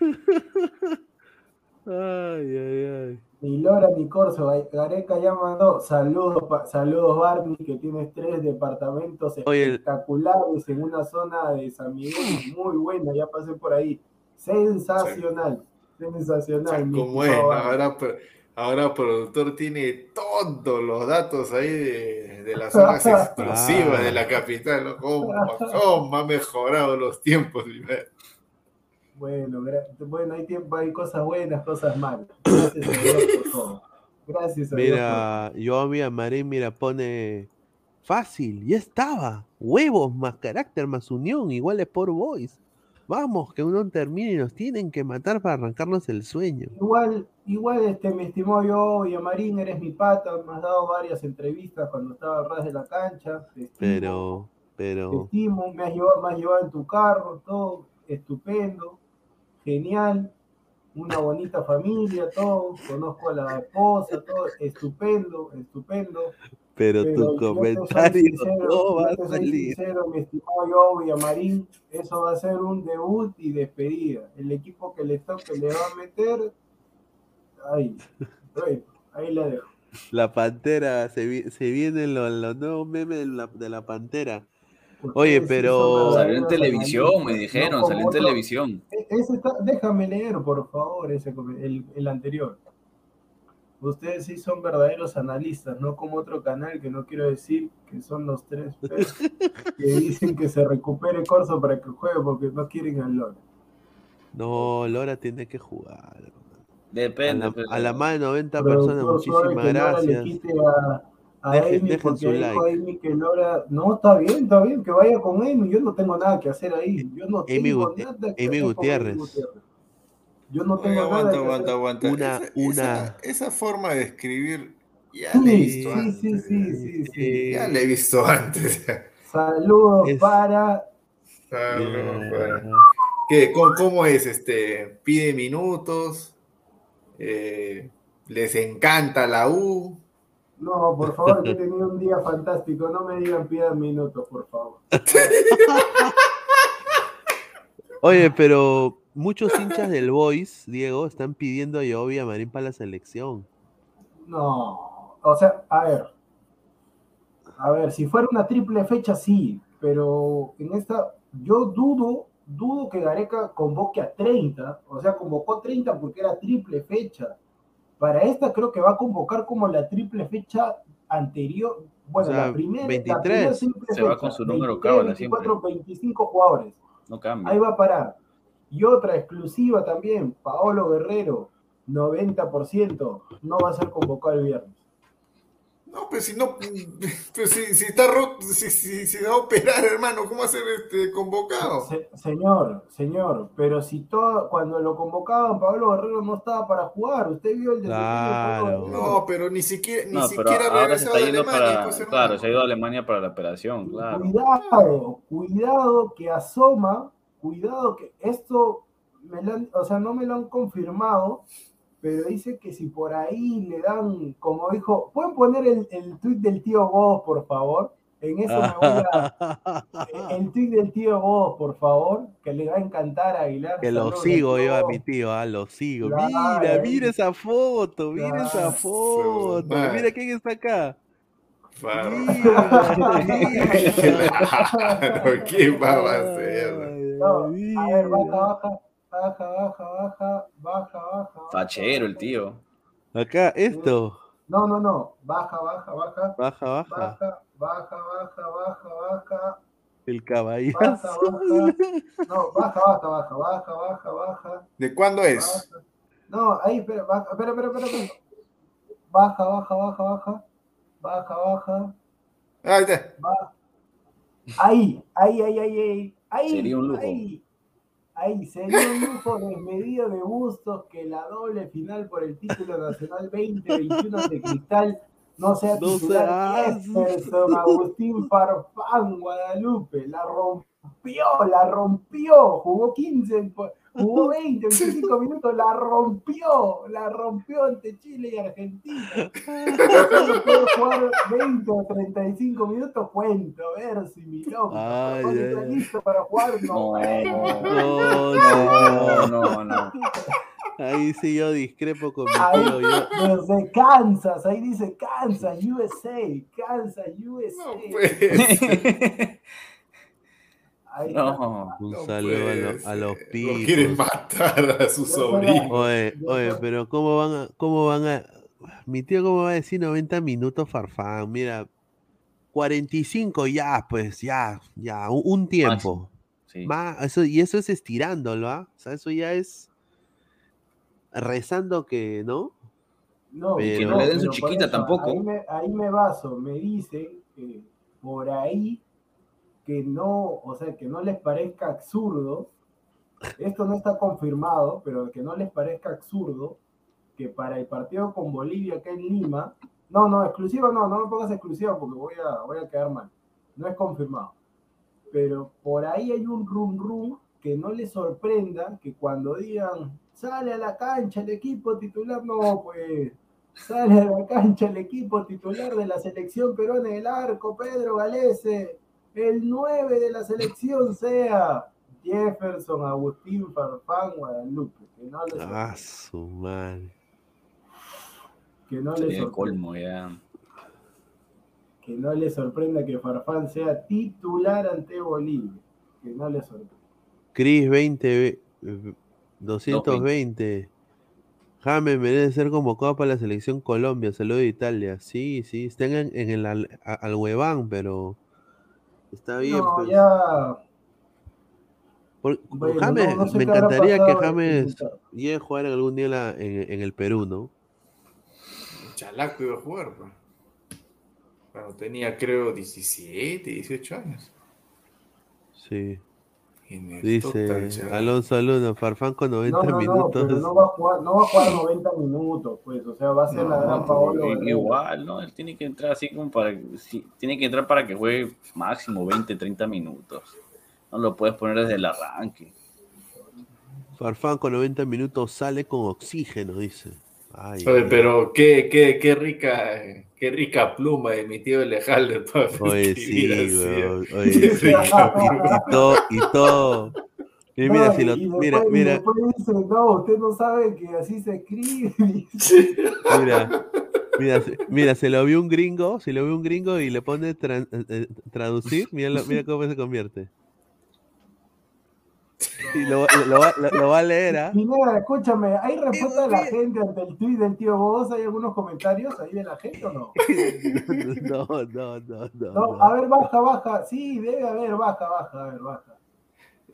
Ay, ay, ay. Ni Lora ni Corso, Ga- Gareca ya mandó saludos, pa- saludos Barney, que tienes tres departamentos espectaculares en una zona de San Miguel, muy buena, ya pasé por ahí. Sensacional, sensacional. mi ¿Cómo estimado es? Ahora, ahora productor tiene todos los datos ahí de, de las zonas exclusivas Ah. de la capital. ¿Cómo, cómo ha mejorado los tiempos? Bueno, gra- bueno, hay tiempo, hay cosas buenas, cosas malas. Gracias a Dios por todo. Gracias a Dios. Mira, yo a Marín, mira, pone fácil, ya estaba. Huevos más carácter más unión, iguales por Boys. Vamos, que uno termine y nos tienen que matar para arrancarnos el sueño. por- Igual, igual, este, mi estimado yo, Marín, eres mi pata, me has dado varias entrevistas cuando estaba al ras de la cancha. Te estimo, Pero, te pero, estimo, me has llevado, me has llevado en tu carro, todo estupendo, genial, una bonita familia, todo, conozco a la esposa, todo, estupendo, estupendo. pero Pero tu comentario sincero, no va a salir. sincero, mi estimado yo, Villamarín, eso va a ser un debut y despedida. El equipo que le toque le va a meter, ay, bueno, ahí la dejo. La pantera, se, vi- se vienen los, los nuevos memes de la, de la pantera. Oye, pero- Salió en televisión, me dijeron, no salió en otro- televisión. E- ese está- déjame leer, por favor, ese, el, el anterior. Ustedes sí son verdaderos analistas, no como otro canal que no quiero decir que son los tres que dicen que se recupere Corso para que juegue porque no quieren al LOL. No, Lora tiene que jugar. A Depende. la, pero- a la más de 90 personas, muchísimas Lora le gracias. quite a, a Dejen- Amy dejen su like. Amy que Lora, no, está bien, está bien, que vaya con Amy, yo no tengo nada que hacer ahí, yo no Amy tengo Guti- nada que Amy hacer con Gutiérrez. Yo no Oye, tengo nada aguanta, que aguanta, hacer. aguanta. Una- esa, una- esa- esa forma de escribir ya Sí, la he visto sí, antes. sí, sí, sí, sí. Ya la he visto antes. Saludos Es- para Saludos, para-. ¿Qué? ¿Cómo, cómo es? Este, pide minutos, eh, les encanta la U. No, por favor, que he tenido un día fantástico. No me digan pidan minutos, por favor. Oye, pero muchos hinchas del Boys, Diego, están pidiendo a Yobi Marín para la selección. No, o sea, a ver. A ver, si fuera una triple fecha, sí. pero en esta, yo dudo, dudo que Gareca convoque a 30, o sea, convocó 30 porque era triple fecha. Para esta creo que va a convocar como la triple fecha anterior, bueno, O sea, la primera, la 23. primera simple Se va fecha, con su número 23, cábala siempre. 24, 25 jugadores. No cambia. Ahí va a parar. Y otra exclusiva también, Paolo Guerrero, 90%, no va a ser convocado el viernes. No, pues si no, pues si, si está roto, si, si, si va a operar, hermano, ¿cómo va a ser este convocado? Se- señor, señor, pero si todo, cuando lo convocaban, Pablo Guerrero no estaba para jugar. Usted vio el de Claro. No, pero ni siquiera, ni No, pero siquiera ahora se está yendo Alemania, para. pues, claro, se ha ido a Alemania para la operación, claro. Cuidado, cuidado que asoma, cuidado que esto, me lo han- o sea, no me lo han confirmado, pero dice que si por ahí le dan, como dijo, ¿pueden poner el, el tweet del tío Vos, por favor? En eso me voy a... El tweet del tío Vos, por favor, que le va a encantar a Aguilar. Que lo sigo yo a mi tío, ah, lo sigo. Claro, Mira, mira esa foto, mira esa foto. Mira quién está acá. Mira, Claro, ¿quién va a ser? No, a ver, baja, baja, baja, baja, baja, baja, baja. Fachero el tío. Acá, esto. No, no, no, baja, baja, baja, Baja, baja. baja, baja, baja, baja, baja, El baja, caballazo. baja. No, baja, baja, baja, baja, baja, baja. ¿De cuándo es? baja. No, ahí, espera, baja, espera, espera, espera, espera. Baja, baja, baja, baja, baja, baja, Ah, ahí está. baja. Ahí, ahí, ahí, ahí, ahí, ahí. Sería un lujo. Ahí, ahí, sería un lujo desmedido de Bustos que la doble final por el título nacional 2021 de Cristal no sea No titular Jefferson Agustín Farfán Guadalupe. La rompió, la rompió. Jugó 15, po- jugó 20, 25 minutos, la rompió, la rompió ante Chile y Argentina. Puede jugar 20 o 35 minutos, cuento, a ver si mi loco está listo para jugar. No, No, No, no, no. no, no. Ahí sí yo discrepo con mi Ahí, tío. Yo, desde Kansas, ahí dice Kansas, USA, Kansas, USA. No pues. Ahí. No. un No saludo a, puede lo- a los ser. Lo quieren matar a su Yo sobrino. Oye, oye, pero ¿cómo van a, cómo van a, mi tío cómo va a decir 90 minutos Farfán? Mira, 45 ya, pues ya, ya, un, un tiempo. Sí. Más, eso, y eso es estirándolo, ¿ah? O sea, eso ya es rezando que, ¿no? No, Que pero- no le den su chiquita tampoco. Ahí me, ahí me baso, me dicen que por ahí que no, o sea, que no les parezca absurdo, esto no está confirmado, pero que no les parezca absurdo que para el partido con Bolivia acá en Lima, no, no, exclusiva no, no me pongas exclusiva porque voy a, voy a quedar mal, no es confirmado, pero por ahí hay un rum rum que no les sorprenda que cuando digan sale a la cancha el equipo titular, no, pues sale a la cancha el equipo titular de la selección peruana del arco, Pedro Galese, el 9 de la selección sea Jefferson, Agustín, Farfán, Guadalupe, que no les, Ah, su madre. que no les Sería el sorprenda, colmo ya. que no les sorprenda que Farfán sea titular ante Bolivia, que no les sorprenda. Cris 20, eh, 220. James merece ser convocado para la selección Colombia. Saludos de Italia. Sí, sí, están en, en el al, a- al hueván, pero está bien. No, pues. ya. Por- bueno, James, no- no sé me encantaría que James llegue a jugar algún día en, la- en- en el Perú, ¿no? Chalaco iba a jugar, pues. Cuando tenía, creo, 17, 18 años. Sí. Dice. Alonso Alonso, Farfán con 90 No, no, no, minutos. pero no va a jugar, no va a jugar 90 minutos, pues, o sea, va a ser la No, gran Paolo. Igual, ¿no? Él tiene que entrar así como para. sí, tiene que entrar para que juegue máximo 20, 30 minutos. No lo puedes poner desde el arranque. Farfán con 90 minutos sale con oxígeno, dice. Ay, Oye, pero qué, qué, qué rica, qué rica pluma de mi tío Lejalde para Oye, sí, ¿eh? oye, sí. Y todo, y todo. Y mira, No, si lo, y mira, después- mira, después dice, no, usted no sabe que así se escribe. mira. Mira, se- mira, se lo vio un gringo, se lo vio un gringo y le pone tran- eh, eh, traducir, mira, lo- mira cómo se convierte. Y lo, lo- lo va, lo- lo va a leer, ¿ah? Pineda, escúchame, ¿hay respuesta de la gente ante el tweet del tío Vos? ¿Hay algunos comentarios ahí de la gente o no? No, no, no, no. No, a ver, baja, baja. Sí, debe haber, baja, baja, a ver, baja.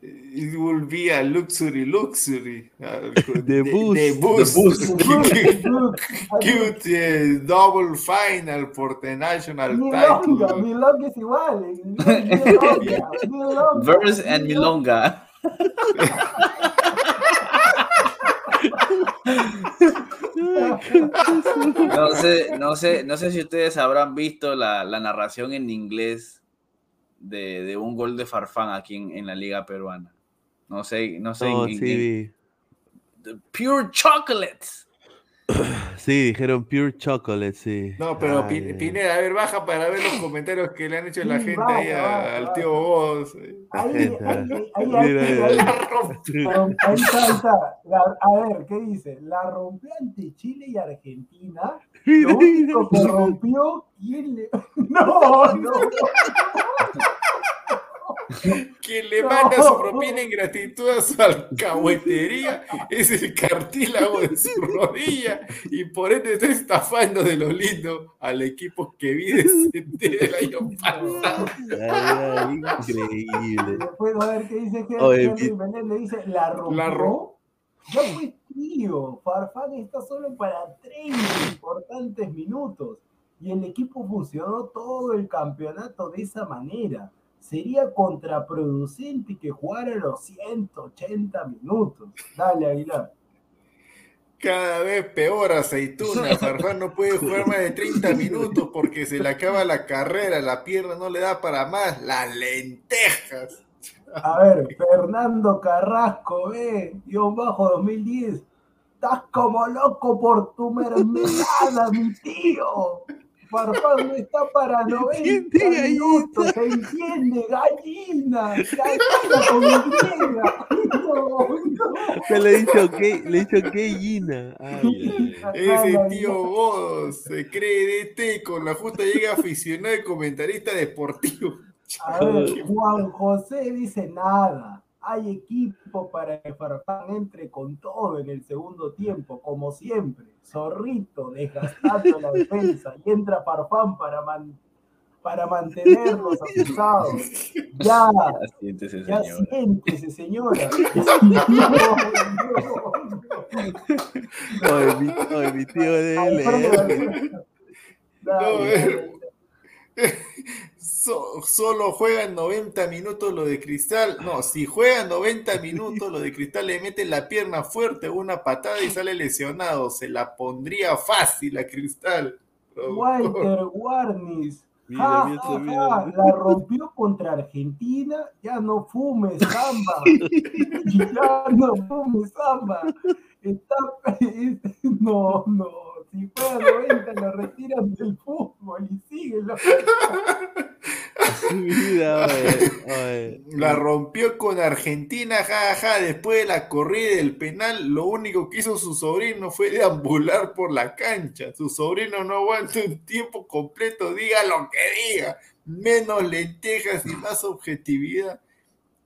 Y volvía Luxury, Luxury. al- The Boost. The Boost. Cute eh, double final por the national Milonga, title. Milonga es igual. eh, Milonga, Milonga. Verse and Milonga. No sé, no sé, no sé si ustedes habrán visto la, la narración en inglés de, de un gol de Farfán aquí en, en la liga peruana. No sé, no sé. No, en- sí, Pure chocolates. Sí, dijeron pure chocolate, sí. No, pero Ay, Pi- ay. Pineda, a ver, baja para ver los comentarios que le han hecho la Sí, gente baja, ahí a- baja, al tío Vos. Ahí, ahí, ahí, ahí, mira, está, ahí está. La- a ver, ¿qué dice? La rompió ante Chile y Argentina. Mira, Lo único que rompió, ¿quién le.? No, no. Quien le No. manda su propina en gratitud a su alcahuetería es el cartílago de su rodilla y por ende está estafando de lo lindo al equipo que vi descender el año pasado. Ay, increíble. Después, a ver, ¿qué dice Henry, Oye, mi-? Le dice, la rompió. La ro- Ya pues, tío, Farfán está solo para 30 importantes minutos. Y el equipo funcionó todo el campeonato de esa manera. Sería contraproducente que jugara los 180 minutos. Dale, Aguilar. Cada vez peor aceituna. Farfán no puede jugar más de 30 minutos porque se le acaba la carrera, la pierna no le da para más. Las lentejas. A ver, Fernando Carrasco, ve, guion bajo 2010. Estás como loco por tu mermelada, mi tío. Farfán no está para 90 Entiende, gallina. minutos, se entiende, gallina, gallina con. No, no. Se le he dicho que, le he dicho que ay. Ese tío vos se cree DT con la justa llega aficionado y comentarista deportivo. A ver, Juan José dice nada. Hay equipo para que Farfán entre con todo en el segundo tiempo, como siempre. Zorrito desgastando la defensa y entra Farfán para, man- para mantenerlos asustados. Ya, Siéntese, ya siéntese, señora. No, no, no. Oye, mi, oye, mi tío debe leer. No. So- solo juegan 90 minutos lo de Cristal. No, si juegan 90 minutos lo de Cristal le meten la pierna fuerte, una patada y sale lesionado. Se la pondría fácil a Cristal. Walter Warnis. Mira, Ja, mira, ja, mira. ja, la rompió contra Argentina, ya no fumes samba, ya no fumes samba, está, no, no, si fuera 90 lo retiran del fútbol y síguelo. Mira, oye, oye. La rompió con Argentina, jaja. Después de la corrida del penal, lo único que hizo su sobrino fue deambular por la cancha. Su sobrino no aguanta un tiempo completo, diga lo que diga. Menos lentejas y más objetividad.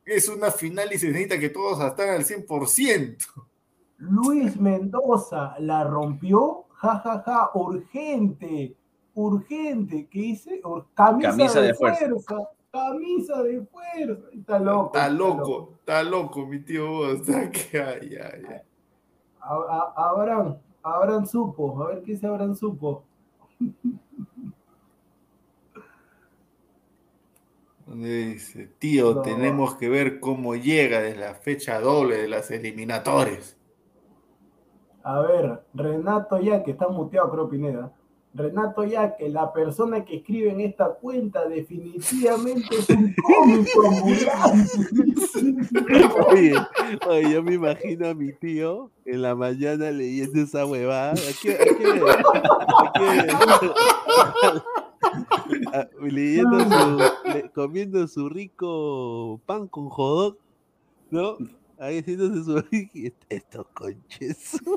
Es una final y se necesita que todos estén al 100%. Luis Mendoza la rompió, jajaja, ja, ja, urgente, urgente, ¿qué dice? Ur- camisa, Camisa de, de fuerza. fuerza. camisa de fuerza, está loco. Está loco, está loco, mi tío vos. Está que, ay, ay, ay. Abraham, Abraham supo, a ver qué dice Abraham supo. Donde dice, tío, No. tenemos que ver cómo llega desde la fecha doble de las eliminatorias. A ver, Renato Yaque, está muteado creo Pineda. Renato Yaque, la persona que escribe en esta cuenta definitivamente es un cómico. Oye, oye, yo me imagino a mi tío en la mañana leyendo esa huevada. ¿A qué- a qué- a qué- a- leyendo su, le- comiendo su rico pan con jodot, ¿no? Ahí haciéndose su estos conches. Esto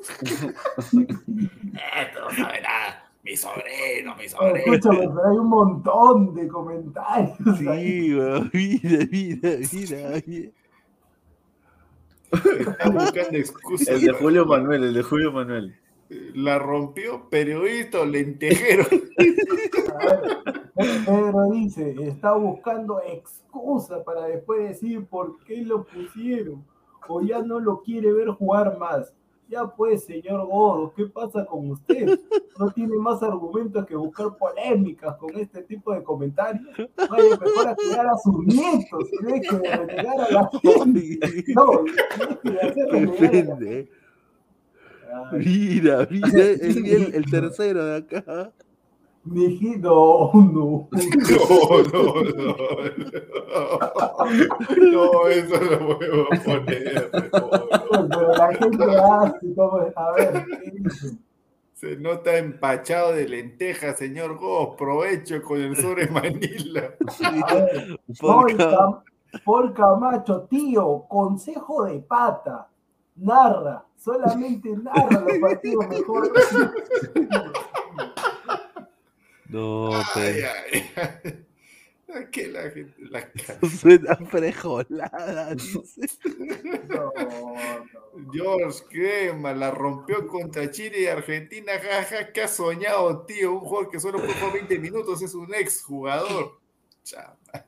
no sabe nada. Mi sobrino, mi sobrino. escúchame, pero hay un montón de comentarios. ahí. Sí, weón, mira, mira, mira, mira. Está buscando excusas. El de Julio Manuel, el de Julio Manuel. La rompió periodista lentejero. Pedro dice, está buscando excusa para después decir por qué lo pusieron. O ya no lo quiere ver jugar más. Ya pues, señor Godo, ¿qué pasa con usted? ¿No tiene más argumentos que buscar polémicas con este tipo de comentarios? Vaya mejor a cuidar a sus nietos, deje de renegar a la gente. No, deje de hacer Mira, mira, el, el- el tercero de acá. Mijito, no. No, no, no. No, no eso no puedo poner. no. Pero la gente hace como, a ver, ¿qué dice? Se nota empachado de lentejas, señor Goss. Provecho con el sobre Manila. Ver, Por Cam- Camacho, tío, consejo de pata. Narra, solamente narra los partidos mejor. No, Ay, pero ay, ay. Que la gente la ca- suena frejolada, dice. No, no. George Crema la rompió contra Chile y Argentina. Jaja, que ha soñado, tío. Un jugador que solo jugó 20 minutos es un ex jugador. Chama.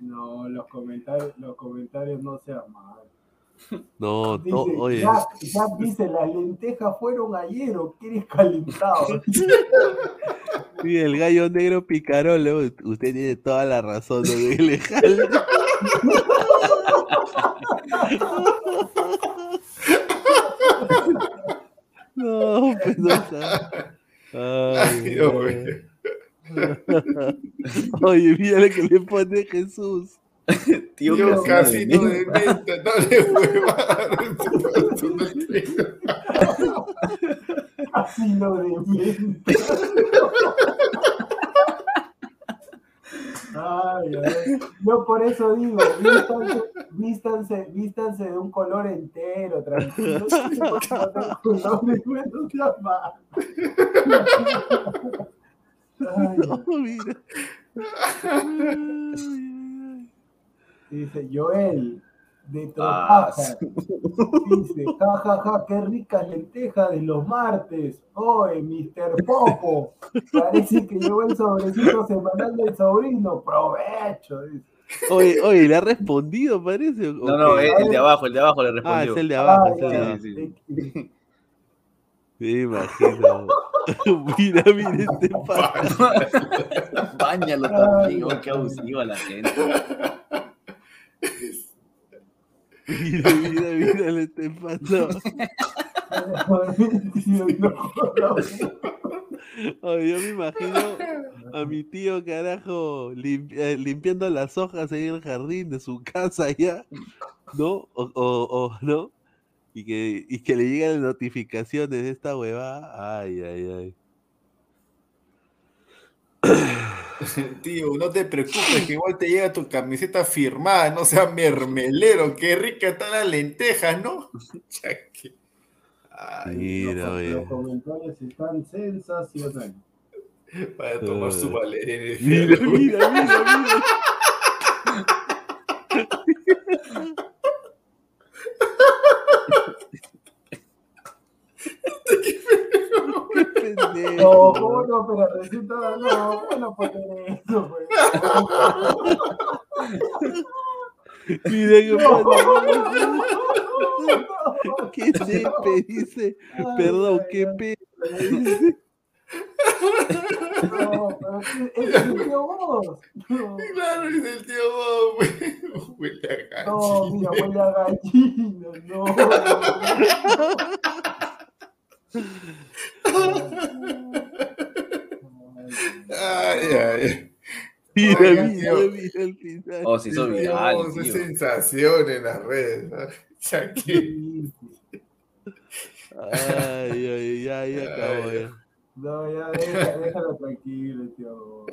No, los comentarios, los comentarios no sean malos. No, Dice, to- oye, Jack, Jack dice, las lentejas fueron ayer o quieres calentado. sí, el gallo negro picarolo, usted tiene toda la razón, no jalar. No, pues no está. Ay, Ay, Dios ay. mío. Oye, mira lo que le pone Jesús. Tío, Tío Casino Casino de de menta. menta, no le hueva. Así lo de mente. Ay, ay. Yo por eso digo, vístanse, vístanse, vístanse de un color entero, tranquilo. Ay, No, mira. Dice Joel, de Ah, Tropaja. Dice, ja, ja, ja, qué ricas lentejas de los martes. Oye, Mr. Popo. Parece que llegó el sobrecito semanal del sobrino. Provecho. dice. Oye, oye, ¿le ha respondido, parece? No, no, el, el de abajo, el de abajo le Ah, respondió. es el de abajo, Ah, es el de ya, abajo. sí, sí. Me imagino. mira, mira este pata. Báñalo también, qué abusiva la gente. Mira, mira, mira lo este pata. Oye, yo me imagino a mi tío, carajo, eh, limpiando las hojas en el jardín de su casa ya, ¿no? O, o, ¿no? Y que, y que le lleguen notificaciones de esta huevada. Ay, ay, ay. Tío, no te preocupes, que igual te llega tu camiseta firmada, no sea mermelero. Qué rica están las lentejas, ¿no? Ay, Mira, Los oye. comentarios están sensacionales. para tomar su valer. Mira, mira, mira, mira. Qué pendejo. No, ¿cómo no? Pero resulta, no, bueno, pues eso, pues. Mira qué pasa. Qué nepe, dice. Perdón, qué pe. dice. No, pero es el tío vos. No, Claro, es el tío Bob, güey. Huele a no, mira, gallina. huele a gallina, no. Ay, ay. Mira, Oiga, mira, tío. mira el final. Oh, se hizo Tío, viral, es tío. sensación en las redes. ¿no? Ya que- Ay, ay, ya, ya acabó ya. No, ya, deja- déjalo tranquilo, tío-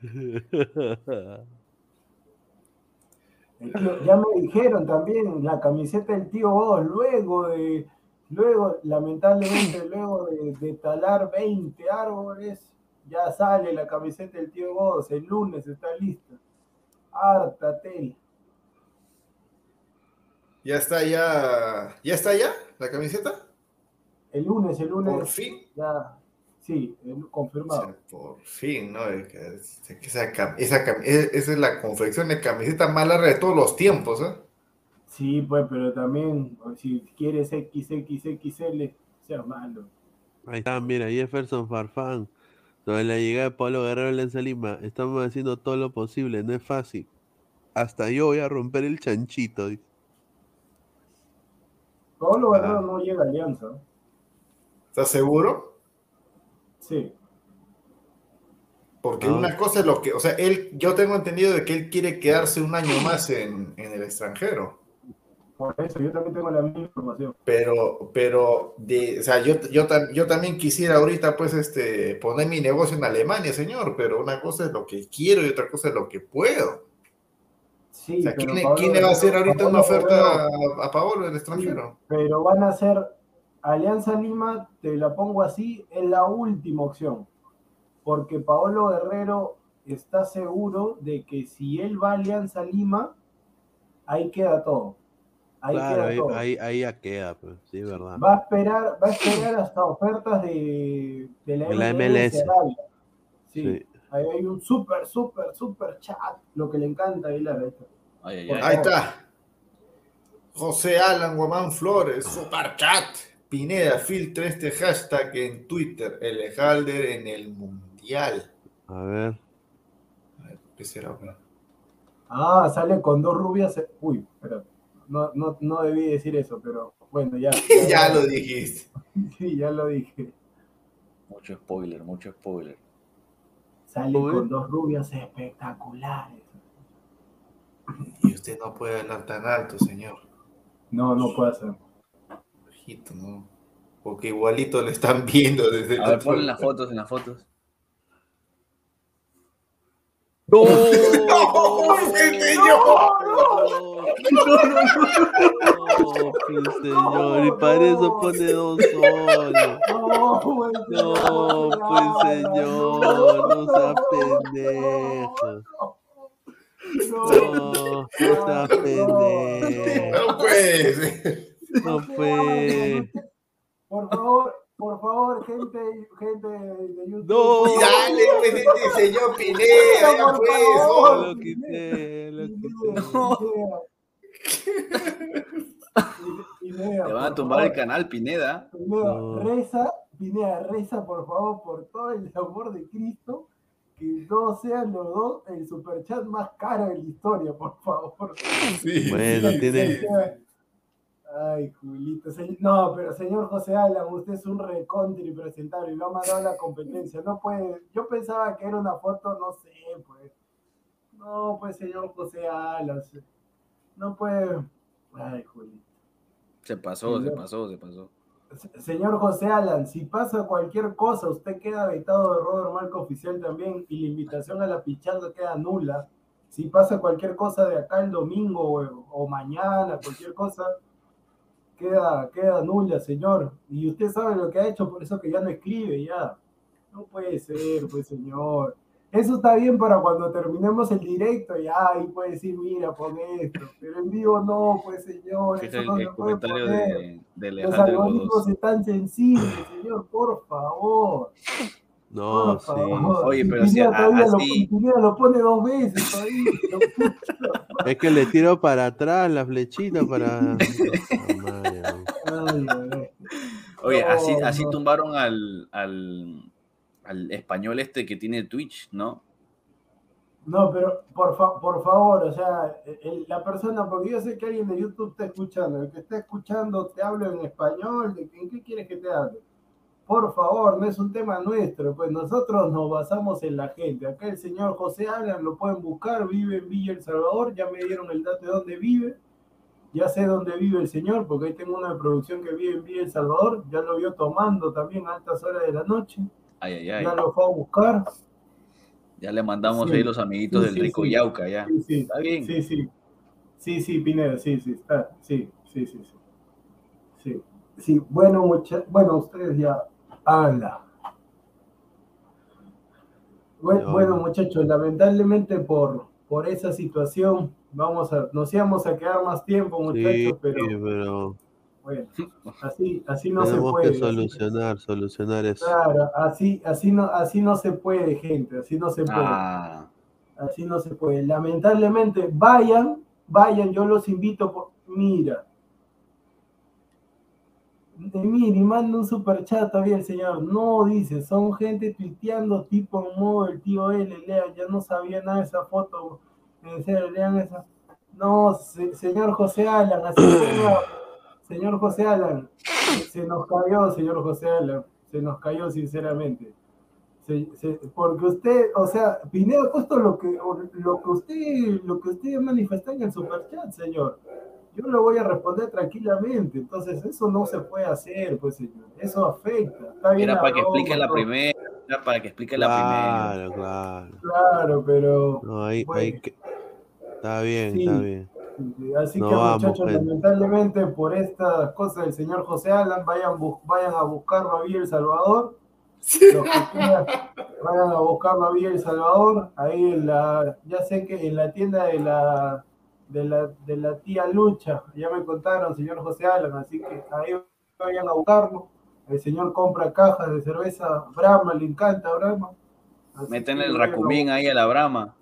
ya me dijeron también la camiseta del tío vos, luego de, Luego, lamentablemente, luego de, de talar 20 árboles, ya sale la camiseta del tío Godos. El lunes está lista. Harta tela. Ya está ya. ¿Ya está ya la camiseta? El lunes, el lunes. Por fin. Ya, sí, O confirmado. sea, por fin, ¿no? Esa, esa e- esa es la confección de camiseta más larga de todos los tiempos, ¿eh? Sí, pues, pero también, si quieres XXXL, sea malo. Ahí está, mira, Jefferson Farfán. Sobre la llegada de Pablo Guerrero en Alianza Lima, estamos haciendo todo lo posible, no es fácil. Hasta yo voy a romper el chanchito. dice. Pablo Ah. Guerrero no llega a Alianza. ¿Estás seguro? Sí. Porque Ah. una cosa es lo que, o sea, él, yo tengo entendido de que él quiere quedarse un año más en, en el extranjero. Por eso yo también tengo la misma información. Pero, pero, de, o sea, yo, yo, yo también quisiera ahorita, pues, este, poner mi negocio en Alemania, señor, pero una cosa es lo que quiero y otra cosa es lo que puedo. Sí, O sea, ¿quién, le- Pablo quién le va a hacer ahorita una oferta a, a Paolo del extranjero? Pero van a ser Alianza Lima, te la pongo así, es la última opción. Porque Paolo Guerrero está seguro de que si él va a Alianza Lima, ahí queda todo. Ahí Claro, queda ahí, todo. ahí, ahí ya queda, pues, sí, verdad. Va a esperar, va a esperar hasta ofertas de, de la, De la MLS. Sí, Sí. Ahí hay un súper, súper, súper chat, lo que le encanta a Aguilar. ahí. Ahí está. José Alan Guamán Flores, super chat. Pineda, filtra este hashtag en Twitter, el Halder en el Mundial. A ver. A ver, ¿Qué será? Ah, sale con dos rubias. eh, Uy, espera. No, no, no debí decir eso, pero bueno, ya. Ya lo dijiste. Sí, ya lo dije. Mucho spoiler, mucho spoiler. Sale con dos rubias espectaculares. Y usted no puede hablar tan alto, señor. No, no puede ser. Ojito, ¿no? Porque igualito lo están viendo desde el A ver, otro ponle las fotos, en las fotos. ¡No! ¡No, No, pues, señor, y para eso pone dos soles. No, pues, No, pues señor, no sea pendejo. No, no sea pendejo. No puede ser. No pues. Por favor, por favor, gente, gente de YouTube. No. Dale, pues, este señor Pineda, ya pues. favor. Lo quité, lo quité. Pineda, Te van a tumbar el canal, Pineda. Pineda, No. reza, Pineda, reza por favor por todo el amor de Cristo, que no sean los dos el superchat más caro de la historia, por favor. Sí, Bueno, sí, tiene- sí. Ay, Julito. No, pero señor José Alan, usted es un recontra impresentable y no ha mandado la competencia. No puede. Yo pensaba que era una foto, no sé, pues. No, pues, señor José Alan. No puede. Ay, Julito. Se pasó, se pasó, se pasó. Se- Señor José Alan, si pasa cualquier cosa, usted queda vetado de Robert Marco Oficial también y la invitación a la pichanga queda nula. Si pasa cualquier cosa de acá el domingo o, o mañana, cualquier cosa, queda, queda nula, señor. Y usted sabe lo que ha hecho, por eso que ya no escribe, ya. No puede ser, pues, señor. Eso está bien para cuando terminemos el directo, ya ahí puede decir, mira, pon esto. Pero en vivo no, pues, señor. Eso el, no el se puede comentario poner. de, de Los algoritmos están sensibles, señor, por favor. No, Por sí. favor. Oye, pero si lo- así- lo pone dos veces todavía. Es que le tiro para atrás la flechita para. Ay. Oye, No, así, así tumbaron al, al, al español este que tiene Twitch, ¿no? No, pero por, fa- por favor, o sea, la persona, porque yo sé que alguien de YouTube está escuchando, el que está escuchando te hablo en español, ¿de qué- ¿en qué quieres que te hable? Por favor, no es un tema nuestro, pues nosotros nos basamos en la gente. Acá el señor José Alan lo pueden buscar, vive en Villa El Salvador, ya me dieron el dato de dónde vive, ya sé dónde vive el señor, porque ahí tengo una producción que vive en Villa El Salvador, ya lo vio tomando también a altas horas de la noche, Ay, ay, ay. ya lo fue a buscar. Ya le mandamos Sí. ahí los amiguitos Sí, del sí, Rico sí. Yauca, ya. Sí, sí. Está bien. Sí, sí. Sí, sí, Pineda, sí, sí, está. Sí, sí, sí, sí. Sí. Sí, bueno, mucha, bueno, ustedes ya habla. Bueno, No. bueno, muchachos, lamentablemente por, por esa situación vamos a, nos íbamos a quedar más tiempo, muchachos, Sí, pero pero bueno, así, así no se tenemos puede. que solucionar, solucionar eso. Claro, así, así no, así no se puede, gente, así no se puede. Ah, Así no se puede. Lamentablemente, vayan, vayan, yo los invito. Por... Mira. Mira, y manda un super chat todavía el señor. No, dice, son gente tuiteando tipo en modo el tío L, lean, ya no sabía nada de esa foto. En serio, lean esa. No, se- señor José Alan, así señor José Alan, se nos cayó, señor José Alan, se nos cayó sinceramente. Se- se- porque usted, o sea, Pineda ha puesto lo que, lo que usted, lo que usted manifestó en el superchat, señor. Yo lo voy a responder tranquilamente. Entonces, eso no se puede hacer, pues, señor. Eso afecta. Está bien era para que explique la primera, era para que explique la primera. Claro, claro. Claro, pero No, ahí, Bueno. ahí que- Está bien, Sí. está bien. Así No que vamos, muchachos, gente. lamentablemente por estas cosas del señor José Alan, vayan, bu- vayan a buscarlo a Villa El Salvador. Los que quieran, vayan a buscarlo a Villa El Salvador. Ahí en la, ya sé que en la tienda de la, de la, de la tía Lucha, ya me contaron, señor José Alan, así que ahí vayan a buscarlo. El señor compra cajas de cerveza Brahma, le encanta Brahma. Meten el racumín ahí a la brama.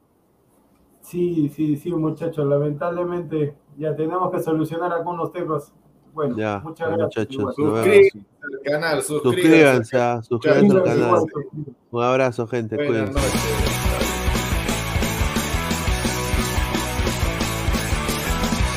Sí, sí, sí, muchachos, lamentablemente ya tenemos que solucionar algunos temas. Bueno, Ya, muchas gracias. muchachos, igual. nos vemos. Suscríbanse al canal, suscríbanse. Suscríbanse, suscríbanse al canal. Un abrazo, gente. Buenas Cuídense. noches.